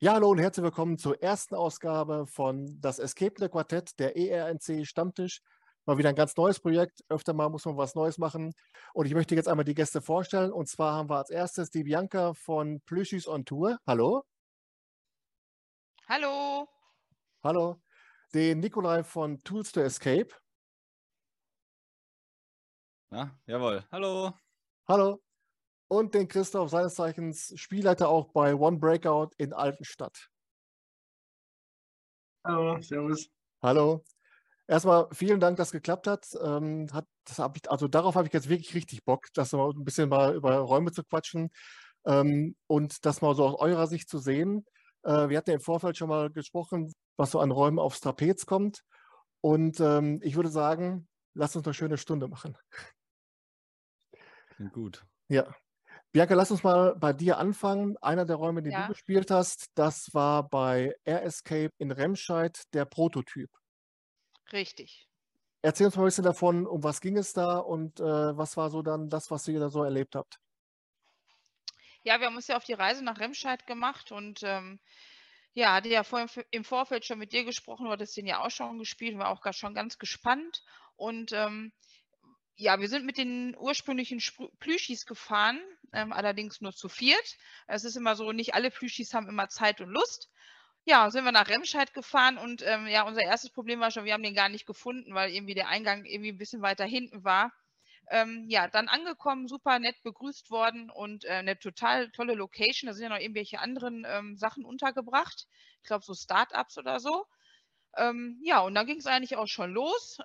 Ja, hallo und herzlich willkommen zur ersten Ausgabe von das Escape Quartett, der ERNC Stammtisch. Mal wieder ein ganz neues Projekt. Öfter mal muss man was Neues machen. Und ich möchte jetzt einmal die Gäste vorstellen. Und zwar haben wir als erstes die Bianca von Plüschis on Tour. Hallo. Hallo. Hallo. Den Nikolai von Tools to Escape. Na, jawohl. Hallo. Hallo und den Christoph, seines Zeichens Spielleiter auch bei One Breakout in Altenstadt. Hallo, Servus. Hallo. Erstmal vielen Dank, dass es geklappt hat. Ähm, hat das hab ich, also darauf habe ich jetzt wirklich richtig Bock, dass mal ein bisschen mal über Räume zu quatschen ähm, und das mal so aus eurer Sicht zu sehen. Äh, wir hatten ja im Vorfeld schon mal gesprochen, was so an Räumen aufs Trapez kommt. Und ähm, ich würde sagen, lasst uns eine schöne Stunde machen. Gut. Ja, Bianca, lass uns mal bei dir anfangen. Einer der Räume, den ja. du gespielt hast, das war bei Air Escape in Remscheid der Prototyp. Richtig. Erzähl uns mal ein bisschen davon, um was ging es da und äh, was war so dann das, was ihr da so erlebt habt? Ja, wir haben uns ja auf die Reise nach Remscheid gemacht und ähm, ja, hatte ja vorhin im Vorfeld schon mit dir gesprochen, du hattest den ja auch schon gespielt und war auch schon ganz gespannt. Und ähm, ja, wir sind mit den ursprünglichen Plüschis gefahren, ähm, allerdings nur zu viert. Es ist immer so, nicht alle Plüschis haben immer Zeit und Lust. Ja, sind wir nach Remscheid gefahren und ähm, ja, unser erstes Problem war schon, wir haben den gar nicht gefunden, weil irgendwie der Eingang irgendwie ein bisschen weiter hinten war. Ähm, ja, dann angekommen, super nett begrüßt worden und äh, eine total tolle Location. Da sind ja noch irgendwelche anderen ähm, Sachen untergebracht. Ich glaube, so Startups oder so. Ähm, ja, und dann ging es eigentlich auch schon los.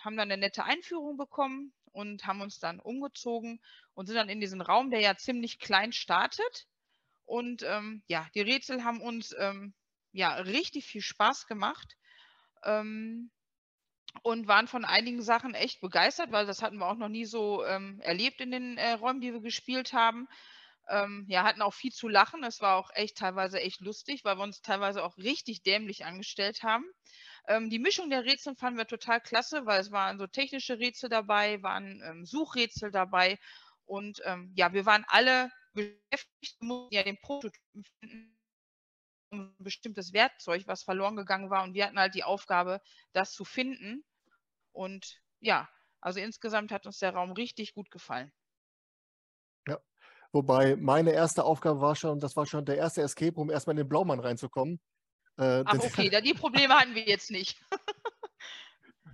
Haben dann eine nette Einführung bekommen und haben uns dann umgezogen und sind dann in diesen Raum, der ja ziemlich klein startet. Und ähm, ja, die Rätsel haben uns ähm, ja richtig viel Spaß gemacht ähm, und waren von einigen Sachen echt begeistert, weil das hatten wir auch noch nie so ähm, erlebt in den äh, Räumen, die wir gespielt haben. Ähm, ja, hatten auch viel zu lachen. Es war auch echt teilweise echt lustig, weil wir uns teilweise auch richtig dämlich angestellt haben. Ähm, die Mischung der Rätsel fanden wir total klasse, weil es waren so technische Rätsel dabei, waren ähm, Suchrätsel dabei und ähm, ja, wir waren alle beschäftigt, mussten ja den Prototypen finden, um ein bestimmtes Werkzeug, was verloren gegangen war und wir hatten halt die Aufgabe, das zu finden und ja, also insgesamt hat uns der Raum richtig gut gefallen. Ja, wobei meine erste Aufgabe war schon, das war schon der erste Escape Room, erstmal in den Blaumann reinzukommen. Äh, Ach, okay, die Probleme hatten wir jetzt nicht.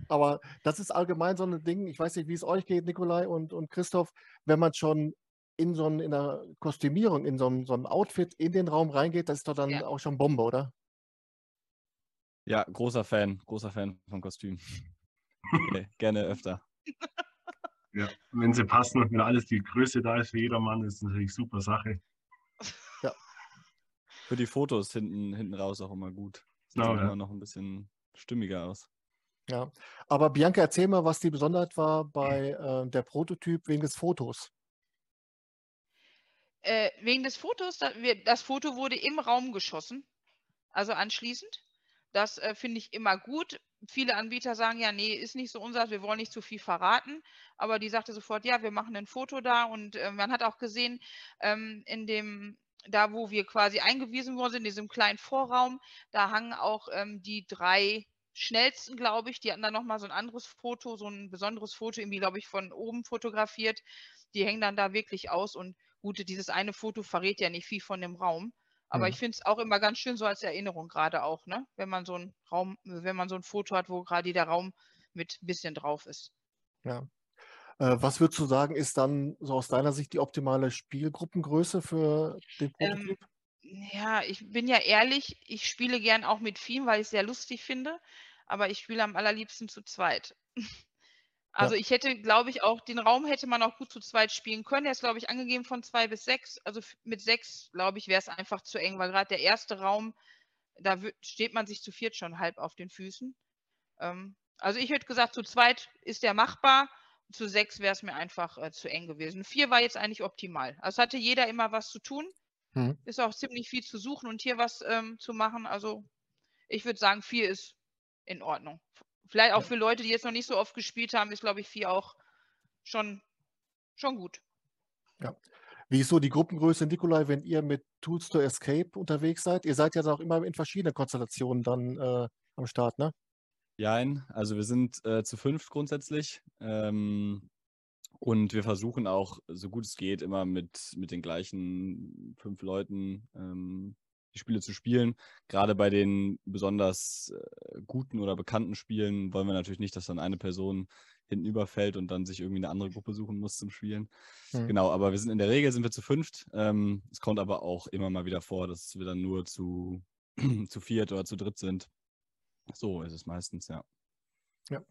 Aber das ist allgemein so ein Ding, ich weiß nicht, wie es euch geht, Nikolai und, und Christoph, wenn man schon in so ein, in einer Kostümierung, in so ein, so Outfit in den Raum reingeht, das ist doch dann ja. auch schon Bombe, oder? Ja, großer Fan, großer Fan vom Kostüm. Okay, gerne öfter. Ja, wenn sie passen und wenn alles die Größe da ist für jedermann, ist das natürlich super Sache für die Fotos hinten, hinten raus auch immer gut. Sieht oh, ja. immer noch ein bisschen stimmiger aus. Ja, aber Bianca, erzähl mal, was die Besonderheit war bei äh, der Prototyp wegen des Fotos. Äh, wegen des Fotos, das, wir, das Foto wurde im Raum geschossen, also anschließend. Das äh, finde ich immer gut. Viele Anbieter sagen ja, nee, ist nicht so unser, wir wollen nicht zu viel verraten. Aber die sagte sofort, ja, wir machen ein Foto da. Und äh, man hat auch gesehen, ähm, in dem da wo wir quasi eingewiesen worden sind, in diesem kleinen Vorraum, da hangen auch ähm, die drei schnellsten, glaube ich. Die hatten dann nochmal so ein anderes Foto, so ein besonderes Foto, irgendwie, glaube ich, von oben fotografiert. Die hängen dann da wirklich aus und gut, dieses eine Foto verrät ja nicht viel von dem Raum. Aber mhm. ich finde es auch immer ganz schön so als Erinnerung gerade auch, ne? Wenn man so ein Raum, wenn man so ein Foto hat, wo gerade der Raum mit ein bisschen drauf ist. Ja. Äh, was würdest du sagen, ist dann so aus deiner Sicht die optimale Spielgruppengröße für den Prototyp? Ähm, ja, ich bin ja ehrlich, ich spiele gern auch mit vielen, weil ich es sehr lustig finde, aber ich spiele am allerliebsten zu zweit. Also ja. ich hätte, glaube ich, auch den Raum hätte man auch gut zu zweit spielen können. Der ist, glaube ich, angegeben von zwei bis sechs. Also mit sechs, glaube ich, wäre es einfach zu eng, weil gerade der erste Raum, da steht man sich zu viert schon halb auf den Füßen. Ähm, also ich hätte gesagt, zu zweit ist der machbar zu sechs wäre es mir einfach äh, zu eng gewesen. Vier war jetzt eigentlich optimal. Also hatte jeder immer was zu tun. Hm. Ist auch ziemlich viel zu suchen und hier was ähm, zu machen. Also ich würde sagen, vier ist in Ordnung. Vielleicht auch ja. für Leute, die jetzt noch nicht so oft gespielt haben, ist, glaube ich, vier auch schon, schon gut. Ja. Wie ist so die Gruppengröße, Nikolai, wenn ihr mit Tools to Escape unterwegs seid? Ihr seid ja auch immer in verschiedenen Konstellationen dann äh, am Start, ne? Jein, also wir sind äh, zu fünft grundsätzlich. Ähm, und wir versuchen auch, so gut es geht, immer mit, mit den gleichen fünf Leuten ähm, die Spiele zu spielen. Gerade bei den besonders äh, guten oder bekannten Spielen wollen wir natürlich nicht, dass dann eine Person hinten überfällt und dann sich irgendwie eine andere Gruppe suchen muss zum Spielen. Mhm. Genau, aber wir sind in der Regel sind wir zu fünft. Ähm, es kommt aber auch immer mal wieder vor, dass wir dann nur zu, zu viert oder zu dritt sind. So ist es meistens, ja. Ja.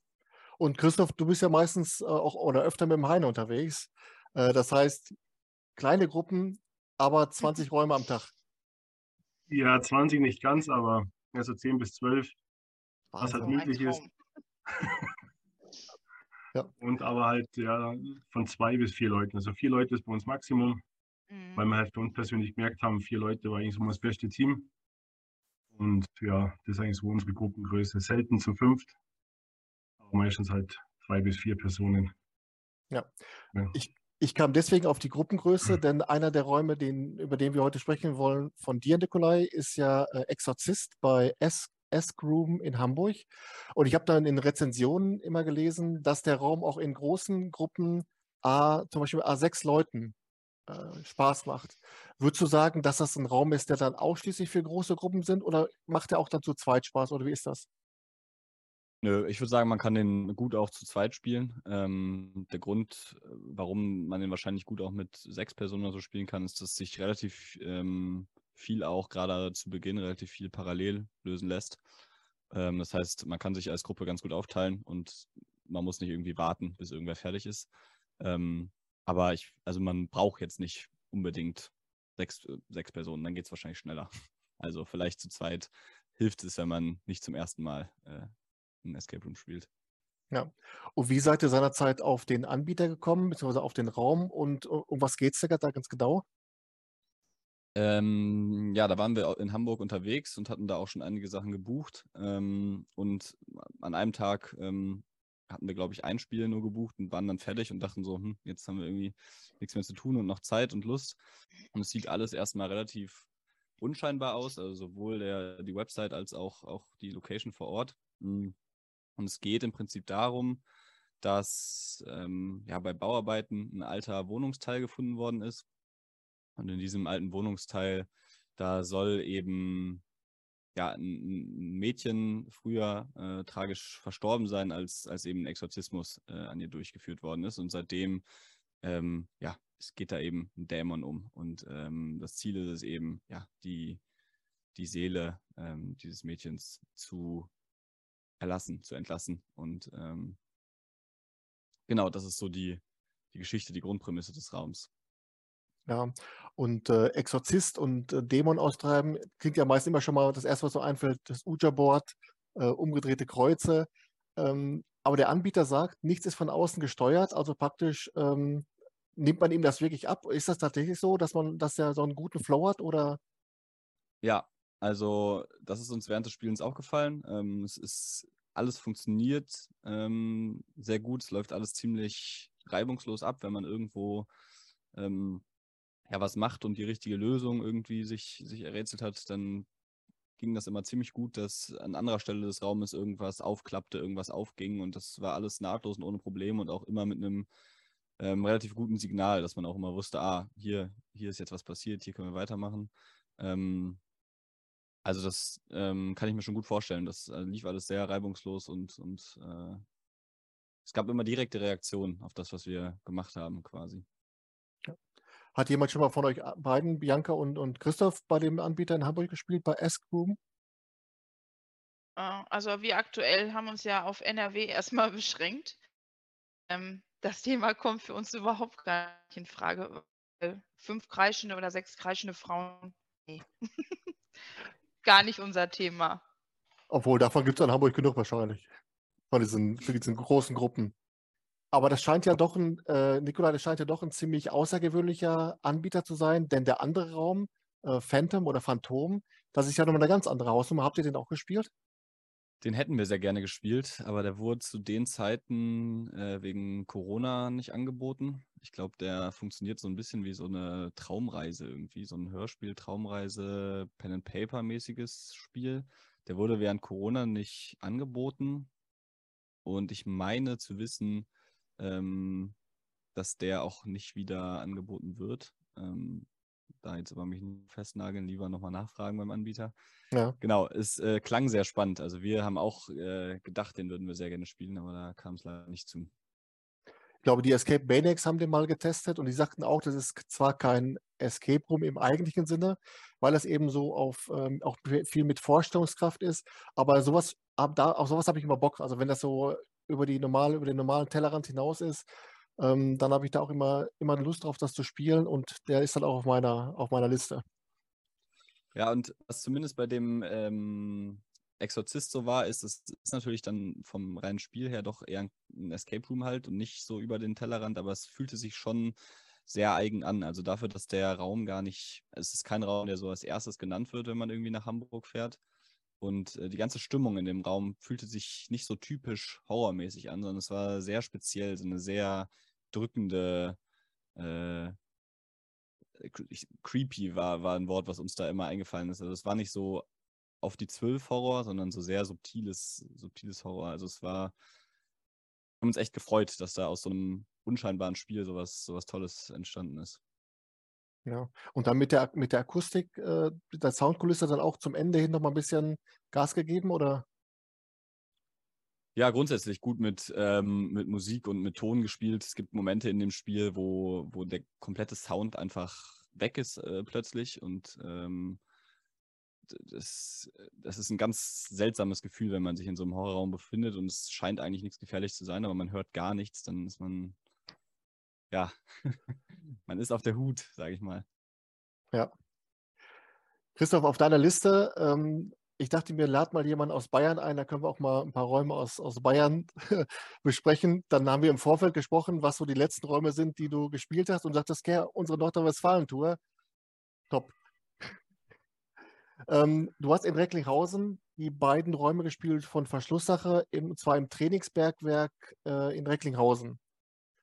Und Christoph, du bist ja meistens äh, auch oder öfter mit dem Heine unterwegs. Äh, das heißt, kleine Gruppen, aber 20 Räume am Tag. Ja, 20 nicht ganz, aber also 10 bis 12, was halt möglich ist. ja. Und aber halt ja von zwei bis vier Leuten. Also vier Leute ist bei uns Maximum, mhm. weil wir halt für uns persönlich gemerkt haben, vier Leute war eigentlich so das beste Team. Und ja, das ist eigentlich so unsere Gruppengröße. Selten zu fünft, aber meistens halt zwei bis vier Personen. Ja. ja. Ich, ich kam deswegen auf die Gruppengröße, denn einer der Räume, den, über den wir heute sprechen wollen, von dir, Nikolai, ist ja äh, Exorzist bei S Room in Hamburg. Und ich habe dann in Rezensionen immer gelesen, dass der Raum auch in großen Gruppen, A, zum Beispiel A6 Leuten, äh, Spaß macht. Würdest du sagen, dass das ein Raum ist, der dann ausschließlich für große Gruppen sind oder macht er auch dann zu zweit Spaß oder wie ist das? Nö, ich würde sagen, man kann den gut auch zu zweit spielen. Ähm, der Grund, warum man den wahrscheinlich gut auch mit sechs Personen oder so spielen kann, ist, dass sich relativ ähm, viel auch gerade zu Beginn relativ viel parallel lösen lässt. Ähm, das heißt, man kann sich als Gruppe ganz gut aufteilen und man muss nicht irgendwie warten, bis irgendwer fertig ist. Ähm, aber ich, also man braucht jetzt nicht unbedingt sechs, äh, sechs Personen, dann geht es wahrscheinlich schneller. Also vielleicht zu zweit hilft es, wenn man nicht zum ersten Mal äh, ein Escape Room spielt. Ja. Und wie seid ihr seinerzeit auf den Anbieter gekommen, beziehungsweise auf den Raum und um was geht es da ganz genau? Ähm, ja, da waren wir in Hamburg unterwegs und hatten da auch schon einige Sachen gebucht. Ähm, und an einem Tag ähm, hatten wir, glaube ich, ein Spiel nur gebucht und waren dann fertig und dachten so, hm, jetzt haben wir irgendwie nichts mehr zu tun und noch Zeit und Lust. Und es sieht alles erstmal relativ unscheinbar aus, also sowohl der, die Website als auch, auch die Location vor Ort. Hm. Und es geht im Prinzip darum, dass ähm, ja, bei Bauarbeiten ein alter Wohnungsteil gefunden worden ist. Und in diesem alten Wohnungsteil, da soll eben ja, ein Mädchen früher äh, tragisch verstorben sein, als, als eben ein Exorzismus äh, an ihr durchgeführt worden ist. Und seitdem, ähm, ja, es geht da eben ein Dämon um. Und ähm, das Ziel ist es eben, ja, die, die Seele ähm, dieses Mädchens zu erlassen, zu entlassen. Und ähm, genau, das ist so die, die Geschichte, die Grundprämisse des Raums. Ja, und äh, Exorzist und äh, Dämon austreiben klingt ja meist immer schon mal das erste, was so einfällt, das Uja-Board, äh, umgedrehte Kreuze. Ähm, aber der Anbieter sagt, nichts ist von außen gesteuert, also praktisch ähm, nimmt man ihm das wirklich ab. Ist das tatsächlich so, dass man, dass er so einen guten Flow hat oder? Ja, also das ist uns während des Spielens aufgefallen. Ähm, es ist alles funktioniert ähm, sehr gut. Es läuft alles ziemlich reibungslos ab, wenn man irgendwo ähm, ja, was macht und die richtige Lösung irgendwie sich, sich errätselt hat, dann ging das immer ziemlich gut, dass an anderer Stelle des Raumes irgendwas aufklappte, irgendwas aufging und das war alles nahtlos und ohne Probleme und auch immer mit einem ähm, relativ guten Signal, dass man auch immer wusste, ah, hier, hier ist jetzt was passiert, hier können wir weitermachen. Ähm, also das ähm, kann ich mir schon gut vorstellen. Das äh, lief alles sehr reibungslos und, und äh, es gab immer direkte Reaktionen auf das, was wir gemacht haben, quasi. Hat jemand schon mal von euch beiden, Bianca und, und Christoph, bei dem Anbieter in Hamburg gespielt, bei Askroom? Äh, also wir aktuell haben uns ja auf NRW erstmal beschränkt. Ähm, das Thema kommt für uns überhaupt gar nicht in Frage. Fünf kreischende oder sechs kreischende Frauen, nee. gar nicht unser Thema. Obwohl, davon gibt es in Hamburg genug wahrscheinlich. Von diesen, für diesen großen Gruppen. Aber das scheint ja doch ein, äh, Nikola, das scheint ja doch ein ziemlich außergewöhnlicher Anbieter zu sein, denn der andere Raum, äh, Phantom oder Phantom, das ist ja nochmal eine ganz andere Hausnummer. Habt ihr den auch gespielt? Den hätten wir sehr gerne gespielt, aber der wurde zu den Zeiten äh, wegen Corona nicht angeboten. Ich glaube, der funktioniert so ein bisschen wie so eine Traumreise irgendwie, so ein Hörspiel, Traumreise, Pen-and-Paper-mäßiges Spiel. Der wurde während Corona nicht angeboten. Und ich meine zu wissen, ähm, dass der auch nicht wieder angeboten wird. Ähm, da jetzt aber mich nicht festnageln, lieber nochmal nachfragen beim Anbieter. Ja. Genau, es äh, klang sehr spannend. Also wir haben auch äh, gedacht, den würden wir sehr gerne spielen, aber da kam es leider nicht zu. Ich glaube, die Escape Maniacs haben den mal getestet und die sagten auch, das ist zwar kein Escape Room im eigentlichen Sinne, weil es eben so auf ähm, auch viel mit Vorstellungskraft ist, aber sowas, da, auf sowas habe ich immer Bock. Also wenn das so über die normale, über den normalen Tellerrand hinaus ist, ähm, dann habe ich da auch immer, immer Lust drauf, das zu spielen und der ist dann auch auf meiner, auf meiner Liste. Ja, und was zumindest bei dem ähm, Exorzist so war, ist, es ist natürlich dann vom reinen Spiel her doch eher ein Escape Room halt und nicht so über den Tellerrand, aber es fühlte sich schon sehr eigen an. Also dafür, dass der Raum gar nicht, es ist kein Raum, der so als erstes genannt wird, wenn man irgendwie nach Hamburg fährt. Und äh, die ganze Stimmung in dem Raum fühlte sich nicht so typisch horrormäßig an, sondern es war sehr speziell, so eine sehr drückende, äh, creepy war, war ein Wort, was uns da immer eingefallen ist. Also es war nicht so auf die zwölf Horror, sondern so sehr subtiles, subtiles Horror. Also es war, wir haben uns echt gefreut, dass da aus so einem unscheinbaren Spiel sowas, sowas Tolles entstanden ist. Ja, und dann mit der, mit der Akustik, äh, der Soundkulisse dann auch zum Ende hin nochmal ein bisschen Gas gegeben, oder? Ja, grundsätzlich gut mit, ähm, mit Musik und mit Ton gespielt. Es gibt Momente in dem Spiel, wo, wo der komplette Sound einfach weg ist äh, plötzlich und ähm, das, das ist ein ganz seltsames Gefühl, wenn man sich in so einem Horrorraum befindet und es scheint eigentlich nichts gefährlich zu sein, aber man hört gar nichts, dann ist man, ja, man ist auf der Hut, sage ich mal. Ja. Christoph, auf deiner Liste ähm, ich dachte mir, lad mal jemanden aus Bayern ein, da können wir auch mal ein paar Räume aus, aus Bayern besprechen. Dann haben wir im Vorfeld gesprochen, was so die letzten Räume sind, die du gespielt hast und sagtest, ja, unsere Nordrhein-Westfalen-Tour, top. ähm, du hast in Recklinghausen die beiden Räume gespielt von Verschlusssache, und zwar im Trainingsbergwerk äh, in Recklinghausen.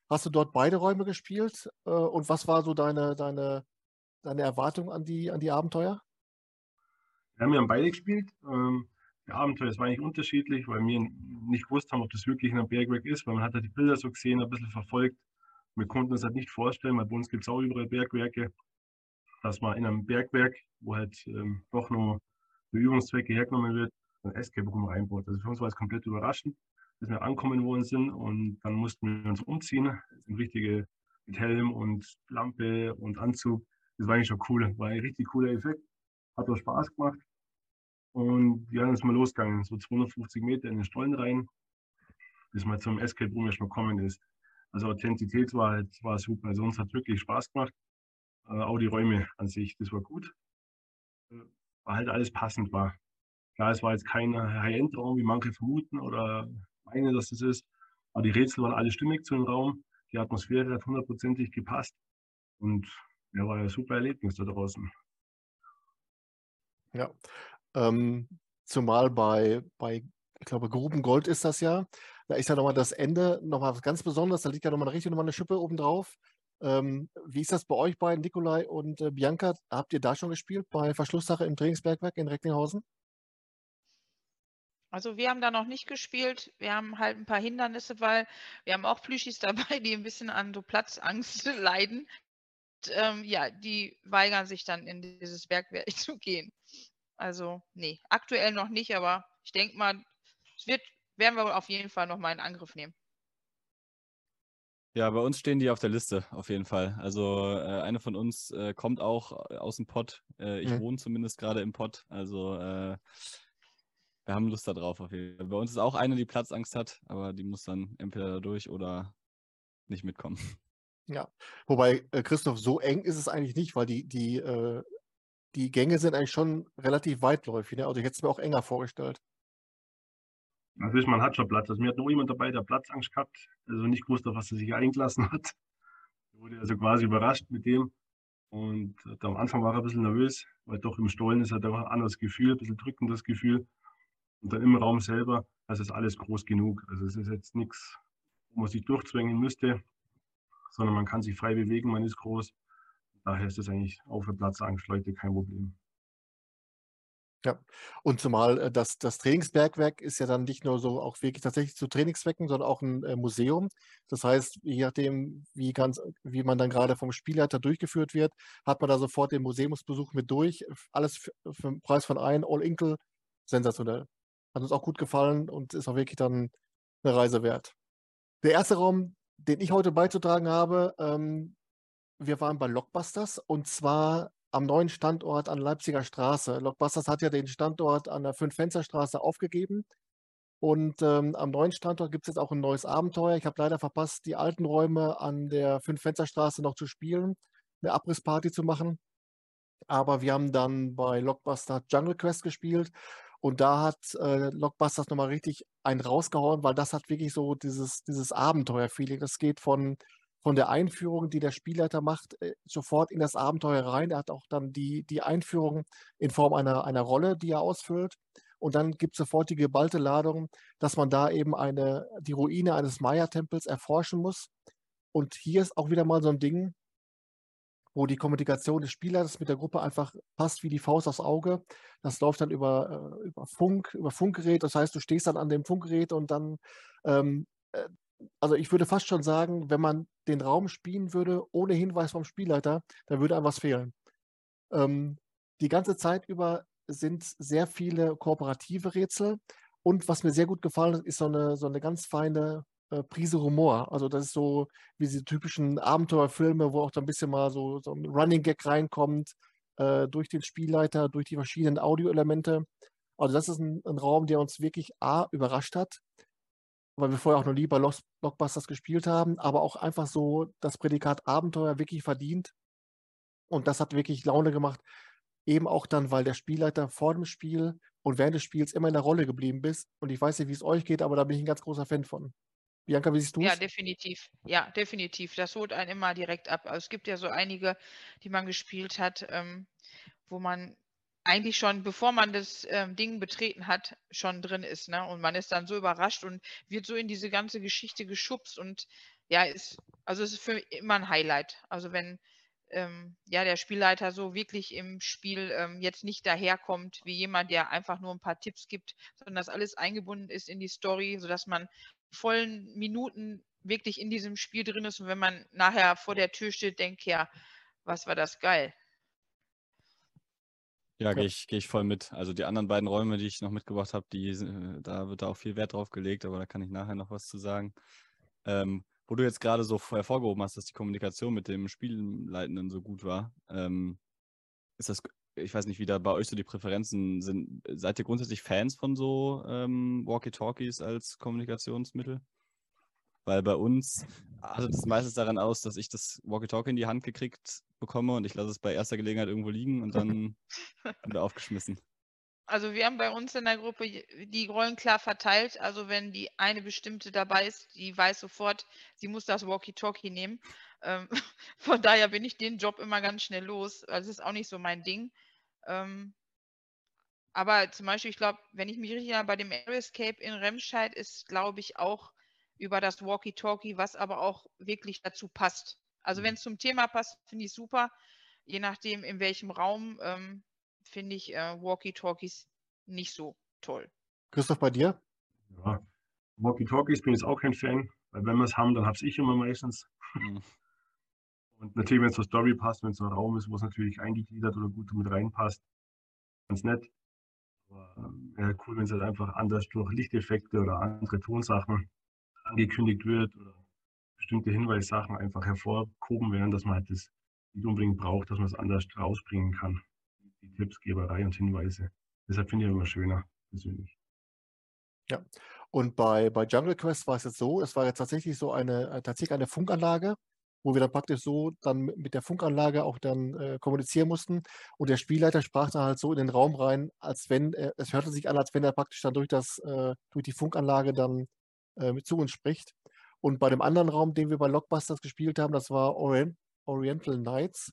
Hast du dort beide Räume gespielt äh, und was war so deine, deine, deine Erwartung an die, an die Abenteuer? Wir haben ja beide gespielt. Ähm, der Abenteuer, das war eigentlich unterschiedlich, weil wir nicht gewusst haben, ob das wirklich ein Bergwerk ist, weil man hat ja die Bilder so gesehen, ein bisschen verfolgt. Wir konnten uns halt nicht vorstellen, weil bei uns gibt es auch überall Bergwerke, dass man in einem Bergwerk, wo halt ähm, doch nur für Übungszwecke hergenommen wird, ein Escape Room reinbaut. Also für uns war es komplett überraschend, dass wir ankommen worden sind und dann mussten wir uns umziehen, in richtige mit Helm und Lampe und Anzug. Das war eigentlich schon cool, war ein richtig cooler Effekt. Hat auch Spaß gemacht. Und wir haben uns mal losgegangen, so 250 Meter in den Stollen rein, bis man zum Escape Room erstmal gekommen ist. Also Authentizität war, halt, war super. Also uns hat wirklich Spaß gemacht. Äh, auch die Räume an sich, das war gut. Äh, war halt alles passend war. Klar, es war jetzt kein High-End-Raum, wie manche vermuten oder meinen, dass das ist. Aber die Rätsel waren alle stimmig zu dem Raum. Die Atmosphäre hat hundertprozentig gepasst. Und ja, war ein super Erlebnis da draußen. Ja, ähm, zumal bei, bei, ich glaube, Grubengold ist das ja. Da ist ja nochmal das Ende nochmal was ganz Besonderes. Da liegt ja nochmal richtig nochmal eine Schippe oben drauf. Ähm, wie ist das bei euch beiden, Nikolai und äh, Bianca? Habt ihr da schon gespielt bei Verschlusssache im Trainingsbergwerk in Recklinghausen? Also wir haben da noch nicht gespielt. Wir haben halt ein paar Hindernisse, weil wir haben auch Plüschis dabei, die ein bisschen an so Platzangst leiden. Und, ähm, ja, die weigern sich dann in dieses Bergwerk zu gehen. Also, nee, aktuell noch nicht, aber ich denke mal, es wird, werden wir auf jeden Fall nochmal in Angriff nehmen. Ja, bei uns stehen die auf der Liste, auf jeden Fall. Also äh, eine von uns äh, kommt auch äh, aus dem Pott. Äh, ich mhm. wohne zumindest gerade im Pott. Also äh, wir haben Lust darauf auf jeden Fall. Bei uns ist auch eine, die Platzangst hat, aber die muss dann entweder da durch oder nicht mitkommen. Ja, wobei, äh, Christoph, so eng ist es eigentlich nicht, weil die, die die Gänge sind eigentlich schon relativ weitläufig. Ne? Also ich hätte es mir auch enger vorgestellt. Also man hat schon Platz. Also mir hat nur jemand dabei, der Platzangst gehabt, also nicht gewusst, auf was er sich eingelassen hat. Er wurde also quasi überrascht mit dem. Und am Anfang war er ein bisschen nervös, weil doch im Stollen ist halt auch ein anderes Gefühl, ein bisschen drückendes Gefühl. Und dann im Raum selber, das ist alles groß genug. Also es ist jetzt nichts, wo man sich durchzwängen müsste, sondern man kann sich frei bewegen, man ist groß. Daher ist es eigentlich auch für Platzangstleute kein Problem. Ja, und zumal äh, das, das Trainingsbergwerk ist ja dann nicht nur so auch wirklich tatsächlich zu Trainingszwecken, sondern auch ein äh, Museum. Das heißt, je nachdem, wie, ganz, wie man dann gerade vom Spielleiter durchgeführt wird, hat man da sofort den Museumsbesuch mit durch. Alles für, für den Preis von ein, All Inkle, sensationell. Hat uns auch gut gefallen und ist auch wirklich dann eine Reise wert. Der erste Raum, den ich heute beizutragen habe, ähm, wir waren bei Lockbusters und zwar am neuen Standort an Leipziger Straße. Lockbusters hat ja den Standort an der Fünf-Fenster-Straße aufgegeben. Und ähm, am neuen Standort gibt es jetzt auch ein neues Abenteuer. Ich habe leider verpasst, die alten Räume an der Fünf-Fenster-Straße noch zu spielen, eine Abrissparty zu machen. Aber wir haben dann bei Lockbuster Jungle Quest gespielt und da hat äh, Lockbusters nochmal richtig einen rausgehauen, weil das hat wirklich so dieses, dieses Abenteuer-Feeling. Das geht von von der Einführung, die der Spielleiter macht, äh, sofort in das Abenteuer rein. Er hat auch dann die, die Einführung in Form einer, einer Rolle, die er ausfüllt. Und dann gibt es sofort die geballte Ladung, dass man da eben eine, die Ruine eines Maya-Tempels erforschen muss. Und hier ist auch wieder mal so ein Ding, wo die Kommunikation des Spielers mit der Gruppe einfach passt wie die Faust aufs Auge. Das läuft dann über, äh, über Funk, über Funkgerät. Das heißt, du stehst dann an dem Funkgerät und dann ähm, äh, also ich würde fast schon sagen, wenn man den Raum spielen würde ohne Hinweis vom Spielleiter, dann würde einem was fehlen. Ähm, die ganze Zeit über sind sehr viele kooperative Rätsel und was mir sehr gut gefallen hat, ist so eine, so eine ganz feine äh, Prise Humor. Also das ist so wie diese typischen Abenteuerfilme, wo auch da ein bisschen mal so, so ein Running Gag reinkommt äh, durch den Spielleiter, durch die verschiedenen Audioelemente. Also das ist ein, ein Raum, der uns wirklich A überrascht hat, weil wir vorher auch noch nie bei Blockbusters gespielt haben, aber auch einfach so das Prädikat Abenteuer wirklich verdient. Und das hat wirklich Laune gemacht. Eben auch dann, weil der Spielleiter vor dem Spiel und während des Spiels immer in der Rolle geblieben bist. Und ich weiß nicht, wie es euch geht, aber da bin ich ein ganz großer Fan von. Bianca, wie siehst du? Ja, definitiv. Ja, definitiv. Das holt einen immer direkt ab. Also es gibt ja so einige, die man gespielt hat, ähm, wo man eigentlich schon, bevor man das ähm, Ding betreten hat, schon drin ist. Ne? Und man ist dann so überrascht und wird so in diese ganze Geschichte geschubst. Und ja, ist, also es ist für mich immer ein Highlight. Also wenn ähm, ja der Spielleiter so wirklich im Spiel ähm, jetzt nicht daherkommt wie jemand, der einfach nur ein paar Tipps gibt, sondern dass alles eingebunden ist in die Story, sodass man vollen Minuten wirklich in diesem Spiel drin ist. Und wenn man nachher vor der Tür steht, denkt, ja, was war das geil. Ja, gehe ich, geh ich voll mit. Also die anderen beiden Räume, die ich noch mitgebracht habe, die, äh, da wird da auch viel Wert drauf gelegt, aber da kann ich nachher noch was zu sagen. Ähm, wo du jetzt gerade so hervorgehoben hast, dass die Kommunikation mit dem Spielleitenden so gut war, ähm, ist das, ich weiß nicht, wie da bei euch so die Präferenzen sind. Seid ihr grundsätzlich Fans von so ähm, Walkie-Talkies als Kommunikationsmittel? Weil bei uns artet es meistens daran aus, dass ich das Walkie-Talkie in die Hand gekriegt bekomme und ich lasse es bei erster Gelegenheit irgendwo liegen und dann wieder aufgeschmissen. Also wir haben bei uns in der Gruppe die Rollen klar verteilt. Also wenn die eine bestimmte dabei ist, die weiß sofort, sie muss das Walkie-Talkie nehmen. Ähm, von daher bin ich den Job immer ganz schnell los. Also das ist auch nicht so mein Ding. Ähm, aber zum Beispiel, ich glaube, wenn ich mich richtig erinnere, bei dem Air Escape in Remscheid ist, glaube ich, auch über das Walkie-Talkie, was aber auch wirklich dazu passt. Also mhm. wenn es zum Thema passt, finde ich super. Je nachdem, in welchem Raum, ähm, finde ich äh, Walkie-Talkies nicht so toll. Christoph, bei dir? Ja, Walkie-Talkies bin ich auch kein Fan, weil wenn wir es haben, dann habe ich immer meistens. Und natürlich, wenn es zur Story passt, wenn es so ein Raum ist, wo es natürlich eingegliedert oder gut mit reinpasst, ganz nett. Aber äh, cool, wenn es halt einfach anders durch Lichteffekte oder andere Tonsachen angekündigt wird oder bestimmte Hinweissachen einfach hervorgehoben werden, dass man halt das nicht unbedingt braucht, dass man es anders rausbringen kann. Die Tippsgeberei und Hinweise. Deshalb finde ich immer schöner, persönlich. Ja, und bei, bei Jungle Quest war es jetzt so, es war jetzt tatsächlich so eine, äh, tatsächlich eine Funkanlage, wo wir dann praktisch so dann mit der Funkanlage auch dann äh, kommunizieren mussten. Und der Spielleiter sprach dann halt so in den Raum rein, als wenn, äh, es hörte sich an, als wenn er praktisch dann durch das, äh, durch die Funkanlage dann äh, zu uns spricht. Und bei dem anderen Raum, den wir bei Lockbusters gespielt haben, das war Orient, Oriental Nights.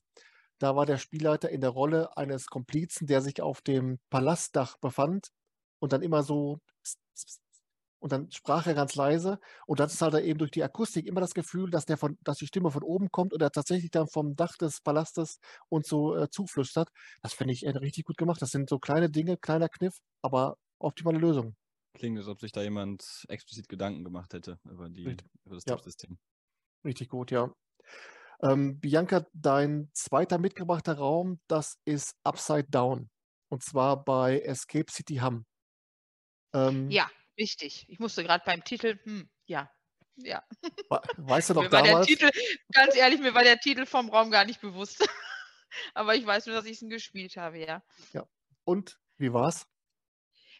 Da war der Spielleiter in der Rolle eines Komplizen, der sich auf dem Palastdach befand und dann immer so und dann sprach er ganz leise und das ist halt eben durch die Akustik immer das Gefühl, dass der von, dass die Stimme von oben kommt und er tatsächlich dann vom Dach des Palastes und so äh, zuflüstert. Das finde ich äh, richtig gut gemacht. Das sind so kleine Dinge, kleiner Kniff, aber optimale Lösung. Klingt, als ob sich da jemand explizit Gedanken gemacht hätte über, die, über das ja. Tippsystem. Richtig gut, ja. Ähm, Bianca, dein zweiter mitgebrachter Raum, das ist Upside Down. Und zwar bei Escape City Hamm. Ähm, ja, Richtig. Ich musste gerade beim Titel, hm, ja, ja. Weißt du noch damals? Titel, ganz ehrlich, mir war der Titel vom Raum gar nicht bewusst. Aber ich weiß nur, dass ich ihn gespielt habe, ja. Ja. Und wie war's?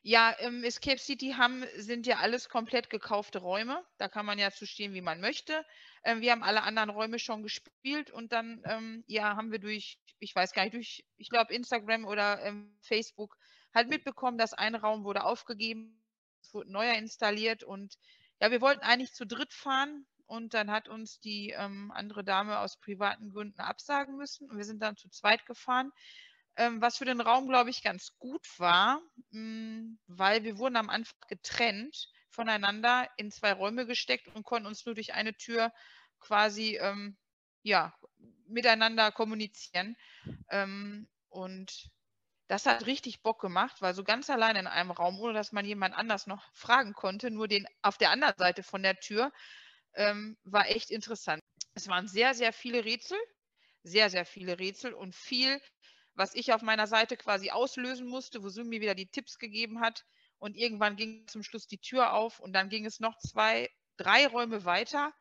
Ja, im Escape City haben, sind ja alles komplett gekaufte Räume. Da kann man ja zu stehen, wie man möchte. Ähm, wir haben alle anderen Räume schon gespielt und dann ähm, ja, haben wir durch, ich weiß gar nicht, durch, ich glaube, Instagram oder ähm, Facebook halt mitbekommen, dass ein Raum wurde aufgegeben wurde neuer installiert und ja, wir wollten eigentlich zu dritt fahren und dann hat uns die ähm, andere Dame aus privaten Gründen absagen müssen und wir sind dann zu zweit gefahren. Ähm, was für den Raum, glaube ich, ganz gut war, mh, hm, weil wir wurden am Anfang getrennt voneinander in zwei Räume gesteckt und konnten uns nur durch eine Tür quasi ähm, ja, miteinander kommunizieren. Ähm, und das hat richtig Bock gemacht, weil so ganz allein in einem Raum, ohne dass man jemand anders noch fragen konnte, nur den auf der anderen Seite von der Tür, ähm, war echt interessant. Es waren sehr, sehr viele Rätsel, sehr, sehr viele Rätsel und viel, was ich auf meiner Seite quasi auslösen musste, wo Zoom mir wieder die Tipps gegeben hat. Und irgendwann ging zum Schluss die Tür auf und dann ging es noch zwei, drei Räume weiter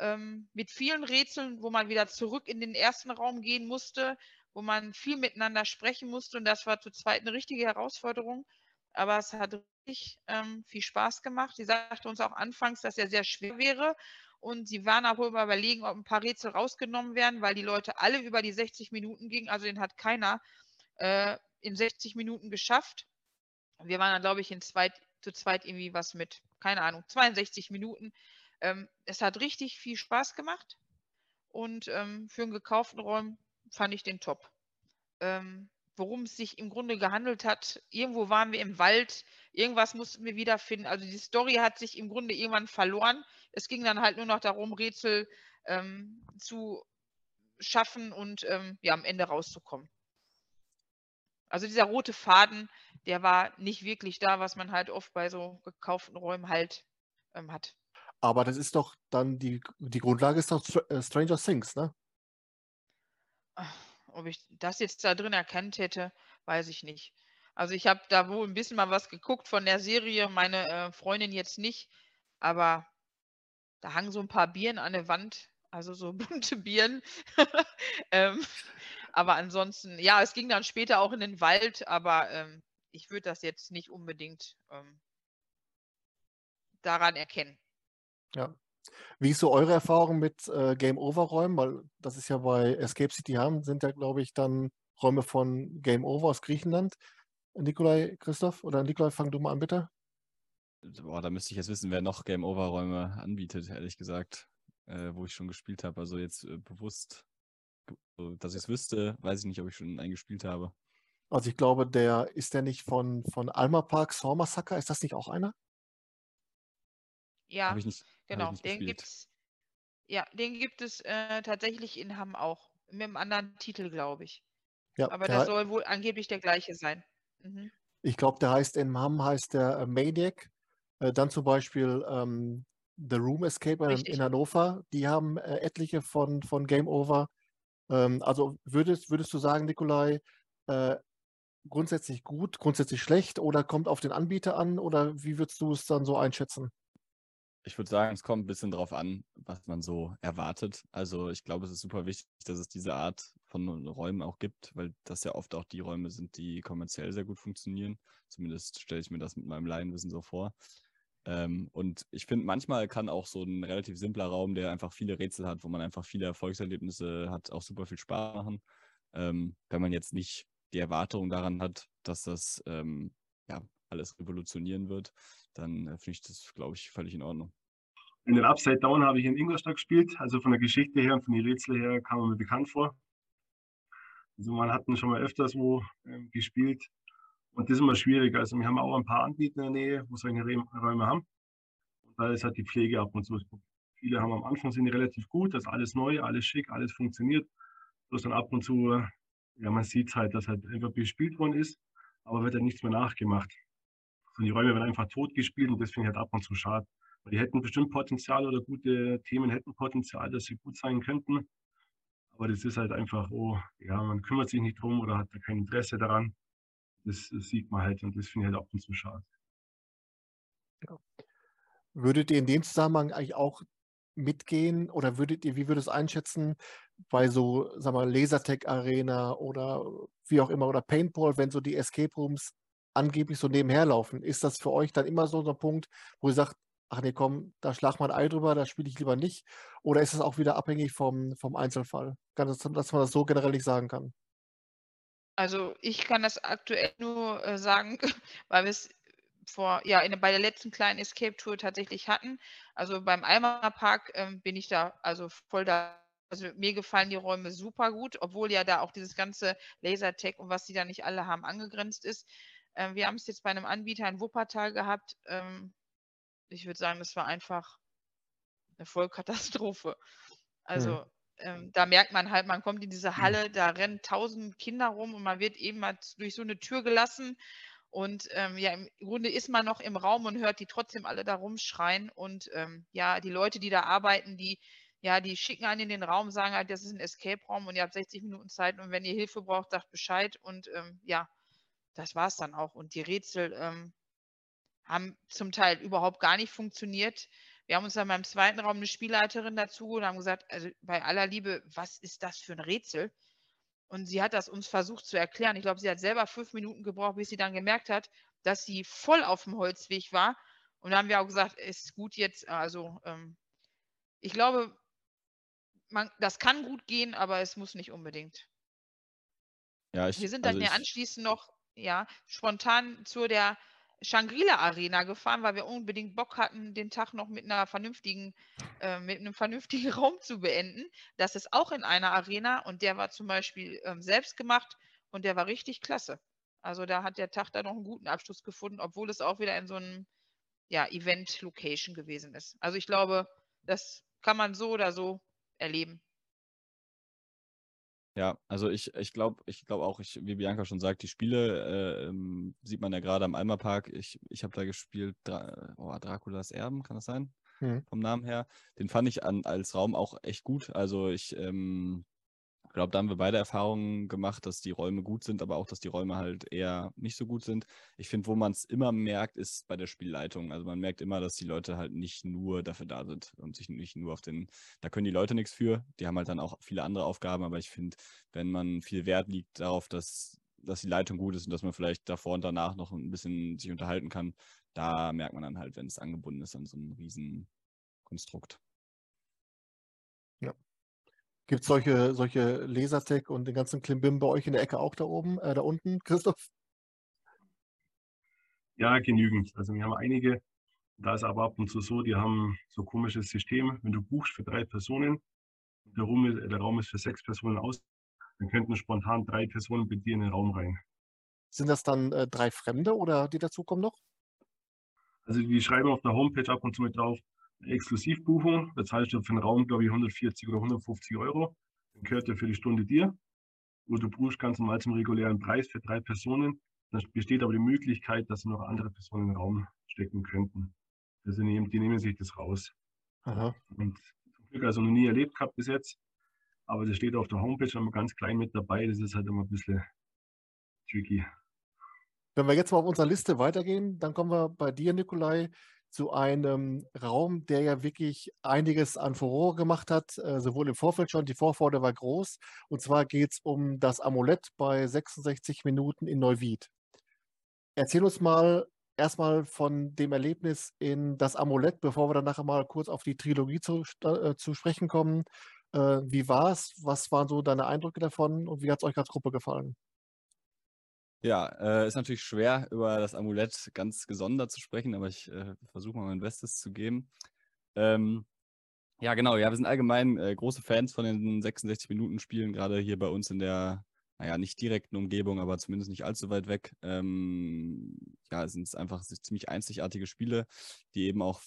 ähm, mit vielen Rätseln, wo man wieder zurück in den ersten Raum gehen musste, wo man viel miteinander sprechen musste und das war zu zweit eine richtige Herausforderung. Aber es hat richtig ähm, viel Spaß gemacht. Sie sagte uns auch anfangs, dass er sehr schwer wäre und sie waren auch wohl überlegen, ob ein paar Rätsel rausgenommen werden, weil die Leute alle über die 60 Minuten gingen. Also den hat keiner äh, in 60 Minuten geschafft. Wir waren dann, glaube ich, in zweit, zu zweit irgendwie was mit, keine Ahnung, 62 Minuten. Ähm, es hat richtig viel Spaß gemacht und ähm, für einen gekauften Raum fand ich den top. Ähm, worum es sich im Grunde gehandelt hat, irgendwo waren wir im Wald, irgendwas mussten wir wiederfinden. Also die Story hat sich im Grunde irgendwann verloren. Es ging dann halt nur noch darum, Rätsel ähm, zu schaffen und ähm, ja, am Ende rauszukommen. Also dieser rote Faden, der war nicht wirklich da, was man halt oft bei so gekauften Räumen halt ähm, hat. Aber das ist doch dann die, die Grundlage ist doch äh, Stranger Things, ne? Ob ich das jetzt da drin erkannt hätte, weiß ich nicht. Also ich habe da wohl ein bisschen mal was geguckt von der Serie, meine äh, Freundin jetzt nicht, aber da hangen so ein paar Bieren an der Wand, also so bunte Bieren. ähm, aber ansonsten, ja, es ging dann später auch in den Wald, aber ähm, ich würde das jetzt nicht unbedingt ähm, daran erkennen. Ja. Wie ist so eure Erfahrung mit äh, Game-Over-Räumen? Weil das ist ja bei Escape City haben, sind ja, glaube ich, dann Räume von Game Over aus Griechenland. Nikolai, Christoph oder Nikolai, fang du mal an, bitte. Boah, da müsste ich jetzt wissen, wer noch Game Over-Räume anbietet, ehrlich gesagt, äh, wo ich schon gespielt habe. Also jetzt äh, bewusst, dass ich es wüsste, weiß ich nicht, ob ich schon einen gespielt habe. Also ich glaube, der ist der nicht von, von Alma Park Saw Massacre, ist das nicht auch einer? Ja, nicht, genau. Den gibt's, ja, den gibt es äh, tatsächlich in Hamm auch. Mit einem anderen Titel, glaube ich. Ja, Aber der, der soll wohl angeblich der gleiche sein. Mhm. Ich glaube, der heißt in Hamm heißt der äh, Maniac. Äh, dann zum Beispiel ähm, The Room Escape in, in Hannover. Die haben äh, etliche von, von Game Over. Ähm, also würdest, würdest du sagen, Nikolai, äh, grundsätzlich gut, grundsätzlich schlecht oder kommt auf den Anbieter an oder wie würdest du es dann so einschätzen? Ich würde sagen, es kommt ein bisschen drauf an, was man so erwartet. Also ich glaube, es ist super wichtig, dass es diese Art von Räumen auch gibt, weil das ja oft auch die Räume sind, die kommerziell sehr gut funktionieren. Zumindest stelle ich mir das mit meinem Laienwissen so vor. Ähm, und ich finde, manchmal kann auch so ein relativ simpler Raum, der einfach viele Rätsel hat, wo man einfach viele Erfolgserlebnisse hat, auch super viel Spaß machen. Ähm, wenn man jetzt nicht die Erwartung daran hat, dass das ähm, ja, alles revolutionieren wird, dann äh, finde ich das, glaube ich, völlig in Ordnung. In den Upside Down habe ich in Ingolstadt gespielt. Also von der Geschichte her und von den Rätseln her kam er mir bekannt vor. Also man hat schon mal öfters wo äh, gespielt. Und das ist immer schwierig. Also wir haben auch ein paar Anbieter in der Nähe, wo solche Räume haben. Und da ist halt die Pflege ab und zu. Viele haben am Anfang sind die relativ gut, das ist alles neu, alles schick, alles funktioniert. Bloß dann ab und zu, ja, man sieht halt, dass halt einfach bespielt worden ist, aber wird dann nichts mehr nachgemacht. Und die Räume werden einfach tot gespielt und ich halt ab und zu schade. Weil die hätten bestimmt Potenzial oder gute Themen hätten Potenzial, dass sie gut sein könnten. Aber das ist halt einfach, oh, ja, man kümmert sich nicht drum oder hat da kein Interesse daran. Das, das sieht man halt und das finde ich halt ab und zu schade. Ja. Würdet ihr in dem Zusammenhang eigentlich auch mitgehen oder würdet ihr, wie würdet ihr es einschätzen, bei so, sag mal, Lasertech Arena oder wie auch immer oder Paintball, wenn so die Escape Rooms angeblich so nebenher laufen, ist das für euch dann immer so ein Punkt, wo ihr sagt, ach nee, komm, da schlag mal ein Ei drüber, da spiele ich lieber nicht? Oder ist es auch wieder abhängig vom, vom Einzelfall? Das, dass man das so generell nicht sagen kann? Also ich kann das aktuell nur äh, sagen, weil wir es vor, ja, in, bei der letzten kleinen Escape Tour tatsächlich hatten. Also beim Alma Park ähm, bin ich da also voll da. Also mir gefallen die Räume super gut, obwohl ja da auch dieses ganze Lasertech und was die da nicht alle haben angegrenzt ist. Ähm, wir haben es jetzt bei einem Anbieter in Wuppertal gehabt. Ähm, ich würde sagen, das war einfach eine Vollkatastrophe. Also hm. ähm, da merkt man halt, man kommt in diese hm. Halle, da rennen tausend Kinder rum und man wird eben mal durch so eine Tür gelassen und ähm, ja, im Grunde ist man noch im Raum und hört die trotzdem alle da rumschreien. Und ähm, ja, die Leute, die da arbeiten, die, ja, die schicken einen in den Raum, sagen halt, das ist ein Escape-Raum und ihr habt 60 Minuten Zeit und wenn ihr Hilfe braucht, sagt Bescheid. Und ähm, ja, das war es dann auch. Und die Rätsel ähm, haben zum Teil überhaupt gar nicht funktioniert. Wir haben uns dann beim zweiten Raum eine Spielleiterin dazu und haben gesagt, also bei aller Liebe, was ist das für ein Rätsel? Und sie hat das uns versucht zu erklären. Ich glaube, sie hat selber fünf Minuten gebraucht, bis sie dann gemerkt hat, dass sie voll auf dem Holzweg war. Und da haben wir auch gesagt, ist gut jetzt. Also ähm, ich glaube, man, das kann gut gehen, aber es muss nicht unbedingt. Ja, ich, wir sind dann also ja anschließend noch ja, spontan zu der Shangri-La Arena gefahren, weil wir unbedingt Bock hatten, den Tag noch mit einer vernünftigen, äh, mit einem vernünftigen Raum zu beenden. Das ist auch in einer Arena und der war zum Beispiel ähm, selbst gemacht und der war richtig klasse. Also da hat der Tag da noch einen guten Abschluss gefunden, obwohl es auch wieder in so einem ja, Event-Location gewesen ist. Also ich glaube, das kann man so oder so erleben. Ja, also ich, ich glaube ich glaub auch, ich, wie Bianca schon sagt, die Spiele äh, ähm, sieht man ja gerade am Alma Park. Ich, ich habe da gespielt, Dra oh, Draculas Erben, kann das sein? Hm. Vom Namen her. Den fand ich an, als Raum auch echt gut. Also ich ähm, ich glaube, da haben wir beide Erfahrungen gemacht, dass die Räume gut sind, aber auch, dass die Räume halt eher nicht so gut sind. Ich finde, wo man es immer merkt, ist bei der Spielleitung. Also man merkt immer, dass die Leute halt nicht nur dafür da sind und sich nicht nur auf den, da können die Leute nichts für. Die haben halt dann auch viele andere Aufgaben, aber ich finde, wenn man viel Wert liegt darauf, dass, dass die Leitung gut ist und dass man vielleicht davor und danach noch ein bisschen sich unterhalten kann, da merkt man dann halt, wenn es angebunden ist an so ein Riesenkonstrukt. Gibt es solche, solche Lasertech und den ganzen Klimbim bei euch in der Ecke auch da oben, äh, da unten, Christoph? Ja, genügend. Also wir haben einige. Da ist aber ab und zu so, die haben so ein komisches System. Wenn du buchst für drei Personen, der Raum ist, der Raum ist für sechs Personen aus, dann könnten spontan drei Personen bei dir in den Raum rein. Sind das dann äh, drei Fremde oder die dazukommen noch? Also die schreiben auf der Homepage ab und zu mit drauf, Exklusivbuchung. Da zahlst du für den Raum, glaube ich, 140 oder 150 Euro. Dann gehört der für die Stunde dir. Wo du buchst ganz normal zum regulären Preis für drei Personen. Dann besteht aber die Möglichkeit, dass noch andere Personen den Raum stecken könnten. Also die nehmen, die nehmen sich das raus. Aha. Und zum Glück also noch nie erlebt gehabt bis jetzt. Aber das steht auf der Homepage immer ganz klein mit dabei. Das ist halt immer ein bisschen tricky. Wenn wir jetzt mal auf unserer Liste weitergehen, dann kommen wir bei dir, Nikolai, zu einem Raum, der ja wirklich einiges an Furore gemacht hat, äh, sowohl im Vorfeld schon, die Vorfreude war groß. Und zwar geht es um das Amulett bei 66 Minuten in Neuwied. Erzähl uns mal erstmal von dem Erlebnis in das Amulett, bevor wir dann nachher mal kurz auf die Trilogie zu, äh, zu sprechen kommen. Äh, wie war es? Was waren so deine Eindrücke davon und wie hat es euch als Gruppe gefallen? Ja, äh, ist natürlich schwer, über das Amulett ganz gesondert zu sprechen, aber ich äh, versuche mal mein Bestes zu geben. Ähm, ja, genau, ja, wir sind allgemein äh, große Fans von den 66-Minuten-Spielen, gerade hier bei uns in der, naja, nicht direkten Umgebung, aber zumindest nicht allzu weit weg. Ähm, ja, sind es einfach ziemlich einzigartige Spiele, die eben auch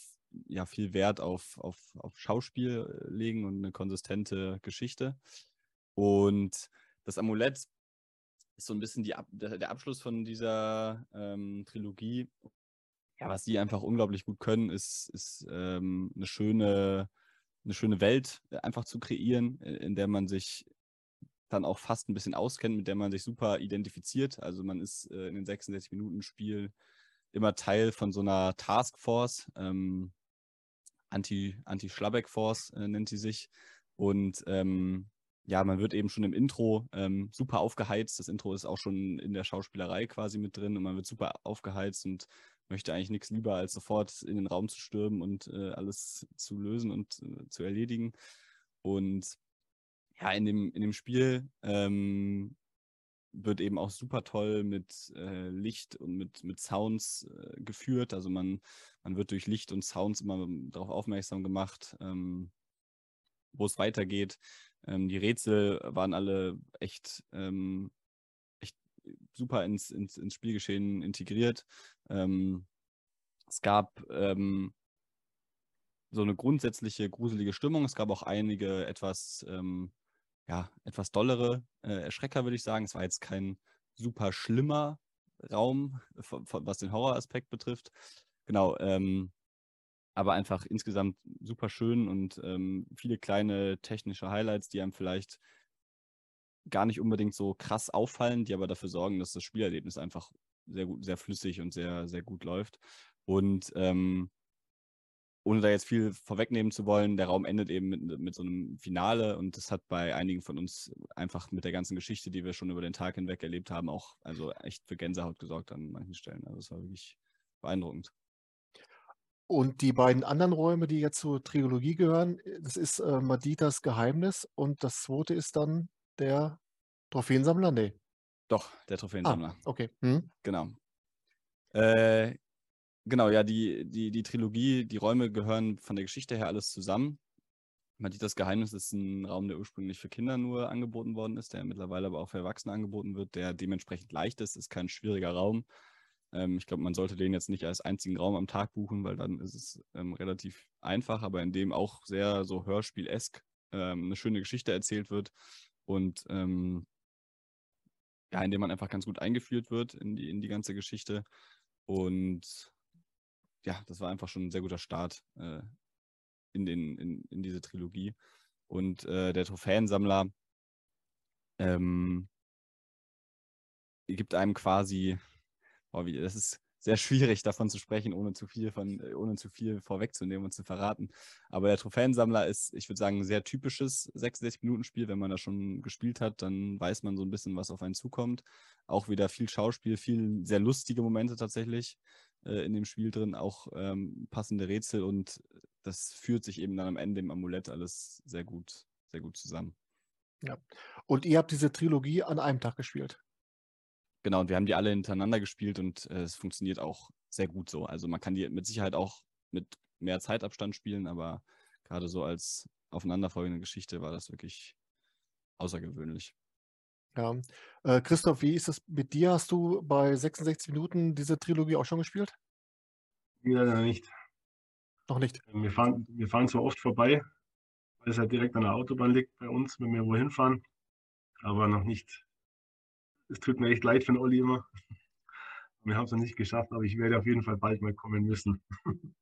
ja, viel Wert auf, auf, auf Schauspiel äh, legen und eine konsistente Geschichte. Und das Amulett ist so ein bisschen die, der Abschluss von dieser ähm, Trilogie. Ja, was die einfach unglaublich gut können, ist, ist ähm, eine, schöne, eine schöne Welt äh, einfach zu kreieren, in der man sich dann auch fast ein bisschen auskennt, mit der man sich super identifiziert. Also man ist äh, in den 66 Minuten Spiel immer Teil von so einer Taskforce, ähm, Anti, Anti-Schlabbeck-Force äh, nennt sie sich. Und ähm, ja, man wird eben schon im Intro ähm, super aufgeheizt. Das Intro ist auch schon in der Schauspielerei quasi mit drin und man wird super aufgeheizt und möchte eigentlich nichts lieber, als sofort in den Raum zu stürmen und äh, alles zu lösen und äh, zu erledigen. Und ja, in dem, in dem Spiel ähm, wird eben auch super toll mit äh, Licht und mit, mit Sounds äh, geführt. Also man, man wird durch Licht und Sounds immer darauf aufmerksam gemacht, ähm, wo es weitergeht. Ähm, die Rätsel waren alle echt, ähm, echt super ins, ins, ins Spielgeschehen integriert. Ähm, es gab ähm, so eine grundsätzliche gruselige Stimmung. Es gab auch einige etwas, ähm, ja, etwas dollere äh, Erschrecker, würde ich sagen. Es war jetzt kein super schlimmer Raum, was den Horroraspekt betrifft. Genau, ähm, aber einfach insgesamt super schön und ähm, viele kleine technische Highlights, die einem vielleicht gar nicht unbedingt so krass auffallen, die aber dafür sorgen, dass das Spielerlebnis einfach sehr gut, sehr flüssig und sehr, sehr gut läuft. Und ähm, ohne da jetzt viel vorwegnehmen zu wollen, der Raum endet eben mit, mit so einem Finale und das hat bei einigen von uns einfach mit der ganzen Geschichte, die wir schon über den Tag hinweg erlebt haben, auch also echt für Gänsehaut gesorgt an manchen Stellen. Also es war wirklich beeindruckend. Und die beiden anderen Räume, die jetzt zur Trilogie gehören, äh, das ist äh, Maditas Geheimnis und das zweite ist dann der Trophäensammler? Nee. Doch, der Ah, Trophäensammler. okay. Mhm. Genau. Äh, genau, ja, die, die, die Trilogie, die Räume gehören von der Geschichte her alles zusammen. Maditas Geheimnis ist ein Raum, der ursprünglich für Kinder nur angeboten worden ist, der mittlerweile aber auch für Erwachsene angeboten wird, der dementsprechend leicht ist, ist kein schwieriger Raum. Ähm, ich glaube, man sollte den jetzt nicht als einzigen Raum am Tag buchen, weil dann ist es ähm, relativ einfach, aber in dem auch sehr so Hörspiel-esk ähm, eine schöne Geschichte erzählt wird und ähm, ja, in dem man einfach ganz gut eingeführt wird in die, in die ganze Geschichte. Und ja, das war einfach schon ein sehr guter Start äh, in, den, in, in diese Trilogie. Und äh, der Trophäensammler ähm, gibt einem quasi oh, das ist sehr schwierig davon zu sprechen, ohne zu viel von, äh, ohne zu viel vorwegzunehmen und zu verraten. Aber der Trophäensammler ist, ich würde sagen, ein sehr typisches 66-Minuten-Spiel. Wenn man das schon gespielt hat, dann weiß man so ein bisschen, was auf einen zukommt. Auch wieder viel Schauspiel, viel sehr lustige Momente tatsächlich äh, in dem Spiel drin, auch ähm, passende Rätsel und das führt sich eben dann am Ende im Amulett alles sehr gut, sehr gut zusammen. Ja. Und ihr habt diese Trilogie an einem Tag gespielt? Genau, und wir haben die alle hintereinander gespielt und äh, es funktioniert auch sehr gut so. Also man kann die mit Sicherheit auch mit mehr Zeitabstand spielen, aber gerade so als aufeinanderfolgende Geschichte war das wirklich außergewöhnlich. Ja. Äh, Christoph, wie ist es mit dir? Hast du bei 66 Minuten diese Trilogie auch schon gespielt? Leider nicht. Noch nicht. Wir fahren, wir fahren zwar oft vorbei, weil es halt direkt an der Autobahn liegt bei uns, wenn wir wohin fahren, aber noch nicht es tut mir echt leid für den Olli immer. Wir haben es noch nicht geschafft, aber ich werde auf jeden Fall bald mal kommen müssen.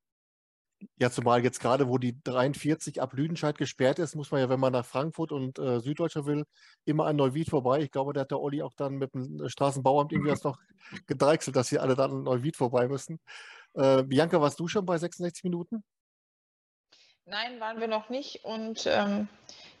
Ja, zumal jetzt gerade, wo die 43 ab Lüdenscheid gesperrt ist, muss man ja, wenn man nach Frankfurt und äh, Süddeutscher will, immer an Neuwied vorbei. Ich glaube, da hat der Olli auch dann mit dem äh, Straßenbauamt irgendwie das noch gedeichselt, dass sie alle dann an Neuwied vorbei müssen. Äh, Bianca, warst du schon bei 66 Minuten? Nein, waren wir noch nicht. Und ähm,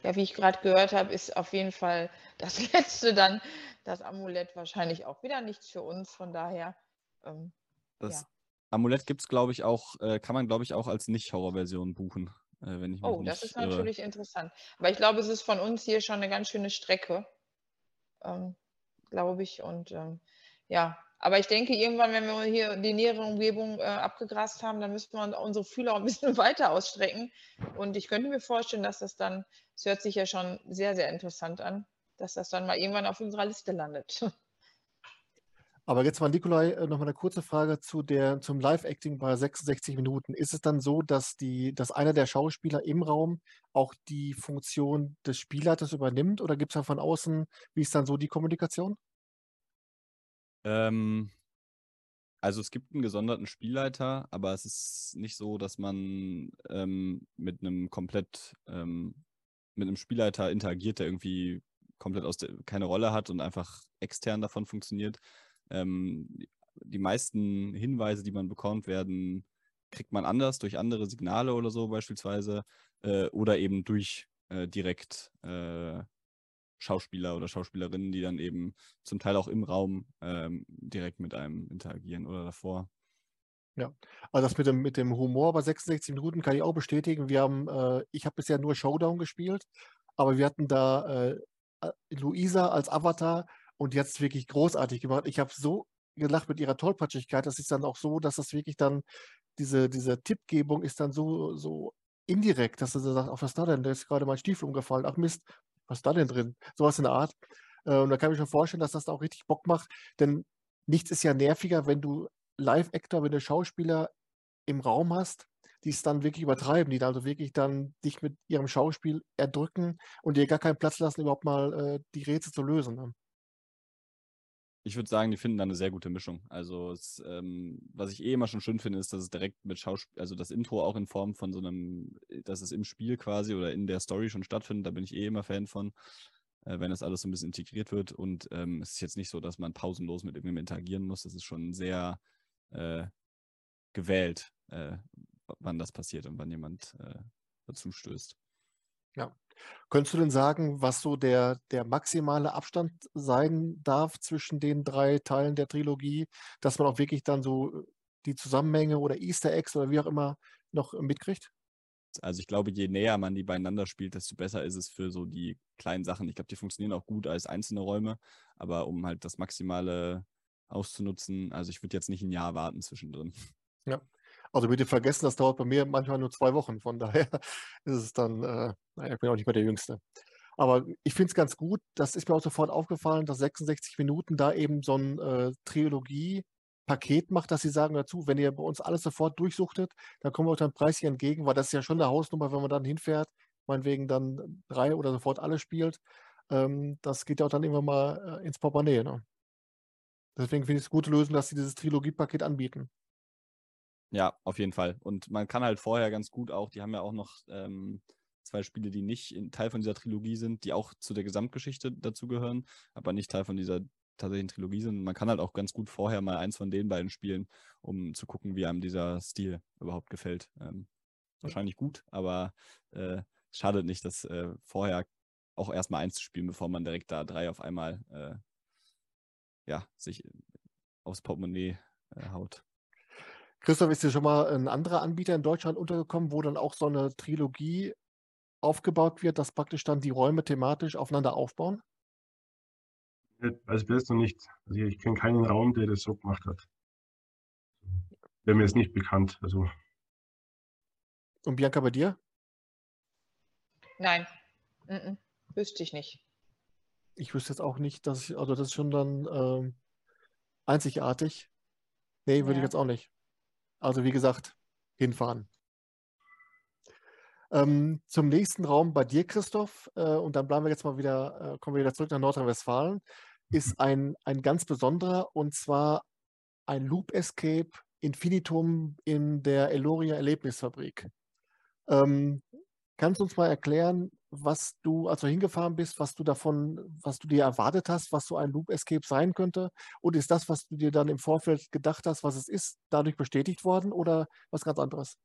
ja, wie ich gerade gehört habe, ist auf jeden Fall das letzte dann das Amulett wahrscheinlich auch wieder nichts für uns. Von daher. Ähm, das ja. Amulett gibt es, glaube ich, auch, äh, kann man, glaube ich, auch als Nicht-Horror-Version buchen. Äh, wenn ich oh, das ist irre. natürlich interessant. Aber ich glaube, es ist von uns hier schon eine ganz schöne Strecke. Ähm, glaube ich. Und ähm, ja, aber ich denke, irgendwann, wenn wir hier die nähere Umgebung äh, abgegrast haben, dann müssen wir unsere Fühler ein bisschen weiter ausstrecken. Und ich könnte mir vorstellen, dass das dann, es hört sich ja schon sehr, sehr interessant an, dass das dann mal irgendwann auf unserer Liste landet. Aber jetzt mal, Nikolai, äh, noch mal eine kurze Frage zu der, zum Live-Acting bei 66 Minuten. Ist es dann so, dass, die, dass einer der Schauspieler im Raum auch die Funktion des Spielleiters übernimmt oder gibt es dann von außen, wie ist dann so die Kommunikation? Ähm, also es gibt einen gesonderten Spielleiter, aber es ist nicht so, dass man ähm, mit einem komplett, ähm, mit einem Spielleiter interagiert, der irgendwie komplett aus der, keine Rolle hat und einfach extern davon funktioniert, ähm, die meisten Hinweise, die man bekommt, werden, kriegt man anders durch andere Signale oder so beispielsweise äh, oder eben durch äh, direkt äh, Schauspieler oder Schauspielerinnen, die dann eben zum Teil auch im Raum ähm, direkt mit einem interagieren oder davor. Ja, also das mit dem, mit dem Humor bei 66 Minuten kann ich auch bestätigen. Wir haben, äh, ich habe bisher nur Showdown gespielt, aber wir hatten da äh, Luisa als Avatar und die hat es wirklich großartig gemacht. Ich habe so gelacht mit ihrer Tollpatschigkeit. Das ist dann auch so, dass das wirklich dann, diese, diese Tippgebung ist dann so, so indirekt, dass du sagst, ach, was da denn? Da ist gerade mein Stiefel umgefallen. Ach Mist, was ist da denn drin? Sowas in der Art. Und da kann ich mir vorstellen, dass das da auch richtig Bock macht. Denn nichts ist ja nerviger, wenn du Live-Actor, wenn du Schauspieler im Raum hast, die es dann wirklich übertreiben, die dann also wirklich dann dich mit ihrem Schauspiel erdrücken und dir gar keinen Platz lassen, überhaupt mal äh, die Rätsel zu lösen. Ich würde sagen, die finden da eine sehr gute Mischung. Also, es, ähm, was ich eh immer schon schön finde, ist, dass es direkt mit Schauspiel, also das Intro auch in Form von so einem, dass es im Spiel quasi oder in der Story schon stattfindet. Da bin ich eh immer Fan von, äh, wenn das alles so ein bisschen integriert wird. Und ähm, es ist jetzt nicht so, dass man pausenlos mit irgendjemandem interagieren muss. Das ist schon sehr äh, gewählt, äh, wann das passiert und wann jemand äh, dazu stößt. Ja. Könntest du denn sagen, was so der, der maximale Abstand sein darf zwischen den drei Teilen der Trilogie, dass man auch wirklich dann so die Zusammenhänge oder Easter Eggs oder wie auch immer noch mitkriegt? Also ich glaube, je näher man die beieinander spielt, desto besser ist es für so die kleinen Sachen. Ich glaube, die funktionieren auch gut als einzelne Räume, aber um halt das Maximale auszunutzen, also ich würde jetzt nicht ein Jahr warten zwischendrin. Ja, also bitte vergessen, das dauert bei mir manchmal nur zwei Wochen. Von daher ist es dann, äh, naja, ich bin auch nicht mehr der Jüngste. Aber ich finde es ganz gut, das ist mir auch sofort aufgefallen, dass 66 Minuten da eben so ein äh, Trilogie-Paket macht, dass sie sagen dazu, wenn ihr bei uns alles sofort durchsuchtet, dann kommen wir euch dann preislich entgegen, weil das ist ja schon eine Hausnummer, wenn man dann hinfährt, meinetwegen dann drei oder sofort alle spielt. Ähm, das geht ja auch dann irgendwann mal äh, ins Portemonnaie. Ne? Deswegen finde ich es gute Lösung, dass sie dieses Trilogie-Paket anbieten. Ja, auf jeden Fall. Und man kann halt vorher ganz gut auch, die haben ja auch noch ähm, zwei Spiele, die nicht Teil von dieser Trilogie sind, die auch zu der Gesamtgeschichte dazugehören, aber nicht Teil von dieser tatsächlichen Trilogie sind. Man kann halt auch ganz gut vorher mal eins von den beiden spielen, um zu gucken, wie einem dieser Stil überhaupt gefällt. Ähm, wahrscheinlich gut, aber äh, es schadet nicht, das äh, vorher auch erstmal eins zu spielen, bevor man direkt da drei auf einmal äh, ja, sich aufs Portemonnaie äh, haut. Christoph, ist dir schon mal ein anderer Anbieter in Deutschland untergekommen, wo dann auch so eine Trilogie aufgebaut wird, dass praktisch dann die Räume thematisch aufeinander aufbauen? Also das noch nicht. Also ich kenne keinen Raum, der das so gemacht hat. Wäre mir jetzt nicht bekannt. Also. Und Bianca, bei dir? Nein, mm -mm. wüsste ich nicht. Ich wüsste jetzt auch nicht, dass ich, also das ist schon dann ähm, einzigartig. Nee, würde ja. ich jetzt auch nicht. Also wie gesagt, hinfahren. Ähm, zum nächsten Raum bei dir, Christoph, äh, und dann bleiben wir jetzt mal wieder, äh, kommen wir wieder zurück nach Nordrhein-Westfalen, ist ein, ein ganz besonderer und zwar ein Loop Escape Infinitum in der Eloria Erlebnisfabrik. Ähm, kannst du uns mal erklären, was du, als du hingefahren bist, was du davon, was du dir erwartet hast, was so ein Loop Escape sein könnte? Und ist das, was du dir dann im Vorfeld gedacht hast, was es ist, dadurch bestätigt worden oder was ganz anderes?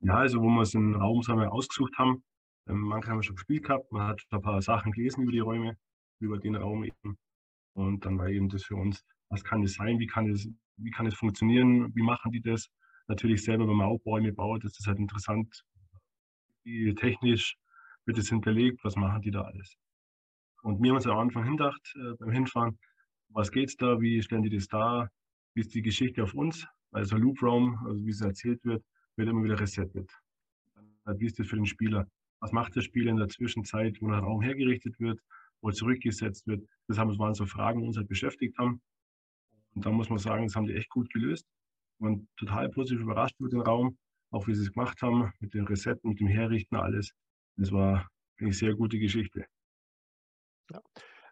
Ja, also wo wir es in Raum sagen wir, ausgesucht haben, ähm, manche haben schon gespielt gehabt, man hat ein paar Sachen gelesen über die Räume, über den Raum eben. Und dann war eben das für uns, was kann das sein, wie kann es, wie kann es funktionieren, wie machen die das? Natürlich selber, wenn man auch Räume baut, ist das halt interessant, wie technisch wird es hinterlegt, was machen die da alles. Und mir haben uns am Anfang hingedacht, äh, beim Hinfahren, was geht's da, wie stellen die das dar, wie ist die Geschichte auf uns, also Loop Roam, also wie es erzählt wird, wird immer wieder resettet. Wie ist das für den Spieler? was macht das Spiel in der Zwischenzeit, wo der Raum hergerichtet wird, wo zurückgesetzt wird. Das waren so Fragen, die uns halt beschäftigt haben. Und da muss man sagen, das haben die echt gut gelöst. Man total positiv überrascht mit dem Raum, auch wie sie es gemacht haben, mit den Resetten, mit dem Herrichten, alles. Das war eine sehr gute Geschichte. Ja.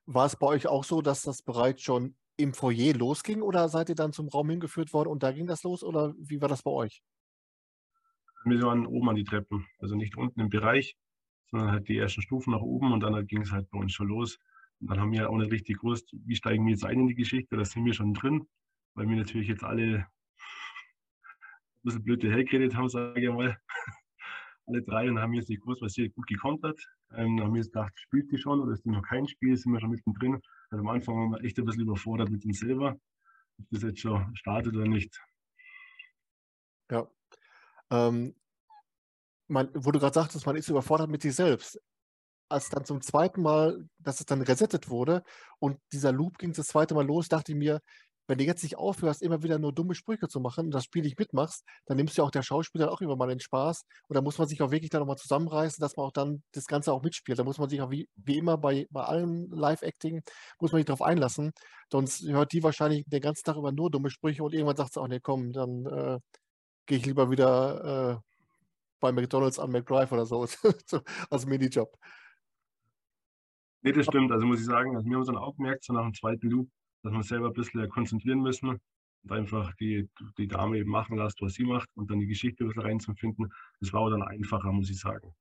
War es bei euch auch so, dass das bereits schon im Foyer losging oder seid ihr dann zum Raum hingeführt worden und da ging das los oder wie war das bei euch? Wir waren oben an die Treppen, also nicht unten im Bereich, sondern halt die ersten Stufen nach oben und dann ging es halt bei uns schon los. Und dann haben wir auch nicht richtig gewusst, wie steigen wir jetzt ein in die Geschichte, da sind wir schon drin, weil wir natürlich jetzt alle bisschen blöde hergeredet haben, sage ich mal. alle drei und haben jetzt nicht gewusst, was hier gut gekommen hat. Ähm, haben jetzt gedacht, spielt die schon oder ist die noch kein Spiel, sind wir schon mittendrin. Also am Anfang waren wir echt ein bisschen überfordert mit uns selber, ob das jetzt schon startet oder nicht. Ja. Ähm, man, wo du gerade sagtest, man ist überfordert mit sich selbst. Als dann zum zweiten Mal, dass es dann resettet wurde und dieser Loop ging das zweite Mal los, dachte ich mir, wenn du jetzt nicht aufhörst, immer wieder nur dumme Sprüche zu machen und das Spiel nicht mitmachst, dann nimmst du auch der Schauspieler auch immer mal den Spaß. Und da muss man sich auch wirklich dann nochmal zusammenreißen, dass man auch dann das Ganze auch mitspielt. Da muss man sich auch wie, wie immer bei, bei allem Live-Acting, muss man sich darauf einlassen. Sonst hört die wahrscheinlich den ganzen Tag immer nur dumme Sprüche und irgendwann sagt sie auch, nee, komm, dann äh, gehe ich lieber wieder äh, bei McDonalds an McDrive oder so, als Minijob. Nee, das stimmt. Also muss ich sagen, also wir haben uns dann auch gemerkt, so nach dem zweiten Loop, dass wir uns selber ein bisschen konzentrieren müssen und einfach die, die Dame eben machen lassen, was sie macht und dann die Geschichte ein bisschen reinzufinden. Das war dann einfacher, muss ich sagen.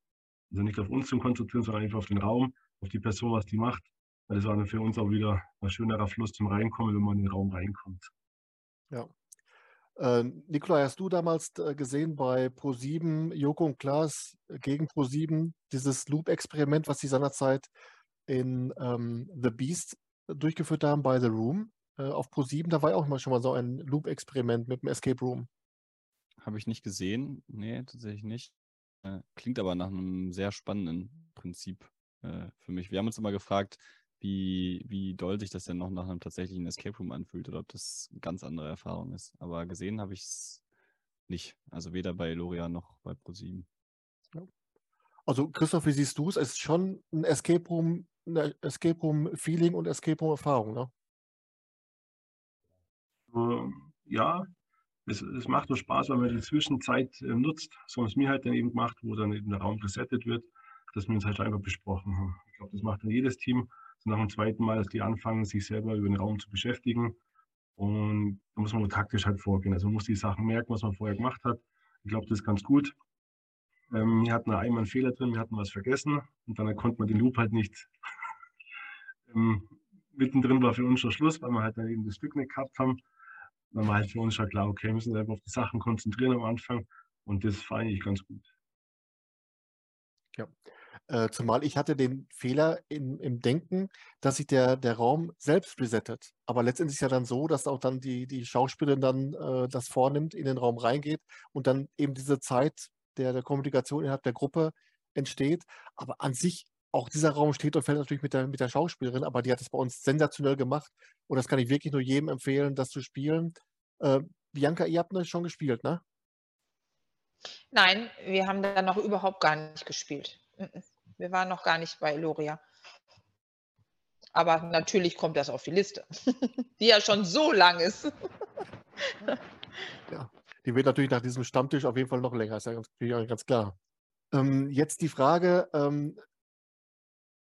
Also nicht auf uns zu konzentrieren, sondern einfach auf den Raum, auf die Person, was die macht. Weil das war dann für uns auch wieder ein schönerer Fluss zum Reinkommen, wenn man in den Raum reinkommt. Ja. Äh, Nikolai, hast du damals äh, gesehen bei Pro7, Joko und Klaas gegen Pro7, dieses Loop-Experiment, was sie seinerzeit in ähm, The Beast durchgeführt haben bei The Room äh, auf Pro7. Da war ja auch mal schon mal so ein Loop-Experiment mit dem Escape Room. Habe ich nicht gesehen. Nee, tatsächlich nicht. Äh, klingt aber nach einem sehr spannenden Prinzip äh, für mich. Wir haben uns immer gefragt, wie, wie doll sich das denn noch nach einem tatsächlichen Escape Room anfühlt oder ob das eine ganz andere Erfahrung ist. Aber gesehen habe ich es nicht. Also weder bei Loria noch bei Pro7. Ja. Also Christoph, wie siehst du es? Es ist schon ein Escape Room eine Escape Room-Feeling und Escape Room-Erfahrung, ne? Ja, es, es macht nur Spaß, wenn man die Zwischenzeit äh, nutzt. So haben es mir halt dann eben gemacht, wo dann eben der Raum resettet wird, dass wir uns halt einfach besprochen haben. Ich glaube, das macht dann jedes Team. So nach dem zweiten Mal, dass die anfangen, sich selber über den Raum zu beschäftigen. Und da muss man nur taktisch halt vorgehen. Also man muss die Sachen merken, was man vorher gemacht hat. Ich glaube, das ist ganz gut. Ähm, wir hatten einmal einen Fehler drin, wir hatten was vergessen und dann konnte man den Loop halt nicht. ähm, mittendrin war für uns schon Schluss, weil wir halt dann eben das Stück nicht gehabt haben. Dann war halt für uns schon klar, okay, wir müssen uns einfach auf die Sachen konzentrieren am Anfang und das fand ich ganz gut. Ja. Äh, zumal ich hatte den Fehler in, im Denken, dass sich der, der Raum selbst resettet. Aber letztendlich ist ja dann so, dass auch dann die, die Schauspielerin dann äh, das vornimmt, in den Raum reingeht und dann eben diese Zeit der, der Kommunikation innerhalb der Gruppe entsteht. Aber an sich, auch dieser Raum steht und fällt natürlich mit der, mit der Schauspielerin, aber die hat es bei uns sensationell gemacht. Und das kann ich wirklich nur jedem empfehlen, das zu spielen. Äh, Bianca, ihr habt das schon gespielt, ne? Nein, wir haben da noch überhaupt gar nicht gespielt. Wir waren noch gar nicht bei Loria. Aber natürlich kommt das auf die Liste, die ja schon so lang ist. ja, die wird natürlich nach diesem Stammtisch auf jeden Fall noch länger, ist ja ganz, ganz klar. Ähm, jetzt die Frage, ähm,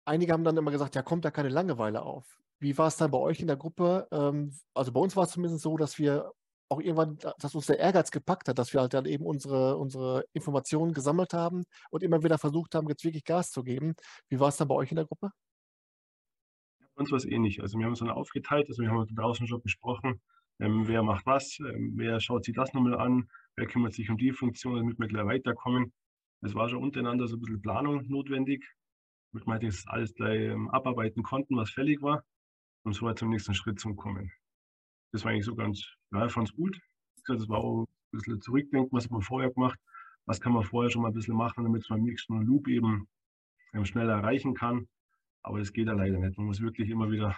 einige haben dann immer gesagt, ja, kommt da keine Langeweile auf. Wie war es dann bei euch in der Gruppe? Ähm, also bei uns war es zumindest so, dass wir auch irgendwann, dass uns der Ehrgeiz gepackt hat, dass wir halt dann eben unsere, unsere Informationen gesammelt haben und immer wieder versucht haben, jetzt wirklich Gas zu geben. Wie war es dann bei euch in der Gruppe? Bei uns war es ähnlich. Also wir haben uns dann aufgeteilt, also wir haben draußen schon besprochen, ähm, wer macht was, ähm, wer schaut sich das nochmal an, wer kümmert sich um die Funktion, damit wir gleich weiterkommen. Es war schon untereinander so ein bisschen Planung notwendig, damit wir das alles gleich ähm, abarbeiten konnten, was fällig war, und so halt zum nächsten Schritt zu kommen. Das war eigentlich so ganz, ja, ich fand es gut. Das war auch ein bisschen zurückdenken, was man vorher gemacht, was kann man vorher schon mal ein bisschen machen, damit man am nächsten Loop eben ähm, schneller erreichen kann. Aber das geht ja leider nicht. Man muss wirklich immer wieder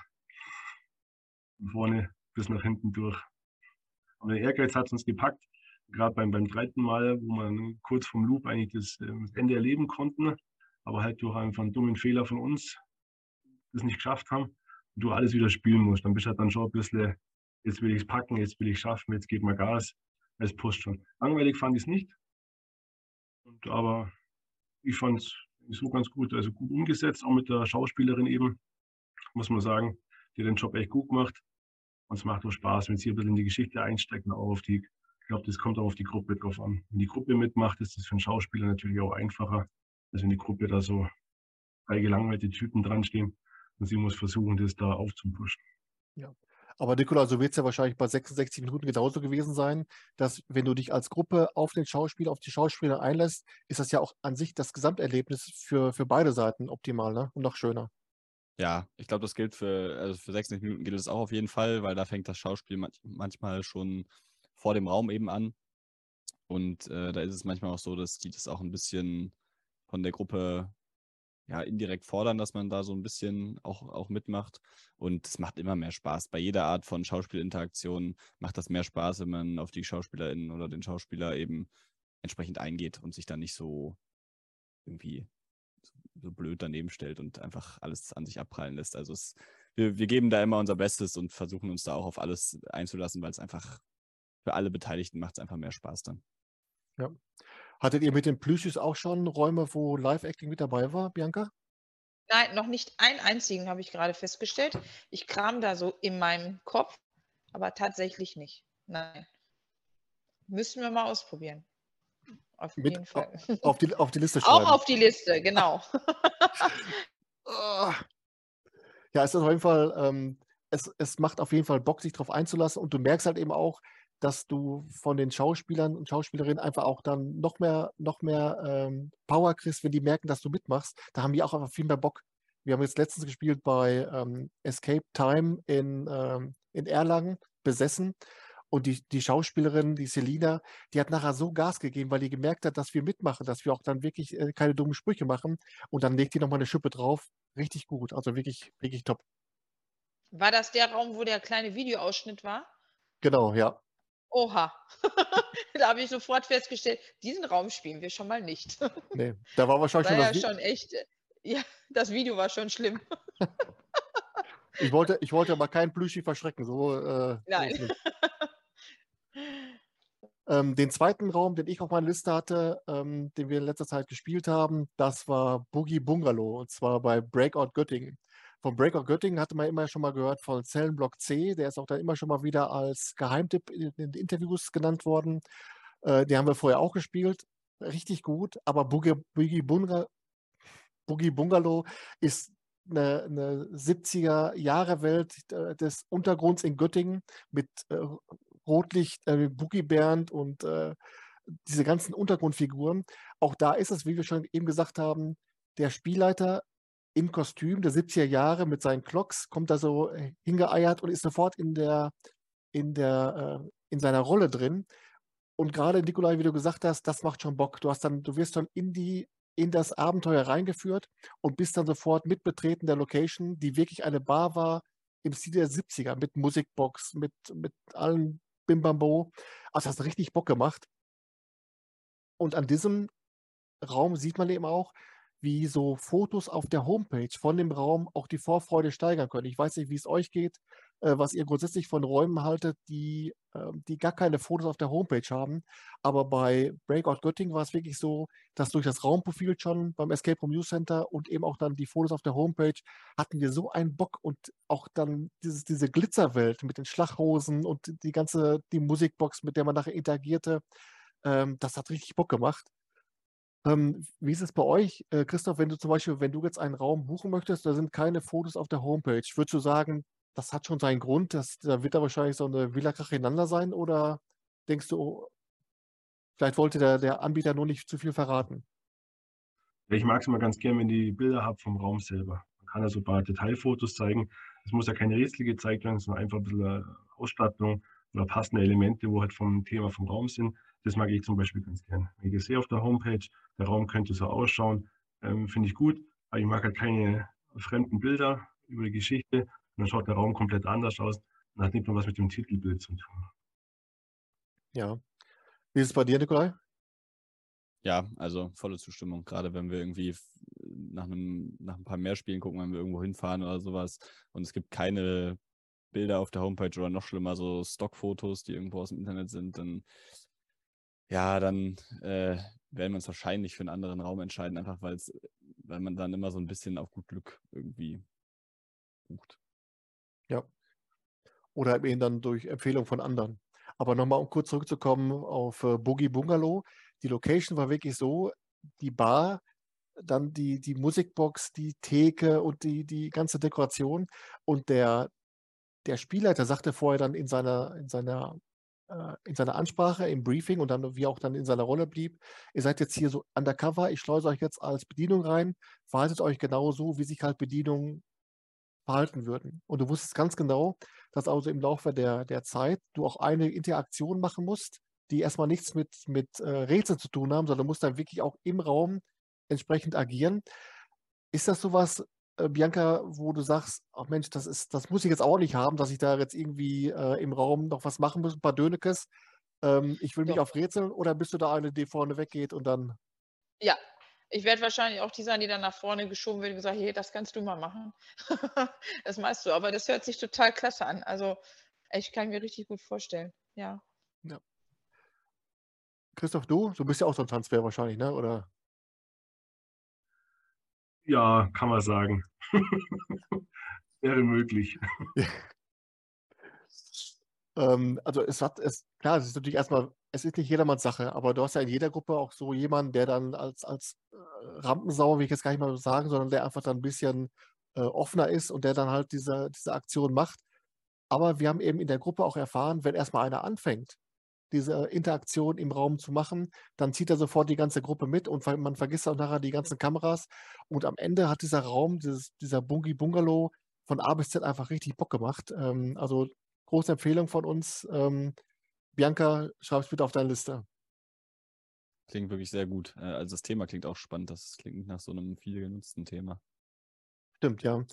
vorne bis nach hinten durch. Aber der Ehrgeiz hat uns gepackt, gerade beim, beim dritten Mal, wo man kurz vom Loop eigentlich das, ähm, das Ende erleben konnten. aber halt durch einfach einen dummen Fehler von uns das nicht geschafft haben und du alles wieder spielen musst. Dann bist du halt dann schon ein bisschen, jetzt will ich es packen, jetzt will ich es schaffen, jetzt geht mal Gas. Es pusht schon. Langweilig fand ich es nicht. Und, aber ich fand es so ganz gut, also gut umgesetzt, auch mit der Schauspielerin eben, muss man sagen, die den Job echt gut gemacht. Und es macht auch Spaß, wenn sie ein bisschen in die Geschichte einsteckt, auch auf die, ich glaube, das kommt auch auf die Gruppe drauf an. Wenn die Gruppe mitmacht, ist das für einen Schauspieler natürlich auch einfacher, als wenn die Gruppe da so drei gelangweilte Typen dran stehen und sie muss versuchen, das da aufzupushen. Ja. Aber Nikola, so wird es ja wahrscheinlich bei 66 Minuten genauso gewesen sein, dass wenn du dich als Gruppe auf den Schauspieler, auf die Schauspieler einlässt, ist das ja auch an sich das Gesamterlebnis für, für beide Seiten optimal ne? und noch schöner. Ja, ich glaube, das gilt für, also für 60 Minuten gilt es auch auf jeden Fall, weil da fängt das Schauspiel manchmal schon vor dem Raum eben an. Und äh, da ist es manchmal auch so, dass die das auch ein bisschen von der Gruppe ja, indirekt fordern, dass man da so ein bisschen auch, auch mitmacht. Und es macht immer mehr Spaß. Bei jeder Art von Schauspielinteraktion macht das mehr Spaß, wenn man auf die SchauspielerInnen oder den Schauspieler eben entsprechend eingeht und sich dann nicht so irgendwie so blöd daneben stellt und einfach alles an sich abprallen lässt. Also es, wir, wir geben da immer unser Bestes und versuchen uns da auch auf alles einzulassen, weil es einfach für alle Beteiligten macht es einfach mehr Spaß dann. Ja. Hattet ihr mit den Plüschis auch schon Räume, wo Live-Acting mit dabei war, Bianca? Nein, noch nicht einen einzigen habe ich gerade festgestellt. Ich kram da so in meinem Kopf, aber tatsächlich nicht. Nein. Müssen wir mal ausprobieren. Auf mit, jeden Fall. Auf die, auf die Liste schreiben. Auch auf die Liste, genau. Ah. ja, es ist auf jeden Fall, ähm, es, es macht auf jeden Fall Bock, sich darauf einzulassen und du merkst halt eben auch, dass du von den Schauspielern und Schauspielerinnen einfach auch dann noch mehr, noch mehr ähm, Power kriegst, wenn die merken, dass du mitmachst. Da haben die auch einfach viel mehr Bock. Wir haben jetzt letztens gespielt bei ähm, Escape Time in, ähm, in Erlangen, besessen. Und die, die Schauspielerin, die Selina, die hat nachher so Gas gegeben, weil die gemerkt hat, dass wir mitmachen, dass wir auch dann wirklich äh, keine dummen Sprüche machen. Und dann legt die nochmal eine Schippe drauf. Richtig gut. Also wirklich, wirklich top. War das der Raum, wo der kleine Videoausschnitt war? Genau, ja. Oha. da habe ich sofort festgestellt, diesen Raum spielen wir schon mal nicht. nee, da war wahrscheinlich war schon, ja schon echt. Äh, ja, das Video war schon schlimm. ich, wollte, ich wollte aber keinen Plüschi verschrecken. So, äh, Nein. ähm, den zweiten Raum, den ich auf meiner Liste hatte, ähm, den wir in letzter Zeit gespielt haben, das war Boogie Bungalow und zwar bei Breakout Göttingen. Von Breakout Göttingen hatte man immer schon mal gehört von Zellenblock C. Der ist auch dann immer schon mal wieder als Geheimtipp in den Interviews genannt worden. Äh, den haben wir vorher auch gespielt. Richtig gut. Aber Boogie, Boogie, Bunga, Boogie Bungalow ist eine, eine 70er-Jahre-Welt äh, des Untergrunds in Göttingen mit äh, Rotlicht, äh, Boogie Bernd und äh, diese ganzen Untergrundfiguren. Auch da ist es, wie wir schon eben gesagt haben, der Spielleiter im Kostüm der 70er Jahre mit seinen Clocks, kommt da so äh, hingeeiert und ist sofort in der, in der, äh, in seiner Rolle drin. Und gerade Nikolai, wie du gesagt hast, das macht schon Bock. Du hast dann, du wirst dann in die, in das Abenteuer reingeführt und bist dann sofort mitbetreten der Location, die wirklich eine Bar war im Stil der 70er, mit Musikbox, mit, mit allen Bimbambo. Also hast du richtig Bock gemacht. Und an diesem Raum sieht man eben auch, wie so Fotos auf der Homepage von dem Raum auch die Vorfreude steigern können. Ich weiß nicht, wie es euch geht, was ihr grundsätzlich von Räumen haltet, die, äh, die gar keine Fotos auf der Homepage haben. Aber bei Breakout Göttingen war es wirklich so, dass durch das Raumprofil schon beim Escape Room News Center und eben auch dann die Fotos auf der Homepage hatten wir so einen Bock und auch dann dieses, diese Glitzerwelt mit den Schlaghosen und die ganze, die Musikbox, mit der man nachher interagierte. Ähm, das hat richtig Bock gemacht. Ähm, wie ist es bei euch, äh, Christoph, wenn du zum Beispiel, wenn du jetzt einen Raum buchen möchtest, da sind keine Fotos auf der Homepage, würdest du sagen, das hat schon seinen Grund, dass, da wird da wahrscheinlich so eine Villa Kracheinander sein oder denkst du, oh, vielleicht wollte der, der Anbieter nur nicht zu viel verraten? Ich mag es immer ganz gern, wenn die Bilder habe vom Raum selber. Man kann ja so ein paar Detailfotos zeigen. Es muss ja keine Rätsel gezeigt werden, sondern einfach ein bisschen äh, Ausstattung oder passende Elemente, wo halt vom Thema vom Raum sind. Das mag ich zum Beispiel ganz gern. Wenn ich sehe auf der Homepage, der Raum könnte so ausschauen, ähm, finde ich gut. Aber ich mag halt keine fremden Bilder über die Geschichte. Und dann schaut der Raum komplett anders aus und hat nicht nur was mit dem Titelbild zu tun. Ja. Wie ist es bei dir, Nikolai? Ja, also volle Zustimmung. Gerade wenn wir irgendwie nach, einem, nach ein paar mehr Spielen gucken, wenn wir irgendwo hinfahren oder sowas. Und es gibt keine Bilder auf der Homepage oder noch schlimmer, so Stockfotos, die irgendwo aus dem Internet sind, dann ja, dann äh, werden wir uns wahrscheinlich für einen anderen Raum entscheiden, einfach weil man dann immer so ein bisschen auf gut Glück irgendwie bucht. Ja. Oder eben dann durch Empfehlung von anderen. Aber nochmal, um kurz zurückzukommen auf äh, Boogie Bungalow. Die Location war wirklich so, die Bar, dann die, die Musikbox, die Theke und die, die ganze Dekoration. Und der, der Spielleiter sagte vorher dann in seiner, in seiner äh, in seiner Ansprache, im Briefing und dann, wie auch dann in seiner Rolle blieb, ihr seid jetzt hier so undercover, ich schleuse euch jetzt als Bedienung rein, verhaltet euch genau so, wie sich halt Bedienungen verhalten würden. Und du wusstest ganz genau, dass also im Laufe der, der Zeit du auch eine Interaktion machen musst, die erstmal nichts mit, mit äh, Rätseln zu tun haben, sondern du musst dann wirklich auch im Raum entsprechend agieren. Ist das sowas, äh, Bianca, wo du sagst, ach Mensch, das ist, das muss ich jetzt auch nicht haben, dass ich da jetzt irgendwie äh, im Raum noch was machen muss, ein paar Dönekes. Ähm, ich will mich Doch. auf Rätseln oder bist du da eine, die vorne weggeht und dann. Ja, ich werde wahrscheinlich auch die sein, die dann nach vorne geschoben wird und gesagt, hey, das kannst du mal machen. das meinst du, aber das hört sich total klasse an. Also ich kann mir richtig gut vorstellen, ja. ja. Christoph, du? Du bist ja auch so ein Transfer wahrscheinlich, ne? Oder? Ja, kann man sagen. Wäre möglich. ähm, also es hat es, klar, es ist natürlich erstmal, es ist nicht jedermanns Sache, aber du hast ja in jeder Gruppe auch so jemanden, der dann als, als äh, Rampensau, will ich jetzt gar nicht mal sagen, sondern der einfach dann ein bisschen äh, offener ist und der dann halt diese, diese Aktion macht. Aber wir haben eben in der Gruppe auch erfahren, wenn erstmal einer anfängt, diese Interaktion im Raum zu machen, dann zieht er sofort die ganze Gruppe mit und man vergisst auch nachher die ganzen Kameras. Und am Ende hat dieser Raum, dieses, dieser Bungi Bungalow von A bis Z einfach richtig Bock gemacht. Ähm, also große Empfehlung von uns. Ähm, Bianca, schreib es bitte auf deine Liste. Klingt wirklich sehr gut. Äh, also das Thema klingt auch spannend. Das klingt nach so einem viel genutzten Thema. Stimmt, ja.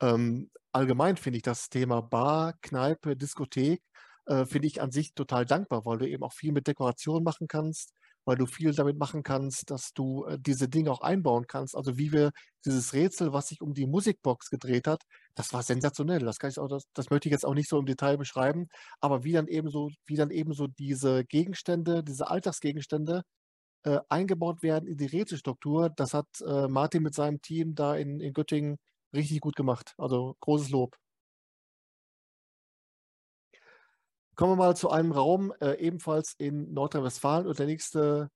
Ähm, allgemein finde ich das Thema Bar, Kneipe, Diskothek äh, finde ich an sich total dankbar, weil du eben auch viel mit Dekoration machen kannst, weil du viel damit machen kannst, dass du äh, diese Dinge auch einbauen kannst. Also wie wir dieses Rätsel, was sich um die Musikbox gedreht hat, das war sensationell. Das kann ich auch, das, das möchte ich jetzt auch nicht so im Detail beschreiben, aber wie dann eben so, wie dann eben so diese Gegenstände, diese Alltagsgegenstände äh, eingebaut werden in die Rätselstruktur, das hat äh, Martin mit seinem Team da in, in Göttingen richtig gut gemacht. Also großes Lob. Kommen wir mal zu einem Raum, äh, ebenfalls in Nordrhein-Westfalen und der nächste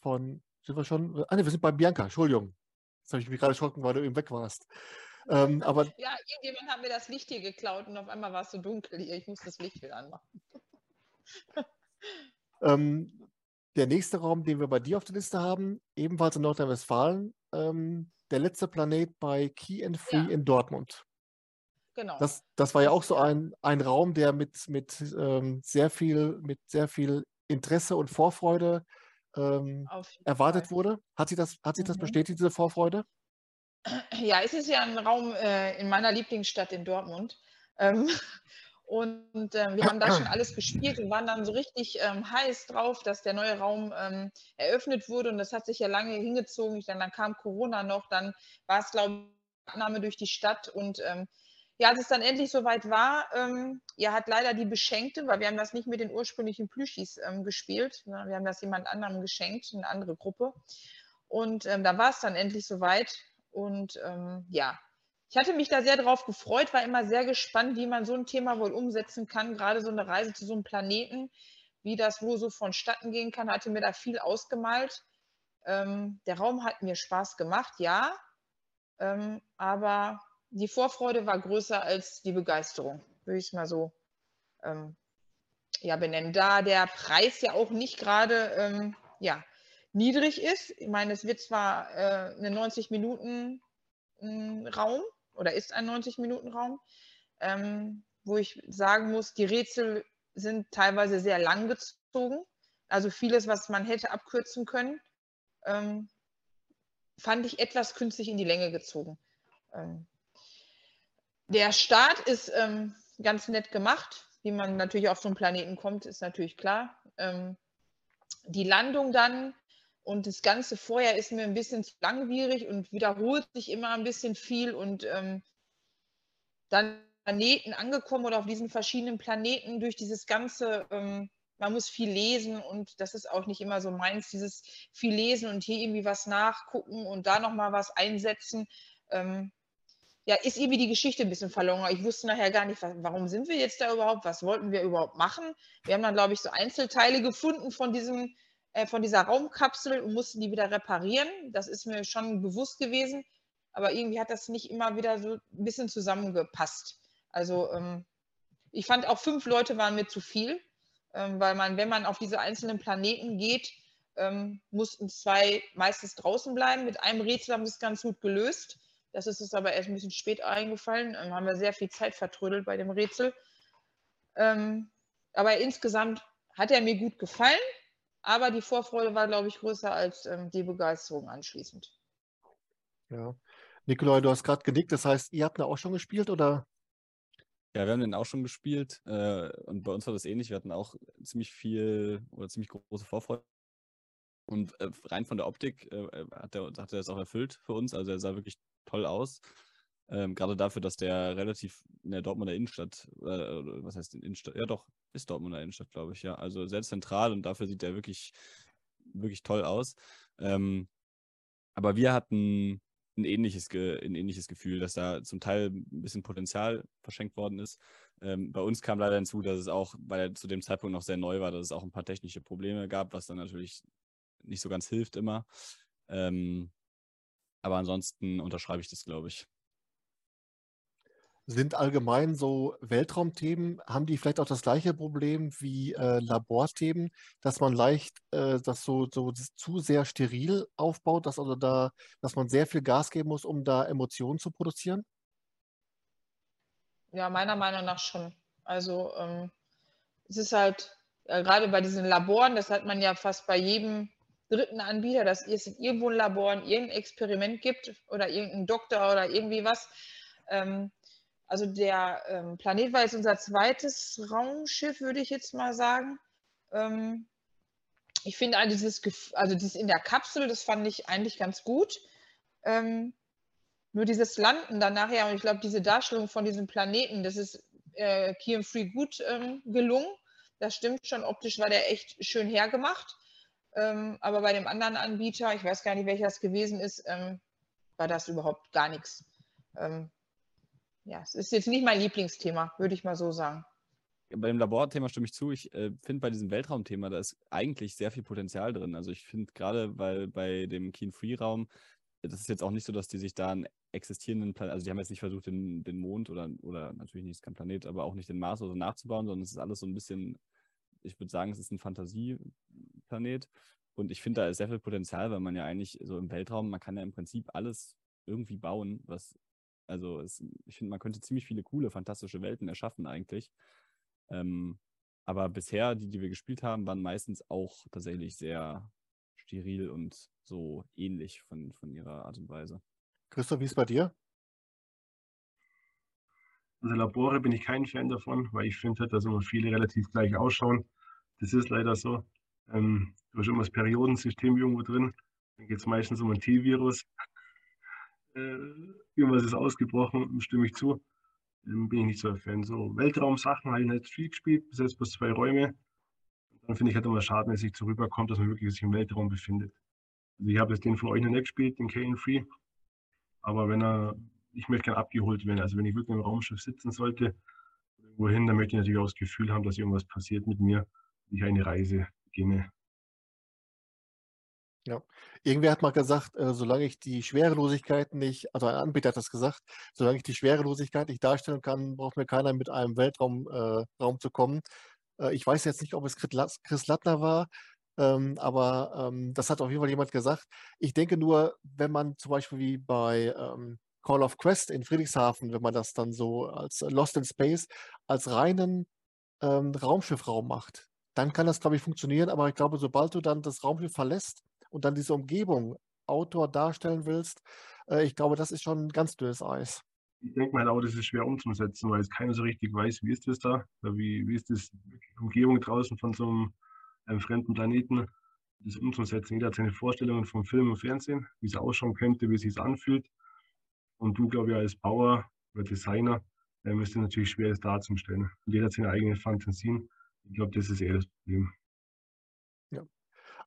von, sind wir schon? Ah, ne, wir sind bei Bianca, Entschuldigung. Jetzt habe ich mich gerade erschrocken, weil du eben weg warst. Ähm, aber, ja, irgendjemand hat mir das Licht hier geklaut und auf einmal war es so dunkel hier. Ich muss das Licht wieder anmachen. ähm, der nächste Raum, den wir bei dir auf der Liste haben, ebenfalls in Nordrhein-Westfalen, ähm, der letzte Planet bei Key and Free ja. in Dortmund. Genau. Das, das war ja auch so ein, ein Raum, der mit, mit, ähm, sehr viel, mit sehr viel Interesse und Vorfreude ähm, erwartet Fall. wurde. Hat sich das, hat das mhm. bestätigt, diese Vorfreude? Ja, es ist ja ein Raum äh, in meiner Lieblingsstadt in Dortmund. Ähm, und äh, wir haben da schon alles gespielt und waren dann so richtig ähm, heiß drauf, dass der neue Raum ähm, eröffnet wurde. Und das hat sich ja lange hingezogen. Dann, dann kam Corona noch, dann war es, glaube ich, Abnahme durch die Stadt und ähm, ja, als es dann endlich soweit war, ähm, ja, hat leider die Beschenkte, weil wir haben das nicht mit den ursprünglichen Plüschis ähm, gespielt, ne? wir haben das jemand anderem geschenkt, eine andere Gruppe. Und ähm, da war es dann endlich soweit. Und ähm, ja, ich hatte mich da sehr drauf gefreut, war immer sehr gespannt, wie man so ein Thema wohl umsetzen kann, gerade so eine Reise zu so einem Planeten, wie das wohl so vonstatten gehen kann, hatte mir da viel ausgemalt. Ähm, der Raum hat mir Spaß gemacht, ja, ähm, aber die Vorfreude war größer als die Begeisterung, würde ich es mal so ähm, ja, benennen. Da der Preis ja auch nicht gerade ähm, ja, niedrig ist. Ich meine, es wird zwar äh, eine 90-Minuten-Raum hm, oder ist ein 90-Minuten-Raum, ähm, wo ich sagen muss, die Rätsel sind teilweise sehr lang gezogen. Also vieles, was man hätte abkürzen können, ähm, fand ich etwas künstlich in die Länge gezogen. Ähm, der Start ist ähm, ganz nett gemacht. Wie man natürlich auf so einen Planeten kommt, ist natürlich klar. Ähm, die Landung dann Und das Ganze vorher ist mir ein bisschen zu langwierig und wiederholt sich immer ein bisschen viel. Und ähm, dann Planeten angekommen oder auf diesen verschiedenen Planeten durch dieses ganze, ähm, man muss viel lesen und das ist auch nicht immer so meins, dieses viel lesen und hier irgendwie was nachgucken und da nochmal was einsetzen. Ähm, ja, ist irgendwie die Geschichte ein bisschen verloren. Ich wusste nachher gar nicht, warum sind wir jetzt da überhaupt, was wollten wir überhaupt machen. Wir haben dann, glaube ich, so Einzelteile gefunden von diesem äh, von dieser Raumkapsel und mussten die wieder reparieren. Das ist mir schon bewusst gewesen, aber irgendwie hat das nicht immer wieder so ein bisschen zusammengepasst. Also ähm, ich fand auch fünf Leute waren mir zu viel, ähm, weil man, wenn man auf diese einzelnen Planeten geht, ähm, mussten zwei meistens draußen bleiben. Mit einem Rätsel haben sie es ganz gut gelöst. Das ist uns aber erst ein bisschen spät eingefallen. Ähm, haben wir sehr viel Zeit vertrödelt bei dem Rätsel. Ähm, aber insgesamt hat er mir gut gefallen. Aber die Vorfreude war, glaube ich, größer als ähm, die Begeisterung anschließend. Ja. Nikolai, du hast gerade genickt. Das heißt, ihr habt da auch schon gespielt oder? Ja, wir haben den auch schon gespielt. Äh, und bei uns war das ähnlich. Wir hatten auch ziemlich viel oder ziemlich große Vorfreude. Und äh, rein von der Optik äh, äh hat, er, hat er das auch erfüllt für uns. Also er sah wirklich toll aus. Ähm, gerade dafür, dass der relativ in der Dortmunder Innenstadt, äh, was heißt in Innenstadt? Ja, doch, ist Dortmunder Innenstadt, glaube ich, ja. Also sehr zentral und dafür sieht der wirklich, wirklich toll aus. Ähm, aber wir hatten ein ähnliches, ein ähnliches Gefühl, dass da zum Teil ein bisschen Potenzial verschenkt worden ist. Ähm, bei uns kam leider hinzu, dass es auch, weil er zu dem Zeitpunkt noch sehr neu war, dass es auch ein paar technische Probleme gab, was dann natürlich nicht so ganz hilft immer. Ähm, aber ansonsten unterschreibe ich das, glaube ich sind allgemein so Weltraumthemen, haben die vielleicht auch das gleiche Problem wie äh, Laborthemen, dass man leicht äh, das so, so das zu sehr steril aufbaut, dass also da, dass man sehr viel Gas geben muss, um da Emotionen zu produzieren? Ja, meiner Meinung nach schon. Also ähm, es ist halt, äh, gerade bei diesen Laboren, das hat man ja fast bei jedem dritten Anbieter, dass es irgendwo ein Labor, irgendein Experiment gibt oder irgendein Doktor oder irgendwie was. Ähm, also der ähm, Planet war jetzt unser zweites Raumschiff, würde ich jetzt mal sagen. Ähm, ich finde also dieses, also dieses in der Kapsel, das fand ich eigentlich ganz gut. Nur dieses Landen dann nachher, und ich glaube, diese Darstellung von diesem Planeten, das ist äh, Key Free gut gelungen. Das stimmt schon, optisch war der echt schön hergemacht. Ähm, aber bei dem anderen Anbieter, ich weiß gar nicht, welcher es gewesen ist, ähm, war das überhaupt gar nichts. Ähm, ja, es ist jetzt nicht mein Lieblingsthema, würde ich mal so sagen. Bei dem Laborthema stimme ich zu. Ich äh, finde bei diesem Weltraumthema, da ist eigentlich sehr viel Potenzial drin. Also ich finde gerade, weil bei dem Keen-Free-Raum, das ist jetzt auch nicht so, dass die sich da einen existierenden Planeten, also die haben jetzt nicht versucht, den, den Mond oder, oder natürlich nicht, kein Planet, aber auch nicht den Mars oder so nachzubauen, sondern es ist alles so ein bisschen, ich würde sagen, es ist ein Fantasieplanet. Und ich finde, da ist sehr viel Potenzial, weil man ja eigentlich so im Weltraum, man kann ja im Prinzip alles irgendwie bauen, was also es, ich finde, man könnte ziemlich viele coole, fantastische Welten erschaffen eigentlich. Ähm, aber bisher, die, die wir gespielt haben, waren meistens auch tatsächlich sehr steril und so ähnlich von, von ihrer Art und Weise. Christoph, wie ist es bei dir? Also Labore bin ich kein Fan davon, weil ich finde, dass immer viele relativ gleich ausschauen. Das ist leider so. Ähm, du hast immer das Periodensystem irgendwo drin. Dann geht es meistens um ein T-Virus äh, irgendwas ist ausgebrochen, stimme ich zu. Ähm, bin ich nicht so ein Fan. So Weltraumsachen habe ich nicht viel gespielt, bis jetzt bloß zwei Räume. dann finde ich halt immer es sich zurückkommt, dass man wirklich sich im Weltraum befindet. Also ich habe jetzt den von euch noch nicht gespielt, den Kane Free. Aber wenn er, ich möchte gerne abgeholt werden. Also wenn ich wirklich im Raumschiff sitzen sollte, wohin, dann möchte ich natürlich auch das Gefühl haben, dass irgendwas passiert mit mir, wenn ich eine Reise beginne. Ja. Irgendwer hat mal gesagt, äh, solange ich die Schwerelosigkeit nicht, also ein Anbieter hat das gesagt, solange ich die Schwerelosigkeit nicht darstellen kann, braucht mir keiner mit einem Weltraum äh, Raum zu kommen. Äh, ich weiß jetzt nicht, ob es Chris Lattner war, ähm, aber ähm, das hat auf jeden Fall jemand gesagt. Ich denke nur, wenn man zum Beispiel wie bei ähm, Call of Quest in Friedrichshafen, wenn man das dann so als Lost in Space, als reinen ähm, Raumschiffraum macht, dann kann das, glaube ich, funktionieren. Aber ich glaube, sobald du dann das Raumschiff verlässt, und dann diese Umgebung Outdoor darstellen willst, äh, ich glaube, das ist schon ganz dünnes Eis. Ich denke mal auch, das ist schwer umzusetzen, weil es keiner so richtig weiß, wie ist das da, wie, wie ist das Umgebung draußen von so einem, einem fremden Planeten. das umzusetzen. Jeder hat seine Vorstellungen vom Film und Fernsehen, wie es ausschauen könnte, wie es sich anfühlt. Und du, glaube ich, als Bauer oder Designer ähm, ist es natürlich schwer, das darzustellen. Und jeder hat seine eigenen Fantasien. Ich glaube, das ist eher das Problem. Ja.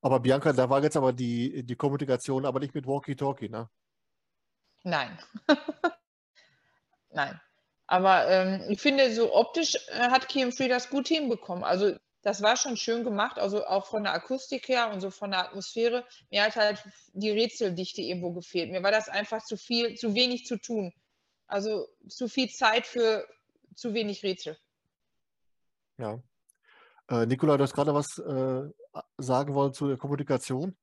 Aber Bianca, da war jetzt aber die, die Kommunikation aber nicht mit Walkie-Talkie, ne? Nein. Nein. Aber ähm, ich finde, so optisch äh, hat Kim Free das gut hinbekommen. Also das war schon schön gemacht, also auch von der Akustik her und so von der Atmosphäre. Mir hat halt die Rätseldichte irgendwo gefehlt. Mir war das einfach zu viel, zu wenig zu tun. Also zu viel Zeit für zu wenig Rätsel. Ja. Äh, Nikola, du hast gerade was äh, sagen wollen zu der Kommunikation.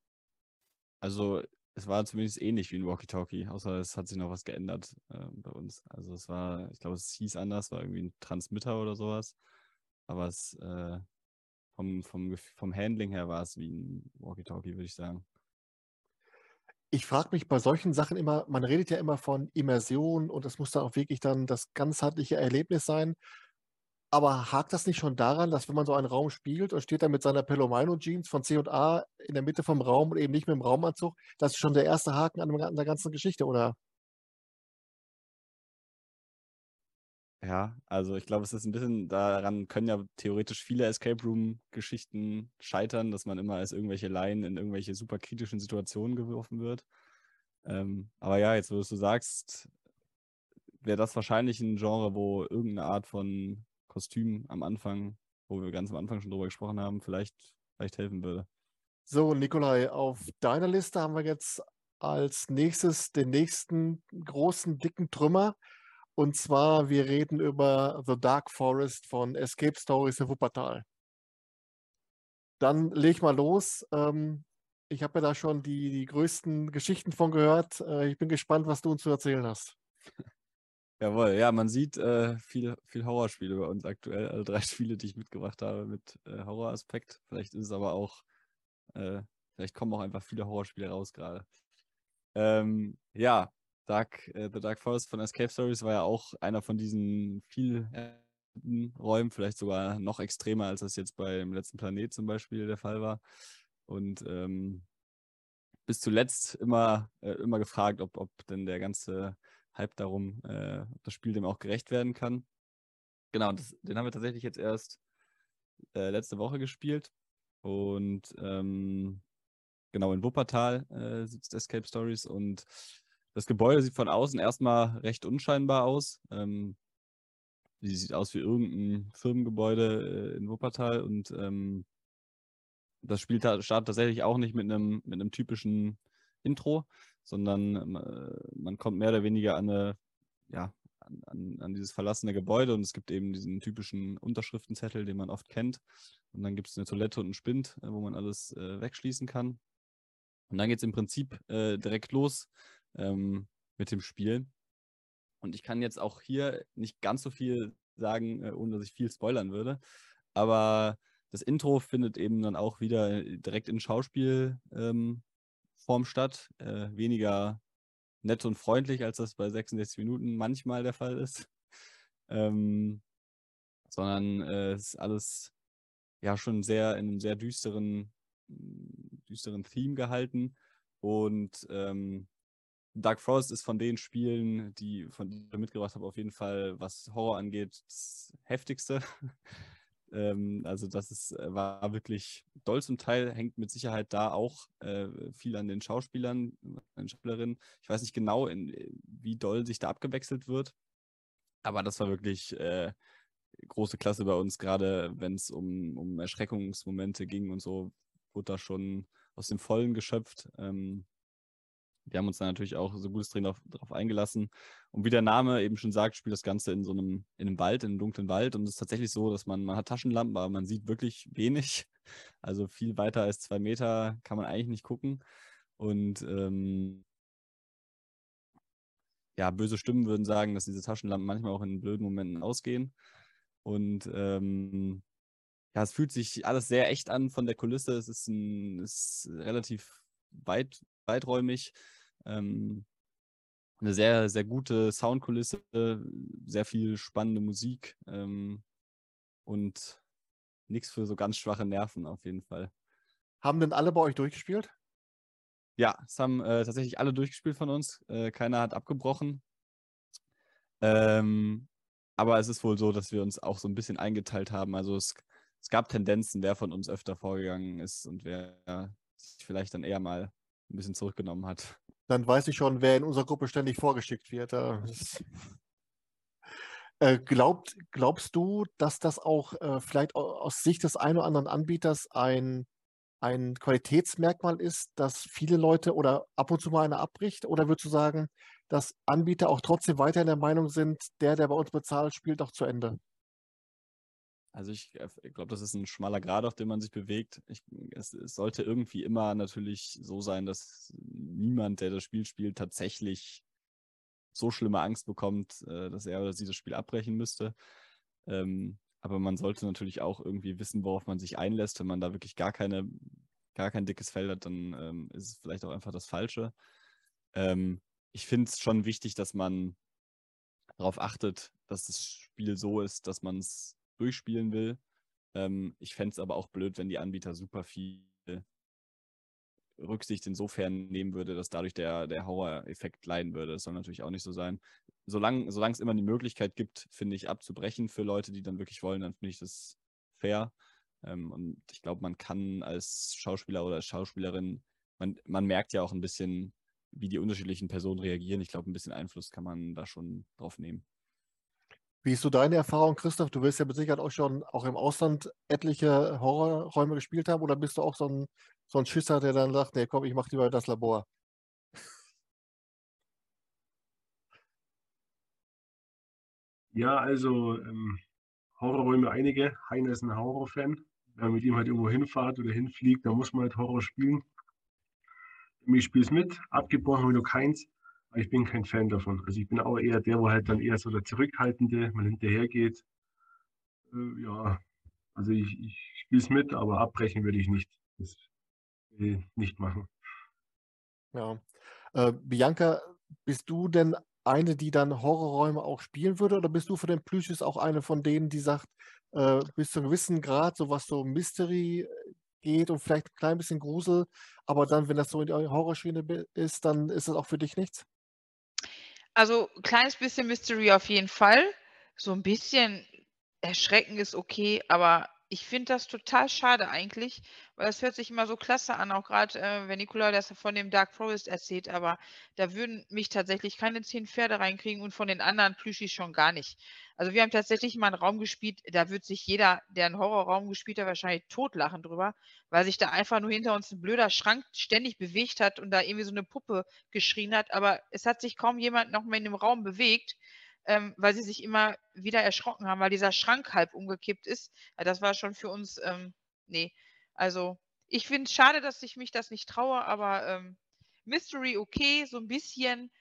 Also es war zumindest ähnlich wie ein Walkie-Talkie, außer es hat sich noch was geändert äh, bei uns. Also es war, ich glaube, es hieß anders, war irgendwie ein Transmitter oder sowas. Aber es äh, vom, vom, vom Handling her war es wie ein Walkie-Talkie, würde ich sagen. Ich frage mich bei solchen Sachen immer, man redet ja immer von Immersion und das muss dann auch wirklich dann das ganzheitliche Erlebnis sein. Aber hakt das nicht schon daran, dass wenn man so einen Raum spielt und steht dann mit seiner Pelomino-Jeans von C&A in der Mitte vom Raum und eben nicht mit dem Raumanzug, das ist schon der erste Haken an der ganzen Geschichte, oder? Ja, also ich glaube, es ist ein bisschen, daran können ja theoretisch viele Escape Room-Geschichten scheitern, dass man immer als irgendwelche Laien in irgendwelche super kritischen Situationen geworfen wird. Ähm, aber ja, jetzt, wo du sagst, wäre das wahrscheinlich ein Genre, wo irgendeine Art von Kostüm am Anfang, wo wir ganz am Anfang schon drüber gesprochen haben, vielleicht, vielleicht helfen würde. So, Nikolai, auf deiner Liste haben wir jetzt als nächstes den nächsten großen, dicken Trümmer. Und zwar, wir reden über The Dark Forest von Escape Stories in Wuppertal. Dann leg mal los. Ähm, ich habe ja da schon die, die größten Geschichten von gehört. Äh, ich bin gespannt, was du uns zu erzählen hast. Jawohl, ja, man sieht äh, viel, viel Horrorspiele bei uns aktuell. Also drei Spiele, die ich mitgebracht habe mit äh, Horroraspekt. Vielleicht ist es aber auch, äh, vielleicht kommen auch einfach viele Horrorspiele raus gerade. Ähm, ja, Dark, äh, The Dark Forest von Escape Stories war ja auch einer von diesen viel Räumen, vielleicht sogar noch extremer, als das jetzt beim letzten Planet zum Beispiel der Fall war. Und ähm, bis zuletzt immer, äh, immer gefragt, ob, ob denn der ganze Hype darum, äh, ob das Spiel dem auch gerecht werden kann. Genau, das, den haben wir tatsächlich jetzt erst äh, letzte Woche gespielt. Und ähm, genau in Wuppertal äh, sitzt Escape Stories und das Gebäude sieht von außen erstmal recht unscheinbar aus. Ähm, sieht aus wie irgendein Firmengebäude äh, in Wuppertal und ähm, das Spiel startet tatsächlich auch nicht mit einem, mit einem typischen Intro, sondern ähm, äh, man kommt mehr oder weniger an, eine, ja, an, an, dieses verlassene Gebäude und es gibt eben diesen typischen Unterschriftenzettel, den man oft kennt. Und dann gibt es eine Toilette und einen Spind, äh, wo man alles äh, wegschließen kann. Und dann geht es im Prinzip äh, direkt los ähm, mit dem Spiel. Und ich kann jetzt auch hier nicht ganz so viel sagen, äh, ohne dass ich viel spoilern würde. Aber das Intro findet eben dann auch wieder äh, direkt in Schauspielform ähm, statt. Äh, weniger nett und freundlich, als das bei 66 Minuten manchmal der Fall ist. ähm, sondern äh, es ist alles ja schon sehr in einem sehr düsteren, düsteren Theme gehalten. Und ähm, Dark Forest ist von den Spielen, die von die ich mitgebracht habe, auf jeden Fall, was Horror angeht, das heftigste. ähm, also das ist, äh, war wirklich doll zum Teil, hängt mit Sicherheit da auch äh, viel an den Schauspielern, den Schauspielerinnen. Ich weiß nicht genau, in, wie doll sich da abgewechselt wird, aber das war wirklich äh, große Klasse bei uns, gerade wenn es um, um Erschreckungsmomente ging und so, wurde da schon aus dem Vollen geschöpft. Ähm, wir haben uns da natürlich auch so gutes Ding darauf eingelassen. Und wie der Name eben schon sagt, spielt das Ganze in so einem, in einem Wald, in einem dunklen Wald. Und es ist tatsächlich so, dass man, man hat Taschenlampen, aber man sieht wirklich wenig. Also viel weiter als zwei Meter kann man eigentlich nicht gucken. Und ähm, ja, böse Stimmen würden sagen, dass diese Taschenlampen manchmal auch in blöden Momenten ausgehen. Und ähm, ja, es fühlt sich alles sehr echt an von der Kulisse. Es ist, ein, ist relativ weit, weiträumig. Ähm, eine sehr, sehr gute Soundkulisse, sehr viel spannende Musik ähm, und nichts für so ganz schwache Nerven auf jeden Fall. Haben denn alle bei euch durchgespielt? Ja, es haben äh, tatsächlich alle durchgespielt von uns. Äh, keiner hat abgebrochen. Ähm, aber es ist wohl so, dass wir uns auch so ein bisschen eingeteilt haben. Also es, es gab Tendenzen, wer von uns öfter vorgegangen ist und wer sich vielleicht dann eher mal ein bisschen zurückgenommen hat. Dann weiß ich schon, wer in unserer Gruppe ständig vorgeschickt wird. Äh, glaubt, glaubst du, dass das auch äh, vielleicht aus Sicht des einen oder anderen Anbieters ein, ein Qualitätsmerkmal ist, dass viele Leute oder ab und zu mal einer abbricht? Oder würdest du sagen, dass Anbieter auch trotzdem weiter in der Meinung sind, der, der bei uns bezahlt, spielt auch zu Ende? Also ich, äh, ich glaube, das ist ein schmaler Grad, auf dem man sich bewegt. Ich, es, es, sollte irgendwie immer natürlich so sein, dass niemand, der das Spiel spielt, tatsächlich so schlimme Angst bekommt, äh, dass er oder sie das Spiel abbrechen müsste. Ähm, aber man sollte natürlich auch irgendwie wissen, worauf man sich einlässt. Wenn man da wirklich gar keine, gar kein dickes Feld hat, dann ähm, ist es vielleicht auch einfach das Falsche. Ähm, ich finde es schon wichtig, dass man darauf achtet, dass das Spiel so ist, dass man es durchspielen will. Ähm, ich fände es aber auch blöd, wenn die Anbieter super viel Rücksicht insofern nehmen würde, dass dadurch der, der Horror-Effekt leiden würde. Das soll natürlich auch nicht so sein. Solange es immer die Möglichkeit gibt, finde ich, abzubrechen für Leute, die dann wirklich wollen, dann finde ich das fair. Ähm, und ich glaube, man kann als Schauspieler oder als Schauspielerin, man, man merkt ja auch ein bisschen, wie die unterschiedlichen Personen reagieren. Ich glaube, ein bisschen Einfluss kann man da schon drauf nehmen. Wie ist so deine Erfahrung, Christoph? Du wirst ja mit Sicherheit auch schon auch im Ausland etliche Horrorräume gespielt haben oder bist du auch so ein, so ein Schisser, der dann sagt, nee, komm, ich mach lieber das Labor? Ja, also ähm, Horrorräume einige. Heiner ist ein Horrorfan. Wenn man mit ihm halt irgendwo hinfahrt oder hinfliegt, dann muss man halt Horror spielen. Ich spiele es mit, abgebrochen habe ich noch keins. Aber ich bin kein Fan davon. Also ich bin auch eher der, wo halt dann eher so der Zurückhaltende, mal hinterhergeht. Äh, ja, also ich, ich spiele es mit, aber abbrechen würde ich nicht. Das will ich nicht machen. Ja. Äh, Bianca, bist du denn eine, die dann Horrorräume auch spielen würde? Oder bist du für den Plüschis auch eine von denen, die sagt, äh, bis zu einem gewissen Grad, so was so Mystery geht und vielleicht ein klein bisschen Grusel, aber dann, wenn das so in die Horrorschiene ist, dann ist das auch für dich nichts? Also, kleines bisschen Mystery auf jeden Fall. So ein bisschen Erschrecken ist okay, aber ich finde das total schade eigentlich, weil es hört sich immer so klasse an, auch gerade, äh, wenn Nicola das von dem Dark Forest erzählt, aber da würden mich tatsächlich keine zehn Pferde reinkriegen und von den anderen Plüschis schon gar nicht. Also, wir haben tatsächlich mal einen Raum gespielt, da wird sich jeder, der einen Horrorraum gespielt hat, wahrscheinlich totlachen drüber, weil sich da einfach nur hinter uns ein blöder Schrank ständig bewegt hat und da irgendwie so eine Puppe geschrien hat, aber es hat sich kaum jemand noch mehr in dem Raum bewegt ähm, weil sie sich immer wieder erschrocken haben, weil dieser Schrank halb umgekippt ist. Ja, das war schon für uns, ähm, nee. Also, ich finde es schade, dass ich mich das nicht traue, aber ähm, Mystery okay, so ein bisschen.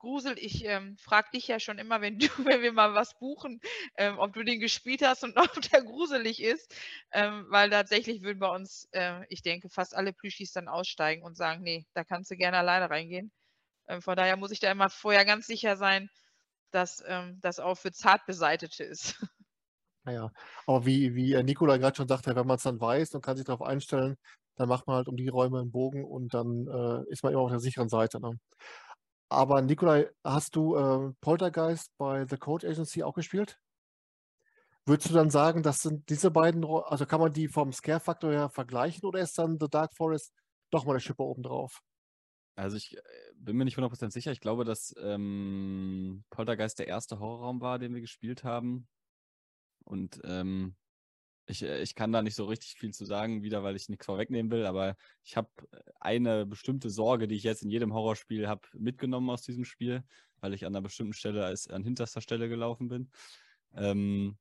Grusel, ich ähm, frage dich ja schon immer, wenn du, wenn wir mal was buchen, ähm, ob du den gespielt hast und ob der gruselig ist, ähm, weil tatsächlich würden bei uns, äh, ich denke, fast alle Plüschis dann aussteigen und sagen, nee, da kannst du gerne alleine reingehen. Ähm, von daher muss ich da immer vorher ganz sicher sein, dass ähm, das auch für Zartbeseitete ist. Naja, aber wie, wie Nikola gerade schon sagte, wenn man es dann weiß und kann sich darauf einstellen, dann macht man halt um die Räume einen Bogen und dann äh, ist man immer auf der sicheren Seite. Ne? Aber Nikolai, hast du äh, Poltergeist bei The Code Agency auch gespielt? Würdest du dann sagen, das sind diese beiden, also kann man die vom Scare-Faktor her vergleichen oder ist dann The Dark Forest doch mal eine Schippe obendrauf? Also ich äh, bin mir nicht 100% sicher. Ich glaube, dass ähm, Poltergeist der erste Horrorraum war, den wir gespielt haben. Und ähm, ich, äh, ich kann da nicht so richtig viel zu sagen, wieder weil ich nichts vorwegnehmen will, aber ich habe eine bestimmte Sorge, die ich jetzt in jedem Horrorspiel habe, mitgenommen aus diesem Spiel, weil ich an einer bestimmten Stelle als an hinterster Stelle gelaufen bin. Ähm,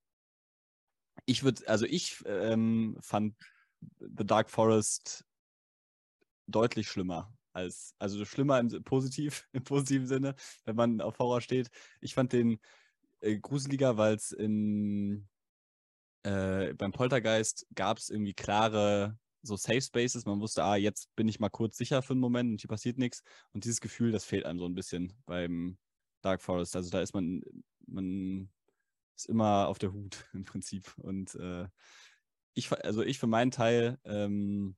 ich würde, also ich ähm, fand The Dark Forest deutlich schlimmer als, also schlimmer im, positiv, im positiven Sinne, wenn man auf Horror steht. Ich fand den äh, gruseliger, weil es in äh, beim Poltergeist gab es irgendwie klare so Safe Spaces. Man wusste, ah, jetzt bin ich mal kurz sicher für einen Moment und hier passiert nichts. Und dieses Gefühl, das fehlt einem so ein bisschen beim Dark Forest. Also da ist man, man ist immer auf der Hut im Prinzip. Und äh, ich, also ich für meinen Teil ähm,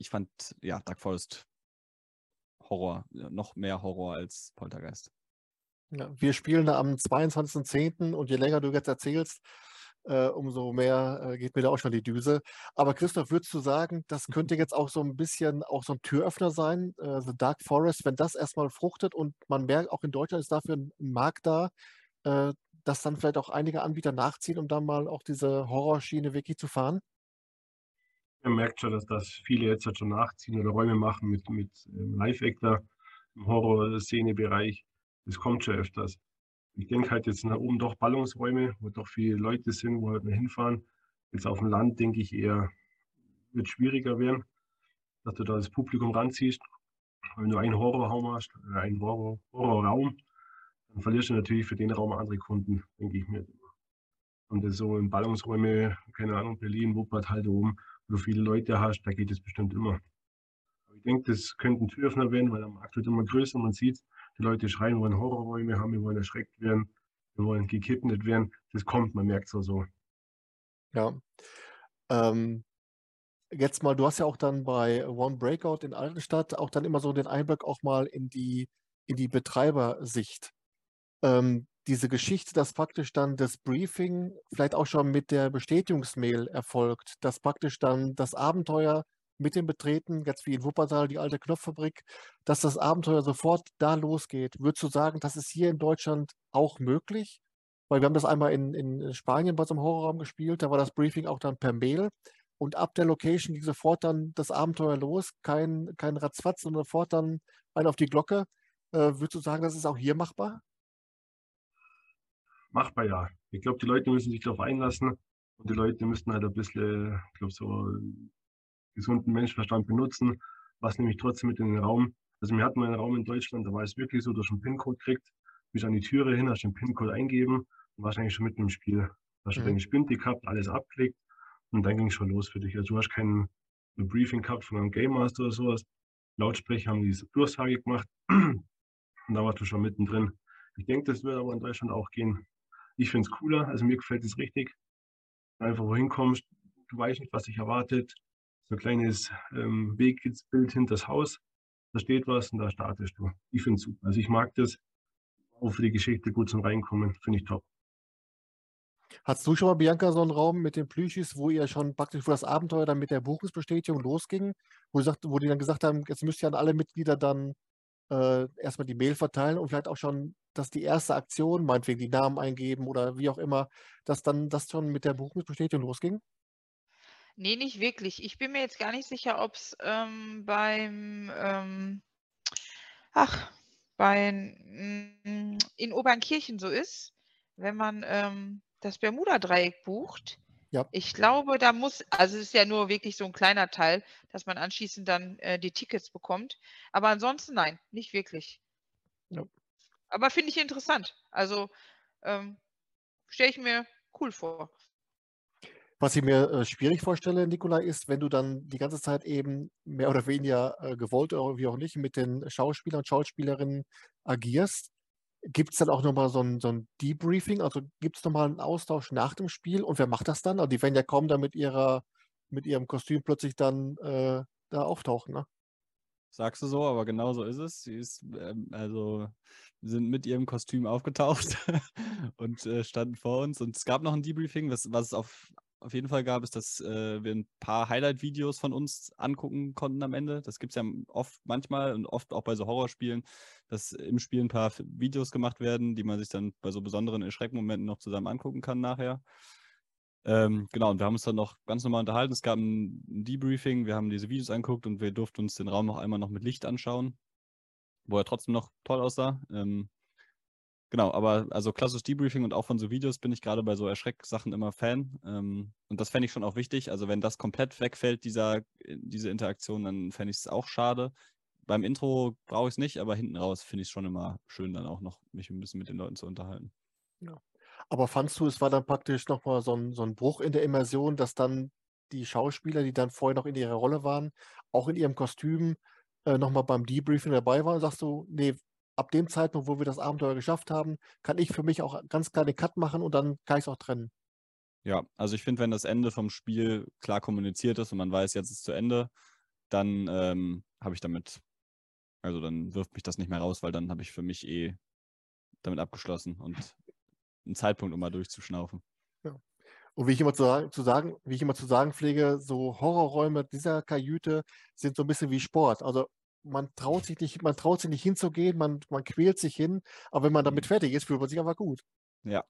ich fand, ja, Dark Forest Horror, noch mehr Horror als Poltergeist. Ja, wir spielen da am 22.10. und je länger du jetzt erzählst, äh, umso mehr äh, geht mir da auch schon die Düse. Aber Christoph, würdest du sagen, das könnte jetzt auch so ein bisschen auch so ein Türöffner sein, äh, The Dark Forest, wenn das erstmal fruchtet und man merkt, auch in Deutschland ist dafür ein Markt da, äh, dass dann vielleicht auch einige Anbieter nachziehen, um dann mal auch diese Horrorschiene wirklich zu fahren? Man merkt schon, dass das viele jetzt halt schon nachziehen oder Räume machen mit, mit ähm, Live-Actor im Horror-Szene-Bereich. Das kommt schon öfters. Ich denke halt jetzt nach oben doch Ballungsräume, wo doch viele Leute sind, wo halt wir hinfahren. Jetzt auf dem Land denke ich eher, wird schwieriger werden, dass du da das Publikum ranziehst. Wenn du einen Horrorraum hast, oder einen Horror, Horrorraum, dann verlierst du natürlich für den Raum andere Kunden, denke ich mir. Und so in Ballungsräume, keine Ahnung, Berlin, Wuppertal da oben, du viele Leute hast, da geht es bestimmt immer. Aber ich denke, das könnte ein Türöffner werden, weil der Markt wird immer größer. Man sieht, die Leute schreien, wollen Horrorräume haben, wir wollen erschreckt werden, wir wollen gekidnet werden. Das kommt, man merkt es auch so. Ja. Ähm, jetzt mal, du hast ja auch dann bei One Breakout in Altenstadt auch dann immer so den Einblick auch mal in die, in die Betreibersicht. Ähm, diese Geschichte, dass praktisch dann das Briefing vielleicht auch schon mit der Bestätigungsmail erfolgt, dass praktisch dann das Abenteuer mit dem Betreten, jetzt wie in Wuppertal die alte Knopffabrik, dass das Abenteuer sofort da losgeht. Würdest du sagen, das ist hier in Deutschland auch möglich? Weil wir haben das einmal in, in Spanien bei so einem Horrorraum gespielt, da war das Briefing auch dann per Mail und ab der Location ging sofort dann das Abenteuer los, kein, kein Ratzfatz, sondern sofort dann ein auf die Glocke. Äh, würdest du sagen, das ist auch hier machbar? Machbar, ja. Ich glaube, die Leute müssen sich darauf einlassen und die Leute müssen halt ein bisschen, ich glaube, so gesunden Menschenverstand benutzen, was nämlich trotzdem mit in den Raum. Also wir hatten mal einen Raum in Deutschland, da war es wirklich so, dass du einen PIN-Code kriegt, bist an die Türe hin, hast den PIN-Code eingeben und warst eigentlich schon mitten im Spiel. Hast du mhm. deine Spinte gehabt, alles abgelegt und dann ging es schon los für dich. Also du hast kein Briefing gehabt von einem Game Master oder sowas. Lautsprecher haben diese Durchsage gemacht und da warst du schon mittendrin. Ich denke, das wird aber in Deutschland auch gehen. Ich finde es cooler, also mir gefällt es richtig. Einfach wohin kommst, du weißt nicht, was dich erwartet, so ein kleines ähm, Wegbild hinter das Haus. Da steht was und da startest du. Ich finde es super. Also ich mag das. Auch für die Geschichte gut zum Reinkommen. Finde ich top. Hast du schon mal, Bianca, so einen Raum mit den Plüschis, wo ihr schon praktisch, wo das Abenteuer dann mit der Buchungsbestätigung losging, wo, sagt, wo die dann gesagt haben, jetzt müsst ihr an alle Mitglieder dann äh, erstmal die Mail verteilen und vielleicht auch schon, dass die erste Aktion, meinetwegen die Namen eingeben oder wie auch immer, dass dann das schon mit der Buchungsbestätigung losging? Nee, nicht wirklich. Ich bin mir jetzt gar nicht sicher, ob es ähm, beim, ähm, ach, bei, mm, in Obernkirchen so ist, wenn man ähm, das Bermuda-Dreieck bucht. Ja. Ich glaube, da muss, also es ist ja nur wirklich so ein kleiner Teil, dass man anschließend dann äh, die Tickets bekommt. Aber ansonsten nein, nicht wirklich. Ja. Aber finde ich interessant. Also ähm, stelle ich mir cool vor. Was ich mir äh, schwierig vorstelle, Nikolai, ist, wenn du dann die ganze Zeit eben mehr oder weniger äh, gewollt oder wie auch nicht mit den Schauspielern und Schauspielerinnen agierst. Gibt es dann auch nochmal so ein, so ein Debriefing? Also gibt es nochmal einen Austausch nach dem Spiel? Und wer macht das dann? Also die werden ja kaum da mit, ihrer, mit ihrem Kostüm plötzlich dann äh, da auftauchen, ne? Sagst du so, aber genau so ist es. Sie ist, ähm, also, sind mit ihrem Kostüm aufgetaucht und äh, standen vor uns. Und es gab noch ein Debriefing, was, was auf auf jeden Fall gab es, dass äh, wir ein paar Highlight-Videos von uns angucken konnten am Ende. Das gibt es ja oft manchmal und oft auch bei so Horrorspielen, dass im Spiel ein paar Videos gemacht werden, die man sich dann bei so besonderen Erschreckmomenten noch zusammen angucken kann nachher. Ähm, genau, und wir haben uns dann noch ganz normal unterhalten. Es gab ein Debriefing, wir haben diese Videos angeguckt und wir durften uns den Raum noch einmal noch mit Licht anschauen, wo er trotzdem noch toll aussah. Ähm, Genau, aber also klassisch Debriefing und auch von so Videos bin ich gerade bei so Erschrecksachen immer Fan. Ähm, und das fände ich schon auch wichtig. Also wenn das komplett wegfällt, dieser, äh, diese Interaktion, dann fände ich es auch schade. Beim Intro brauche ich es nicht, aber hinten raus finde ich es schon immer schön, dann auch noch mich ein bisschen mit den Leuten zu unterhalten. Ja. Aber fandst du, es war dann praktisch nochmal so ein, so ein Bruch in der Immersion, dass dann die Schauspieler, die dann vorher noch in ihrer Rolle waren, auch in ihrem Kostüm äh, nochmal beim Debriefing dabei waren? Sagst du, nee, ab dem Zeitpunkt, wo wir das Abenteuer geschafft haben, kann ich für mich auch ganz klar den Cut machen und dann kann ich es auch trennen. Ja, also ich finde, wenn das Ende vom Spiel klar kommuniziert ist und man weiß, jetzt ist zu Ende, dann ähm, habe ich damit, also dann wirft mich das nicht mehr raus, weil dann habe ich für mich eh damit abgeschlossen und einen Zeitpunkt, um mal durchzuschnaufen. Ja. Und wie ich immer zu, zu, sagen, wie ich immer zu sagen pflege, so Horrorräume dieser Kajüte sind so ein bisschen wie Sport. Also man traut sich nicht, man traut sich nicht hinzugehen, man, man quält sich hin, aber wenn man damit mhm. fertig ist, fühlt man sich einfach gut. Ja,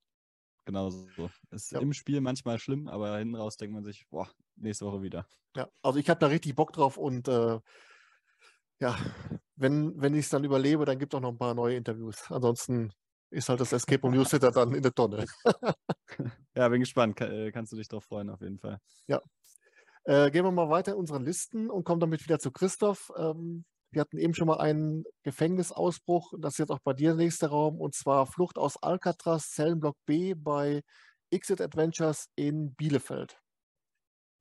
genau so. Ist ja. im Spiel manchmal schlimm, aber hinten raus denkt man sich, boah, nächste Woche wieder. Ja, also ich habe da richtig Bock drauf und äh, ja, wenn, wenn ich es dann überlebe, dann gibt es auch noch ein paar neue Interviews. Ansonsten ist halt das Escape Room Newsletter dann in der Tonne. ja, bin gespannt. Kann, äh, kannst du dich drauf freuen, auf jeden Fall. Ja. Äh, gehen wir mal weiter in unseren Listen und kommen damit wieder zu Christoph. Ähm, wir hatten eben schon mal einen Gefängnisausbruch, das ist jetzt auch bei dir der nächste Raum, und zwar Flucht aus Alcatraz, Zellenblock B bei Exit Adventures in Bielefeld.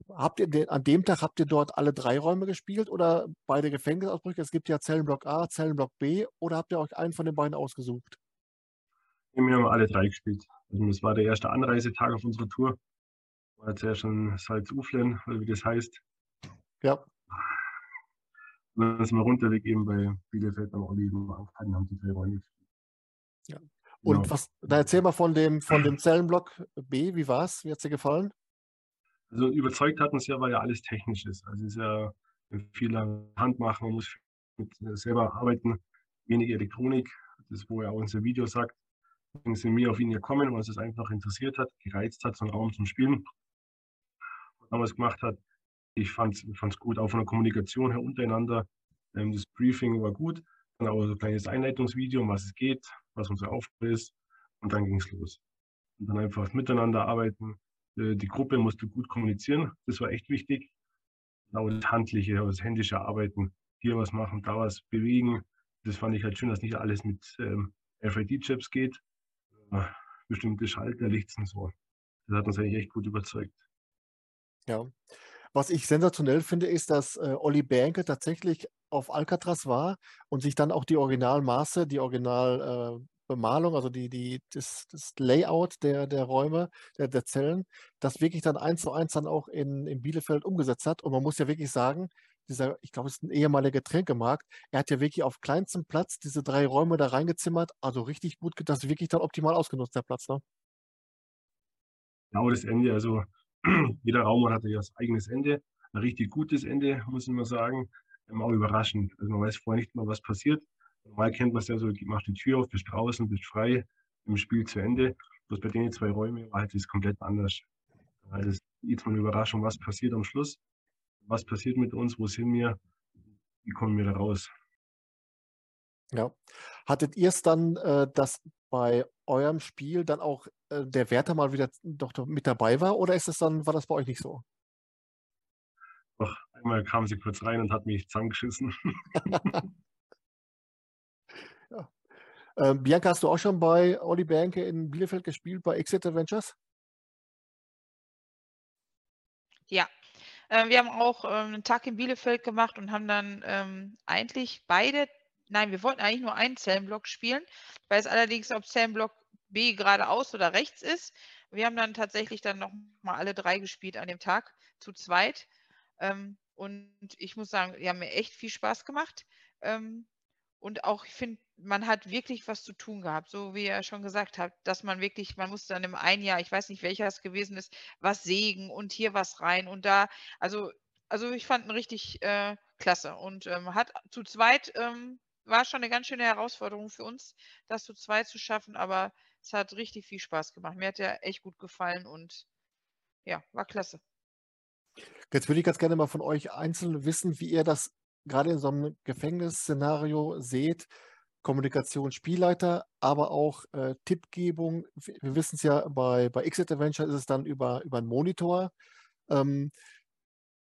Habt ihr den, an dem Tag habt ihr dort alle drei Räume gespielt oder beide Gefängnisausbrüche? Es gibt ja Zellenblock A, Zellenblock B oder habt ihr euch einen von den beiden ausgesucht? Wir haben alle drei gespielt. Also das war der erste Anreisetag auf unserer Tour. War jetzt ja schon Salzuflen, oder wie das heißt. Ja. Und sind wir runterweg eben bei Bielefeld am Olli und haben die drei Räume. Ja. Und genau. was, da erzähl mal von dem, von dem Zellenblock B, wie war es? Wie hat es dir gefallen? Also überzeugt hat uns ja, weil ja alles technisch ist. Also es ist ja viel Hand machen, man muss mit selber arbeiten, wenig Elektronik. Das ist, wo er auch unser Video sagt sind mir auf ihn gekommen, weil es einfach interessiert hat, gereizt hat, so einen Raum zum Spielen. Was damals gemacht hat, ich fand es gut, auch von der Kommunikation her untereinander. Ähm, das Briefing war gut, dann auch so ein kleines Einleitungsvideo, um was es geht, was unsere Aufgabe ist und dann ging es los. Und dann einfach miteinander arbeiten. Äh, die Gruppe musste gut kommunizieren, das war echt wichtig. Auch das handliche, das händische Arbeiten, hier was machen, da was bewegen. Das fand ich halt schön, dass nicht alles mit ähm, RFID-Chips geht, bestimmte Schalterlichts und so. Das hat uns eigentlich echt gut überzeugt. Ja. Was ich sensationell finde, ist, dass äh, Olli Bernke tatsächlich auf Alcatraz war und sich dann auch die Originalmaße, die Originalbemalung, äh, also die, die, das, das, Layout der, der Räume, der, der Zellen, das wirklich dann eins zu eins dann auch in, in Bielefeld umgesetzt hat. Und man muss ja wirklich sagen, dieser, ich glaube, es ist ein ehemaliger Getränkemarkt, er hat ja wirklich auf kleinstem Platz diese drei Räume da reingezimmert, also richtig gut, das wirklich dann optimal ausgenutzt, der Platz, ne? Genau das Ende, also jeder Raum hat ja das eigenes Ende, ein richtig gutes Ende, muss man sagen, ähm, auch überraschend. Also man weiß vorher nicht mal, was passiert. Normal kennt man es ja so, du machst die Tür auf, bist draußen, bist frei, im Spiel zu Ende. Bloß bei den zwei Räumen war halt das komplett anders. Das ist jetzt mal eine Überraschung, was passiert am Schluss was passiert mit uns, wo sind wir, wie kommen wir da raus. Ja. Hattet ihr es dann, äh, dass bei eurem Spiel dann auch äh, der Wärter mal wieder doch, doch mit dabei war oder ist es dann, war das bei euch nicht so? Doch, einmal kam sie kurz rein und hat mich zusammengeschissen. ja. ähm, Bianca, hast du auch schon bei Olli Bernke in Bielefeld gespielt, bei Exit Adventures? Ja, ähm, wir haben auch ähm, einen Tag in Bielefeld gemacht und haben dann ähm, eigentlich beide, nein, wir wollten eigentlich nur einen Zellenblock spielen. Ich weiß allerdings, ob Zellenblock B geradeaus oder rechts ist. Wir haben dann tatsächlich dann nochmal alle drei gespielt an dem Tag, zu zweit. Ähm, und ich muss sagen, die haben mir echt viel Spaß gemacht. Ähm, und auch, ich finde, man hat wirklich was zu tun gehabt, so wie er schon gesagt hat, dass man wirklich, man muss dann im einen Jahr, ich weiß nicht, welcher es gewesen ist, was sägen und hier was rein und da, also, also ich fand ihn richtig äh, klasse und ähm, hat zu zweit, ähm, war schon eine ganz schöne Herausforderung für uns, das zu zweit zu schaffen, aber es hat richtig viel Spaß gemacht. Mir hat er echt gut gefallen und ja, war klasse. Jetzt würde ich ganz gerne mal von euch einzeln wissen, wie ihr das gerade in so einem Gefängnisszenario seht, Kommunikation Spielleiter, aber auch äh, Tippgebung. Wir wissen es ja, bei, bei Exit Adventure ist es dann über, über einen Monitor. Ähm,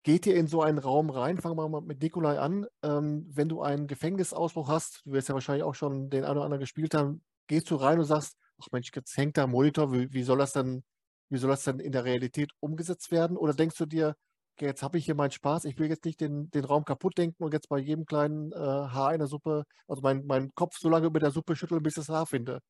geht ihr in so einen Raum rein? Fangen wir mal mit Nikolai an. Ähm, wenn du einen Gefängnisausbruch hast, du wirst ja wahrscheinlich auch schon den einen oder anderen gespielt haben, gehst du rein und sagst, ach Mensch, jetzt hängt da ein Monitor, wie, wie soll das dann, wie soll das dann in der Realität umgesetzt werden? Oder denkst du dir, jetzt habe ich hier meinen Spaß, ich will jetzt nicht den, den Raum kaputt denken und jetzt bei jedem kleinen äh, Haar in der Suppe, also meinen mein Kopf so lange über der Suppe schütteln, bis ich das Haar finde.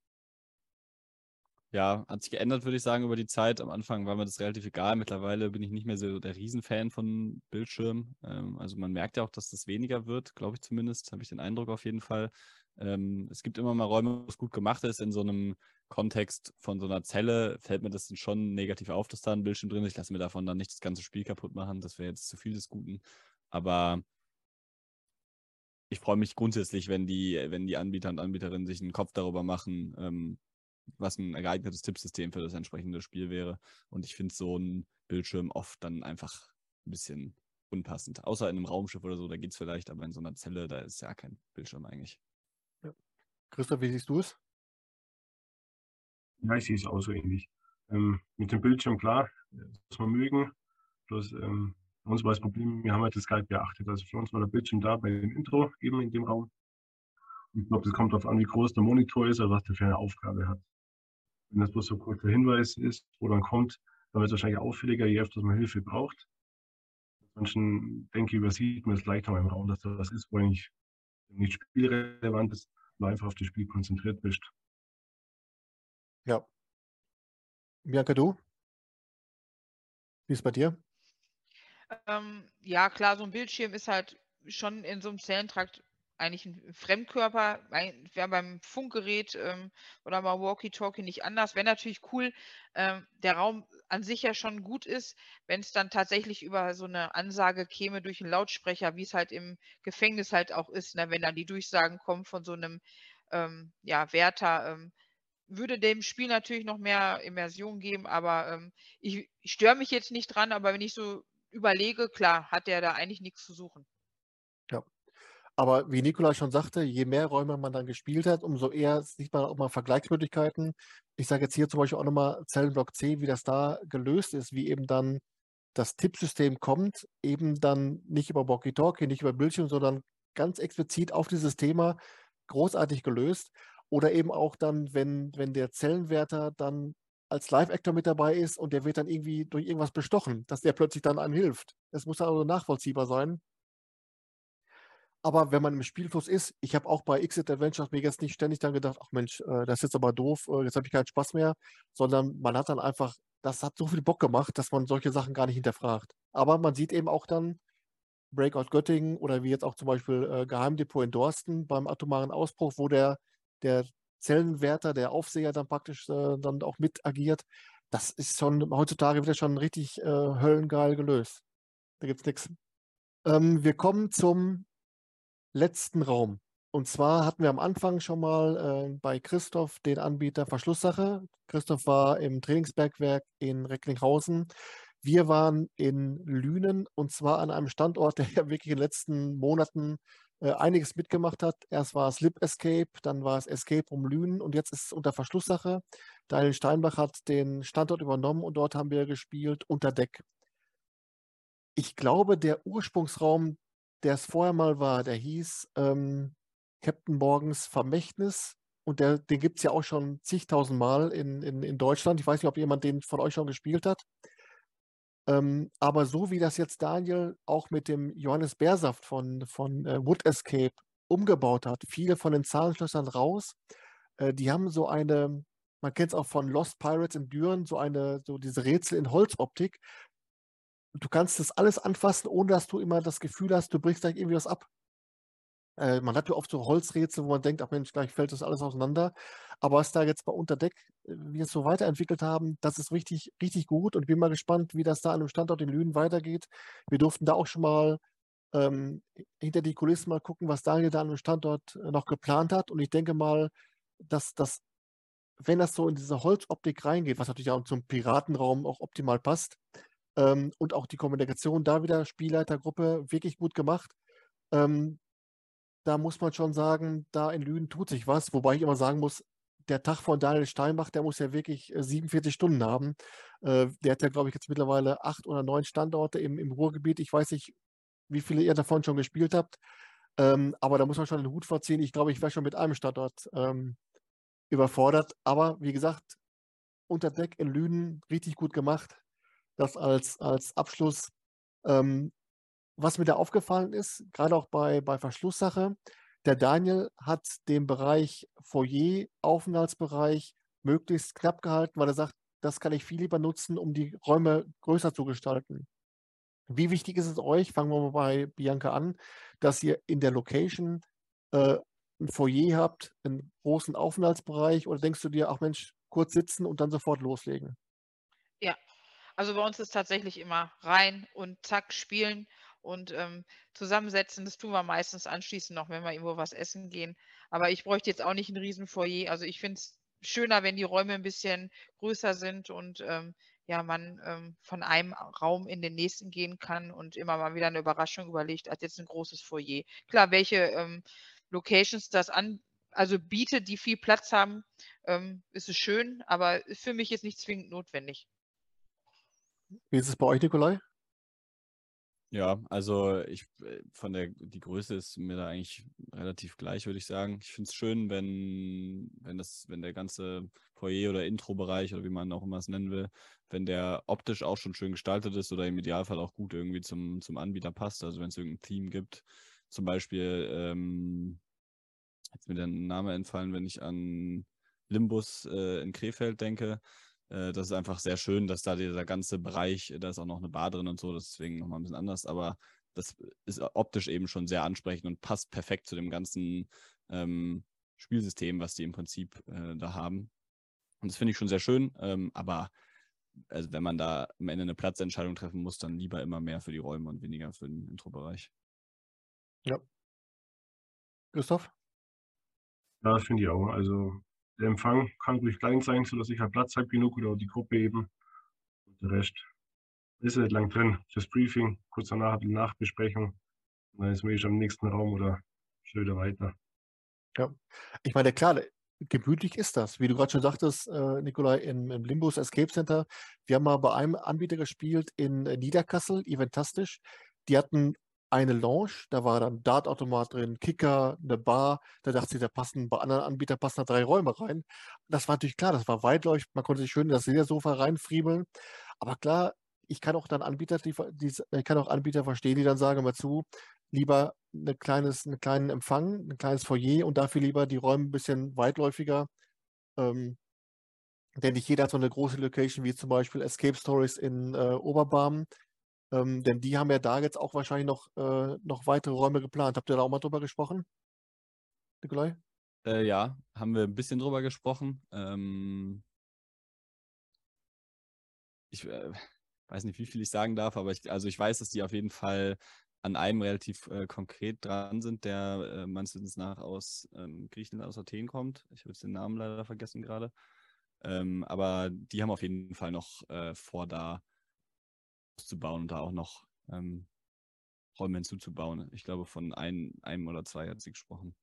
Ja, hat sich geändert, würde ich sagen, über die Zeit. Am Anfang war mir das relativ egal. Mittlerweile bin ich nicht mehr so der Riesenfan von Bildschirmen. Ähm, also man merkt ja auch, dass das weniger wird, glaube ich zumindest, habe ich den Eindruck auf jeden Fall. Ähm, es gibt immer mal Räume, wo es gut gemacht ist. In so einem Kontext von so einer Zelle fällt mir das schon negativ auf, dass da ein Bildschirm drin ist. Ich lasse mir davon dann nicht das ganze Spiel kaputt machen. Das wäre jetzt zu viel des Guten. Aber ich freue mich grundsätzlich, wenn die, wenn die Anbieter und Anbieterinnen sich einen Kopf darüber machen, ähm, was ein geeignetes Tippsystem für das entsprechende Spiel wäre. Und ich finde so ein Bildschirm oft dann einfach ein bisschen unpassend. Außer in einem Raumschiff oder so, da geht es vielleicht, aber in so einer Zelle, da ist ja kein Bildschirm eigentlich. Ja. Christoph, wie siehst du es? Ja, ich sehe es auch so ähnlich. Ähm, mit dem Bildschirm, klar, muss man mögen. Bloß ähm, bei uns war das Problem, wir haben halt das Skype beachtet. Also für uns war der Bildschirm da bei dem Intro eben in dem Raum. Ich glaube, das kommt darauf an, wie groß der Monitor ist oder was der für eine Aufgabe hat. Wenn das bloß so ein kurzer Hinweis ist, wo dann kommt, dann wird es wahrscheinlich auffälliger, je öfter man Hilfe braucht. Manchen, denke ich, übersieht man es leichter im Raum, dass da was ist, wo eigentlich nicht spielrelevant ist, nur einfach auf das Spiel konzentriert bist. Ja. Bianca, du? Wie ist es bei dir? Ähm, ja, klar, so ein Bildschirm ist halt schon in so einem Zellentrakt eigentlich ein Fremdkörper. Wäre beim Funkgerät ähm, oder beim Walkie-Talkie nicht anders. Wäre natürlich cool, ähm, der Raum an sich ja schon gut ist, wenn es dann tatsächlich über so eine Ansage käme durch einen Lautsprecher, wie es halt im Gefängnis halt auch ist, ne? wenn dann die Durchsagen kommen von so einem ähm, ja, Wärter. Ähm, würde dem Spiel natürlich noch mehr Immersion geben, aber ähm, ich, ich störe mich jetzt nicht dran, aber wenn ich so überlege, klar, hat der da eigentlich nichts zu suchen. Aber wie Nikola schon sagte, je mehr Räume man dann gespielt hat, umso eher sieht man auch mal Vergleichsmöglichkeiten. Ich sage jetzt hier zum Beispiel auch nochmal Zellenblock C, wie das da gelöst ist, wie eben dann das Tippsystem kommt, eben dann nicht über Walkie-Talkie, nicht über Bildschirm, sondern ganz explizit auf dieses Thema großartig gelöst. Oder eben auch dann, wenn, wenn der Zellenwärter dann als Live-Actor mit dabei ist und der wird dann irgendwie durch irgendwas bestochen, dass der plötzlich dann einem hilft. Es muss also nachvollziehbar sein. Aber wenn man im Spielfluss ist, ich habe auch bei Exit Adventures mir jetzt nicht ständig dann gedacht, ach Mensch, äh, das ist jetzt aber doof, äh, jetzt habe ich keinen Spaß mehr, sondern man hat dann einfach, das hat so viel Bock gemacht, dass man solche Sachen gar nicht hinterfragt. Aber man sieht eben auch dann Breakout Göttingen oder wie jetzt auch zum Beispiel äh, Geheimdepot in Dorsten beim atomaren Ausbruch, wo der, der Zellenwärter, der Aufseher dann praktisch dann auch mit agiert. Das ist schon heutzutage wieder schon richtig äh, höllengeil gelöst. Da gibt es nichts. Ähm, wir kommen zum letzten Raum. Und zwar hatten wir am Anfang schon mal äh, bei Christoph den Anbieter Verschlusssache. Christoph war im Trainingsbergwerk in Recklinghausen. Wir waren in Lünen und zwar an einem Standort, der ja wirklich in den letzten Monaten äh, einiges mitgemacht hat. Erst war es Slip Escape, dann war es Escape um Lünen und jetzt ist es unter Verschlusssache. Daniel Steinbach hat den Standort übernommen und dort haben wir gespielt unter Deck. Ich glaube, der Ursprungsraum, der es vorher mal war, der hieß ähm, Captain Morgens Vermächtnis. Und der, den gibt es ja auch schon zigtausend Mal in, in, in Deutschland. Ich weiß nicht, ob jemand den von euch schon gespielt hat. Ähm, aber so wie das jetzt Daniel auch mit dem Johannes Bärsaft von, von äh, Wood Escape umgebaut hat, viele von den Zahlenschlössern raus, äh, die haben so eine, man kennt es auch von Lost Pirates in Düren, so eine, so diese Rätsel in Holzoptik. Du kannst das alles anfassen, ohne dass du immer das Gefühl hast, du brichst gleich irgendwie was ab. Äh, man hat ja oft so Holzrätsel, wo man denkt, ach Mensch, gleich fällt das alles auseinander. Aber was da jetzt bei Unterdeck äh, wir es so weiterentwickelt haben, das ist richtig, richtig gut und bin mal gespannt, wie das da an dem Standort in Lünen weitergeht. Wir durften da auch schon mal ähm, hinter die Kulissen mal gucken, was Daniel da an dem Standort äh, noch geplant hat. Und ich denke mal, dass das, wenn das so in diese Holzoptik reingeht, was natürlich auch zum Piratenraum auch optimal passt, ähm, und auch die Kommunikation da wieder Spielleitergruppe wirklich gut gemacht. Ähm, da muss man schon sagen, da in Lünen tut sich was, wobei ich immer sagen muss, der Tag von Daniel Steinbach, der muss ja wirklich 47 äh, Stunden haben. Äh, der hat ja, glaube ich, jetzt mittlerweile acht oder neun Standorte im, im Ruhrgebiet. Ich weiß nicht, wie viele ihr davon schon gespielt habt, ähm, aber da muss man schon den Hut vorziehen. Ich glaube, ich wäre schon mit einem Standort ähm, überfordert. Aber wie gesagt, unter Deck in Lünen richtig gut gemacht. Das als, als Abschluss. Ähm, was mir da aufgefallen ist, gerade auch bei, bei Verschlusssache, der Daniel hat den Bereich Foyer, Aufenthaltsbereich möglichst knapp gehalten, weil er sagt, das kann ich viel lieber nutzen, um die Räume größer zu gestalten. Wie wichtig ist es euch, fangen wir mal bei Bianca an, dass ihr in der Location äh, ein Foyer habt, einen großen Aufenthaltsbereich oder denkst du dir, ach Mensch, kurz sitzen und dann sofort loslegen? Ja, also bei uns ist tatsächlich immer rein und zack, spielen und ähm, zusammensetzen. Das tun wir meistens anschließend noch, wenn wir irgendwo was essen gehen. Aber ich bräuchte jetzt auch nicht ein Riesenfoyer. Also ich finde es schöner, wenn die Räume ein bisschen größer sind und ähm, ja, man ähm, von einem Raum in den nächsten gehen kann und immer mal wieder eine Überraschung überlegt, als jetzt ein großes Foyer. Klar, welche ähm, Locations das an, also bietet, die viel Platz haben, ähm, ist es schön, aber für mich ist nicht zwingend notwendig. Wie ist es bei euch, Nikolai? Ja, also ich äh, von der die Größe ist mir da eigentlich relativ gleich, würde ich sagen. Ich finde es schön, wenn, wenn das, wenn der ganze Foyer oder Intro-Bereich oder wie man auch immer es nennen will, wenn der optisch auch schon schön gestaltet ist oder im Idealfall auch gut irgendwie zum, zum Anbieter passt. Also wenn es irgendein Theme gibt, zum Beispiel, ähm, jetzt mir der Name entfallen, wenn ich an Limbus äh, in Krefeld denke, äh, das ist einfach sehr schön, dass da dieser ganze Bereich, da ist auch noch eine Bar drin und so, deswegen nochmal ein bisschen anders, aber das ist optisch eben schon sehr ansprechend und passt perfekt zu dem ganzen ähm, Spielsystem, was die im Prinzip äh, da haben. Und das finde ich schon sehr schön, ähm, aber also wenn man da am Ende eine Platzentscheidung treffen muss, dann lieber immer mehr für die Räume und weniger für den Intro-Bereich. Ja. Christoph? Ja, das finde ich auch. Also der Empfang kann ruhig klein sein, sodass ich halt Platz habe genug oder die Gruppe eben. Und der Rest ist nicht lang drin. Das Briefing, kurz danach die Nachbesprechung. Und dann ist man eh schon im nächsten Raum oder schon wieder weiter. Ja, ich meine, klar, gemütlich ist das. Wie du gerade schon sagtest, äh, Nikolai, im, im Limbus Escape Center. Wir haben mal bei einem Anbieter gespielt in äh, Niederkassel, Eventastisch. Die hatten eine Lounge, da war dann Dartautomat drin, Kicker, eine Bar. Da dachte ich, da passen bei anderen Anbietern passen da drei Räume rein. Das war natürlich klar, das war weitläufig, man konnte sich schön in das Ledersofa reinfriemeln. Aber klar, ich kann auch dann Anbieter, die, die, ich kann auch Anbieter verstehen, die dann sagen, mal zu, lieber eine kleines, einen kleinen Empfang, ein kleines Foyer und dafür lieber die Räume ein bisschen weitläufiger. Ähm, denn nicht jeder hat so eine große Location wie zum Beispiel Escape Stories in äh, Oberbarm. Ähm, denn die haben ja da jetzt auch wahrscheinlich noch, äh, noch weitere Räume geplant. Habt ihr da auch mal drüber gesprochen, Nikolai? Äh, ja, haben wir ein bisschen drüber gesprochen. Ähm, ich äh, weiß nicht, wie viel ich sagen darf, aber ich, also ich weiß, dass die auf jeden Fall an einem relativ äh, konkret dran sind, der äh, meines Wissens nach aus ähm, Griechenland, aus Athen kommt. Ich habe jetzt den Namen leider vergessen gerade. Ähm, aber die haben auf jeden Fall noch äh, vor, da auszubauen und da auch noch ähm, Räume hinzuzubauen. Ich glaube, von ein, einem oder zwei hat sie gesprochen.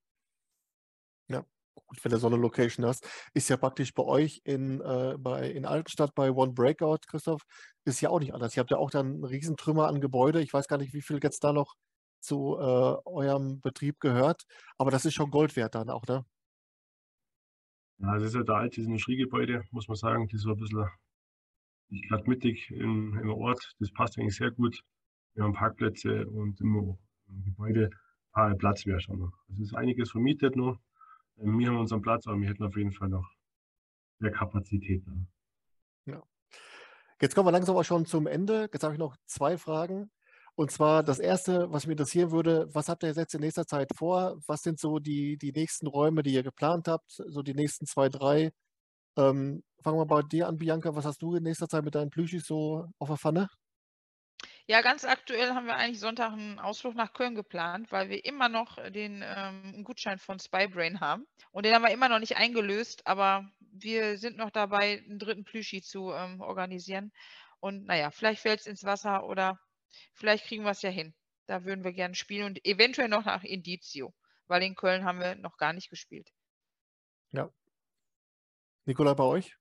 Ja, gut, wenn du so eine Location hast, ist ja praktisch bei euch in, äh, bei, in Altenstadt bei One Breakout, Christoph, ist ja auch nicht anders. Ihr habt ja auch dann einen Riesentrümmer an Gebäude. Ich weiß gar nicht, wie viel jetzt da noch zu äh, eurem Betrieb gehört, aber das ist schon Gold wert dann auch, ne? Ja, das ist ja der alte Industriegebäude, muss man sagen. Das war ein bisschen nicht gerade mittig im, im Ort. Das passt eigentlich sehr gut. Wir haben Parkplätze und im, im Gebäude ah, Platz wäre schon noch. Es ist einiges vermietet noch. Ähm, wir haben unseren Platz, aber wir hätten auf jeden Fall noch mehr Kapazität. Ja. Jetzt kommen wir langsam auch schon zum Ende. Jetzt habe ich noch zwei Fragen. Und zwar das erste, was mich interessieren würde, was habt ihr jetzt in nächster Zeit vor? Was sind so die, die nächsten Räume, die ihr geplant habt? So die nächsten zwei, drei? Ähm, fangen wir bei dir an, Bianca. Was hast du in nächster Zeit mit deinen Plüschis so auf der Pfanne? Ja, ganz aktuell haben wir eigentlich Sonntag einen Ausflug nach Köln geplant, weil wir immer noch den ähm, Gutschein von Spybrain haben. Und den haben wir immer noch nicht eingelöst, aber wir sind noch dabei, einen dritten Plüschi zu ähm, organisieren. Und naja, vielleicht fällt es ins Wasser oder vielleicht kriegen wir es ja hin. Da würden wir gerne spielen und eventuell noch nach Indizio, weil in Köln haben wir noch gar nicht gespielt. Ja, Nikola, bei euch?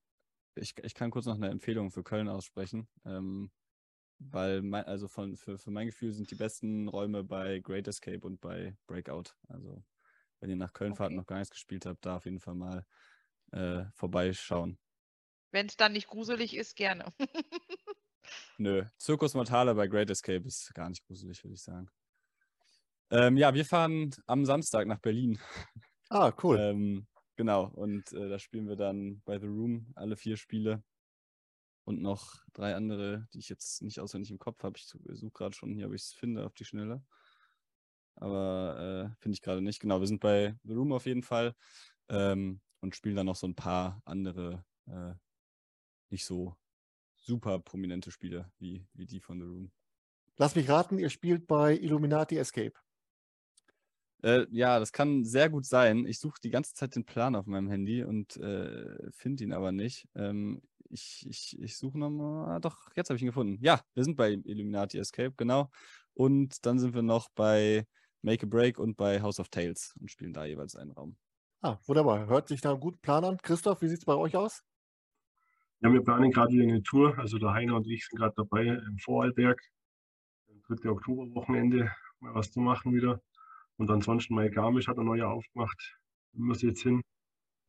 Ich, ich kann kurz noch eine Empfehlung für Köln aussprechen. Ähm, weil mein, also von, für, für mein Gefühl sind die besten Räume bei Great Escape und bei Breakout. Also wenn ihr nach Köln okay. fahrt und noch gar nichts gespielt habt, da auf jeden Fall mal äh, vorbeischauen. Wenn es dann nicht gruselig ist, gerne. Nö, Zirkus Mortale bei Great Escape ist gar nicht gruselig, würde ich sagen. Ähm, ja, wir fahren am Samstag nach Berlin. Ah, cool. ähm, Genau, und äh, da spielen wir dann bei The Room alle vier Spiele und noch drei andere, die ich jetzt nicht auswendig im Kopf habe. Ich suche gerade schon hier, ob ich es finde auf die Schnelle. Aber äh, finde ich gerade nicht. Genau, wir sind bei The Room auf jeden Fall ähm, und spielen dann noch so ein paar andere, äh, nicht so super prominente Spiele wie, wie die von The Room. Lass mich raten, ihr spielt bei Illuminati Escape. Äh, ja, das kann sehr gut sein. Ich suche die ganze Zeit den Plan auf meinem Handy und äh, finde ihn aber nicht. Ähm, ich, ich, ich suche nochmal. Ah, doch, jetzt habe ich ihn gefunden. Ja, wir sind bei Illuminati Escape, genau. Und dann sind wir noch bei Make a Break und bei House of Tales und spielen da jeweils einen Raum. Ah, wunderbar. Hört sich da einen guten Plan an. Christoph, wie sieht es bei euch aus? Ja, wir planen gerade wieder eine Tour. Also der Heiner und ich sind gerade dabei im Vorarlberg. 3. Oktoberwochenende mal was zu machen wieder. Und ansonsten mein Garmisch hat eine neue aufgemacht. Muss jetzt hin.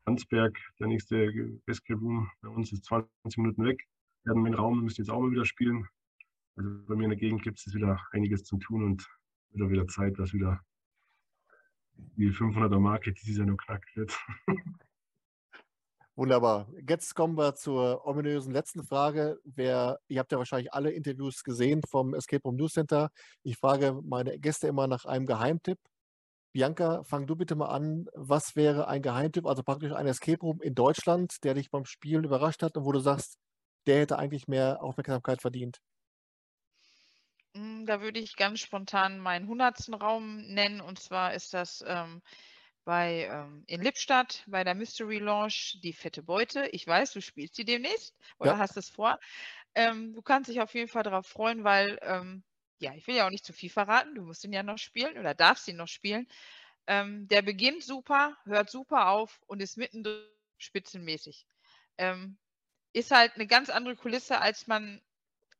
Landsberg, der nächste Escape Room bei uns ist 20 Minuten weg. Wir haben einen Raum, müsst jetzt auch mal wieder spielen. Also bei mir in der Gegend gibt es wieder einiges zu tun und wieder wieder Zeit, dass wieder die 500er Marke dieses Jahr noch knackt wird. Wunderbar. Jetzt kommen wir zur ominösen letzten Frage. Wer, ihr habt ja wahrscheinlich alle Interviews gesehen vom Escape Room News Center. Ich frage meine Gäste immer nach einem Geheimtipp. Bianca, fang du bitte mal an. Was wäre ein Geheimtipp, also praktisch ein Escape Room in Deutschland, der dich beim Spielen überrascht hat und wo du sagst, der hätte eigentlich mehr Aufmerksamkeit verdient? Hm, da würde ich ganz spontan meinen hundertsten Raum nennen. Und zwar ist das ähm, bei ähm, in Lippstadt bei der Mystery Launch die fette Beute. Ich weiß, du spielst die demnächst oder ja. hast es vor. Ähm, du kannst dich auf jeden Fall darauf freuen, weil ähm, ja, ich will ja auch nicht zu viel verraten, du musst ihn ja noch spielen oder darfst ihn noch spielen. Ähm, der beginnt super, hört super auf und ist mittendrin spitzenmäßig. Ähm, ist halt eine ganz andere Kulisse, als man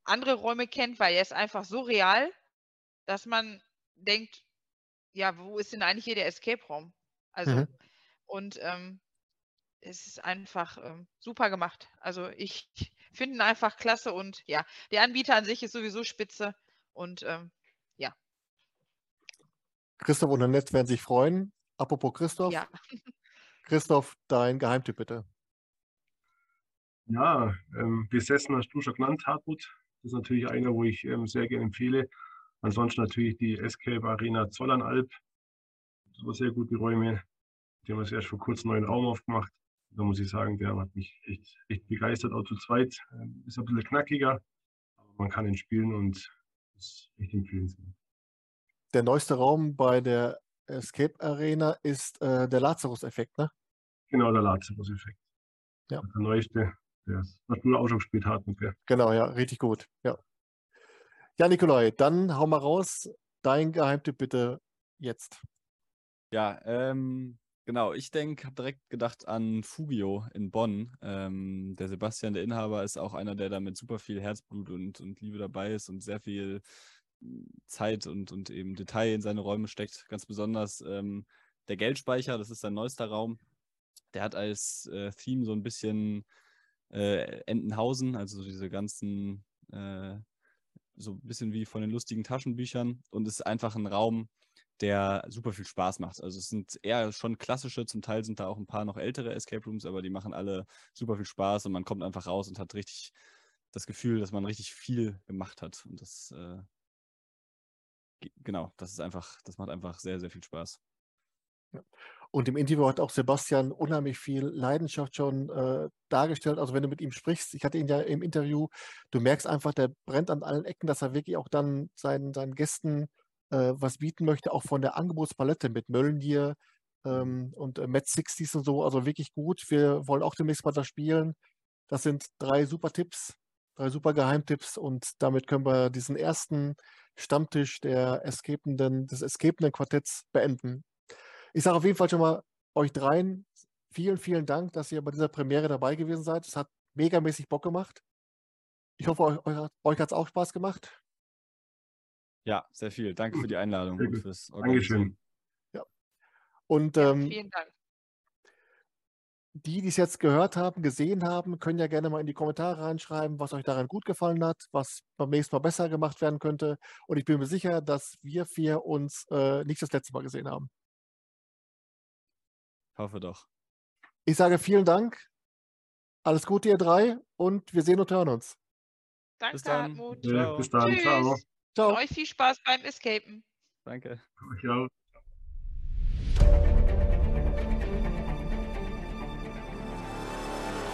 andere Räume kennt, weil er ist einfach so real, dass man denkt, ja, wo ist denn eigentlich hier der Escape-Raum? Also, mhm. und ähm, es ist einfach ähm, super gemacht. Also ich finde ihn einfach klasse und ja, der Anbieter an sich ist sowieso spitze. Und ähm, ja. Christoph und Annette werden sich freuen. Apropos Christoph. Ja. Christoph, dein Geheimtipp bitte. Ja, ähm, besessen hast du schon genannt, Hartmut. Das ist natürlich einer, wo ich ähm, sehr gerne empfehle. Ansonsten natürlich die Escape Arena Zollernalb. Das war sehr gute Räume. Die haben wir erst vor kurzem einen neuen Raum aufgemacht. Da muss ich sagen, der hat mich echt, echt begeistert, auch zu zweit. Ähm, ist ein bisschen knackiger, aber man kann ihn spielen und ist echt empfehlenswert. Der neueste Raum bei der Escape Arena ist äh, der Lazarus-Effekt, ne? Genau, der Lazarus-Effekt. Ja. Der neueste, der was du auch schon gespielt hast. Okay. Genau, ja, richtig gut. Ja. ja, Nikolai, dann hau mal raus. Dein Geheimtipp bitte jetzt. Ja, ähm, Genau, ich denke, habe direkt gedacht an Fugio in Bonn. Ähm, der Sebastian, der Inhaber, ist auch einer, der da mit super viel Herzblut und, und Liebe dabei ist und sehr viel hm, Zeit und, und eben Detail in seine Räume steckt. Ganz besonders ähm, der Geldspeicher, das ist sein neuester Raum. Der hat als äh, Theme so ein bisschen äh, Entenhausen, also diese ganzen, äh, so ein bisschen wie von den lustigen Taschenbüchern und ist einfach ein Raum, der super viel Spaß macht. Also es sind eher schon klassische, zum Teil sind da auch ein paar noch ältere Escape Rooms, aber die machen alle super viel Spaß und man kommt einfach raus und hat richtig das Gefühl, dass man richtig viel gemacht hat. Und das, äh, genau, das ist einfach, das macht einfach sehr, sehr viel Spaß. Ja. Und im Interview hat auch Sebastian unheimlich viel Leidenschaft schon äh, dargestellt. Also wenn du mit ihm sprichst, ich hatte ihn ja im Interview, du merkst einfach, der brennt an allen Ecken, dass er wirklich auch dann seinen, seinen Gästen äh, was bieten möchte, auch von der Angebotspalette mit Möllendier ähm, und äh, Met 60s und so. Also wirklich gut. Wir wollen auch demnächst mal das spielen. Das sind drei super Tipps, drei super Geheimtipps und damit können wir diesen ersten Stammtisch der Escapenden, des Escapenden Quartetts beenden. Ich sage auf jeden Fall schon mal euch dreien vielen, vielen Dank, dass ihr bei dieser Premiere dabei gewesen seid. Es hat megamäßig Bock gemacht. Ich hoffe, euch, euch hat es auch Spaß gemacht. Ja, sehr viel. Danke für die Einladung und fürs Dankeschön. Ja. Und ähm, ja, vielen Dank. Die, die es jetzt gehört haben, gesehen haben, können ja gerne mal in die Kommentare reinschreiben, was euch daran gut gefallen hat, was beim nächsten Mal besser gemacht werden könnte. Und ich bin mir sicher, dass wir vier uns äh, nicht das letzte Mal gesehen haben. Hoffe doch. Ich sage vielen Dank. Alles Gute, ihr drei. Und wir sehen und hören uns. Danke, Bis dann. Hartmut. Ja, bis dann. Ciao. Ciao. Euch viel Spaß beim Escapen. Danke. Ciao.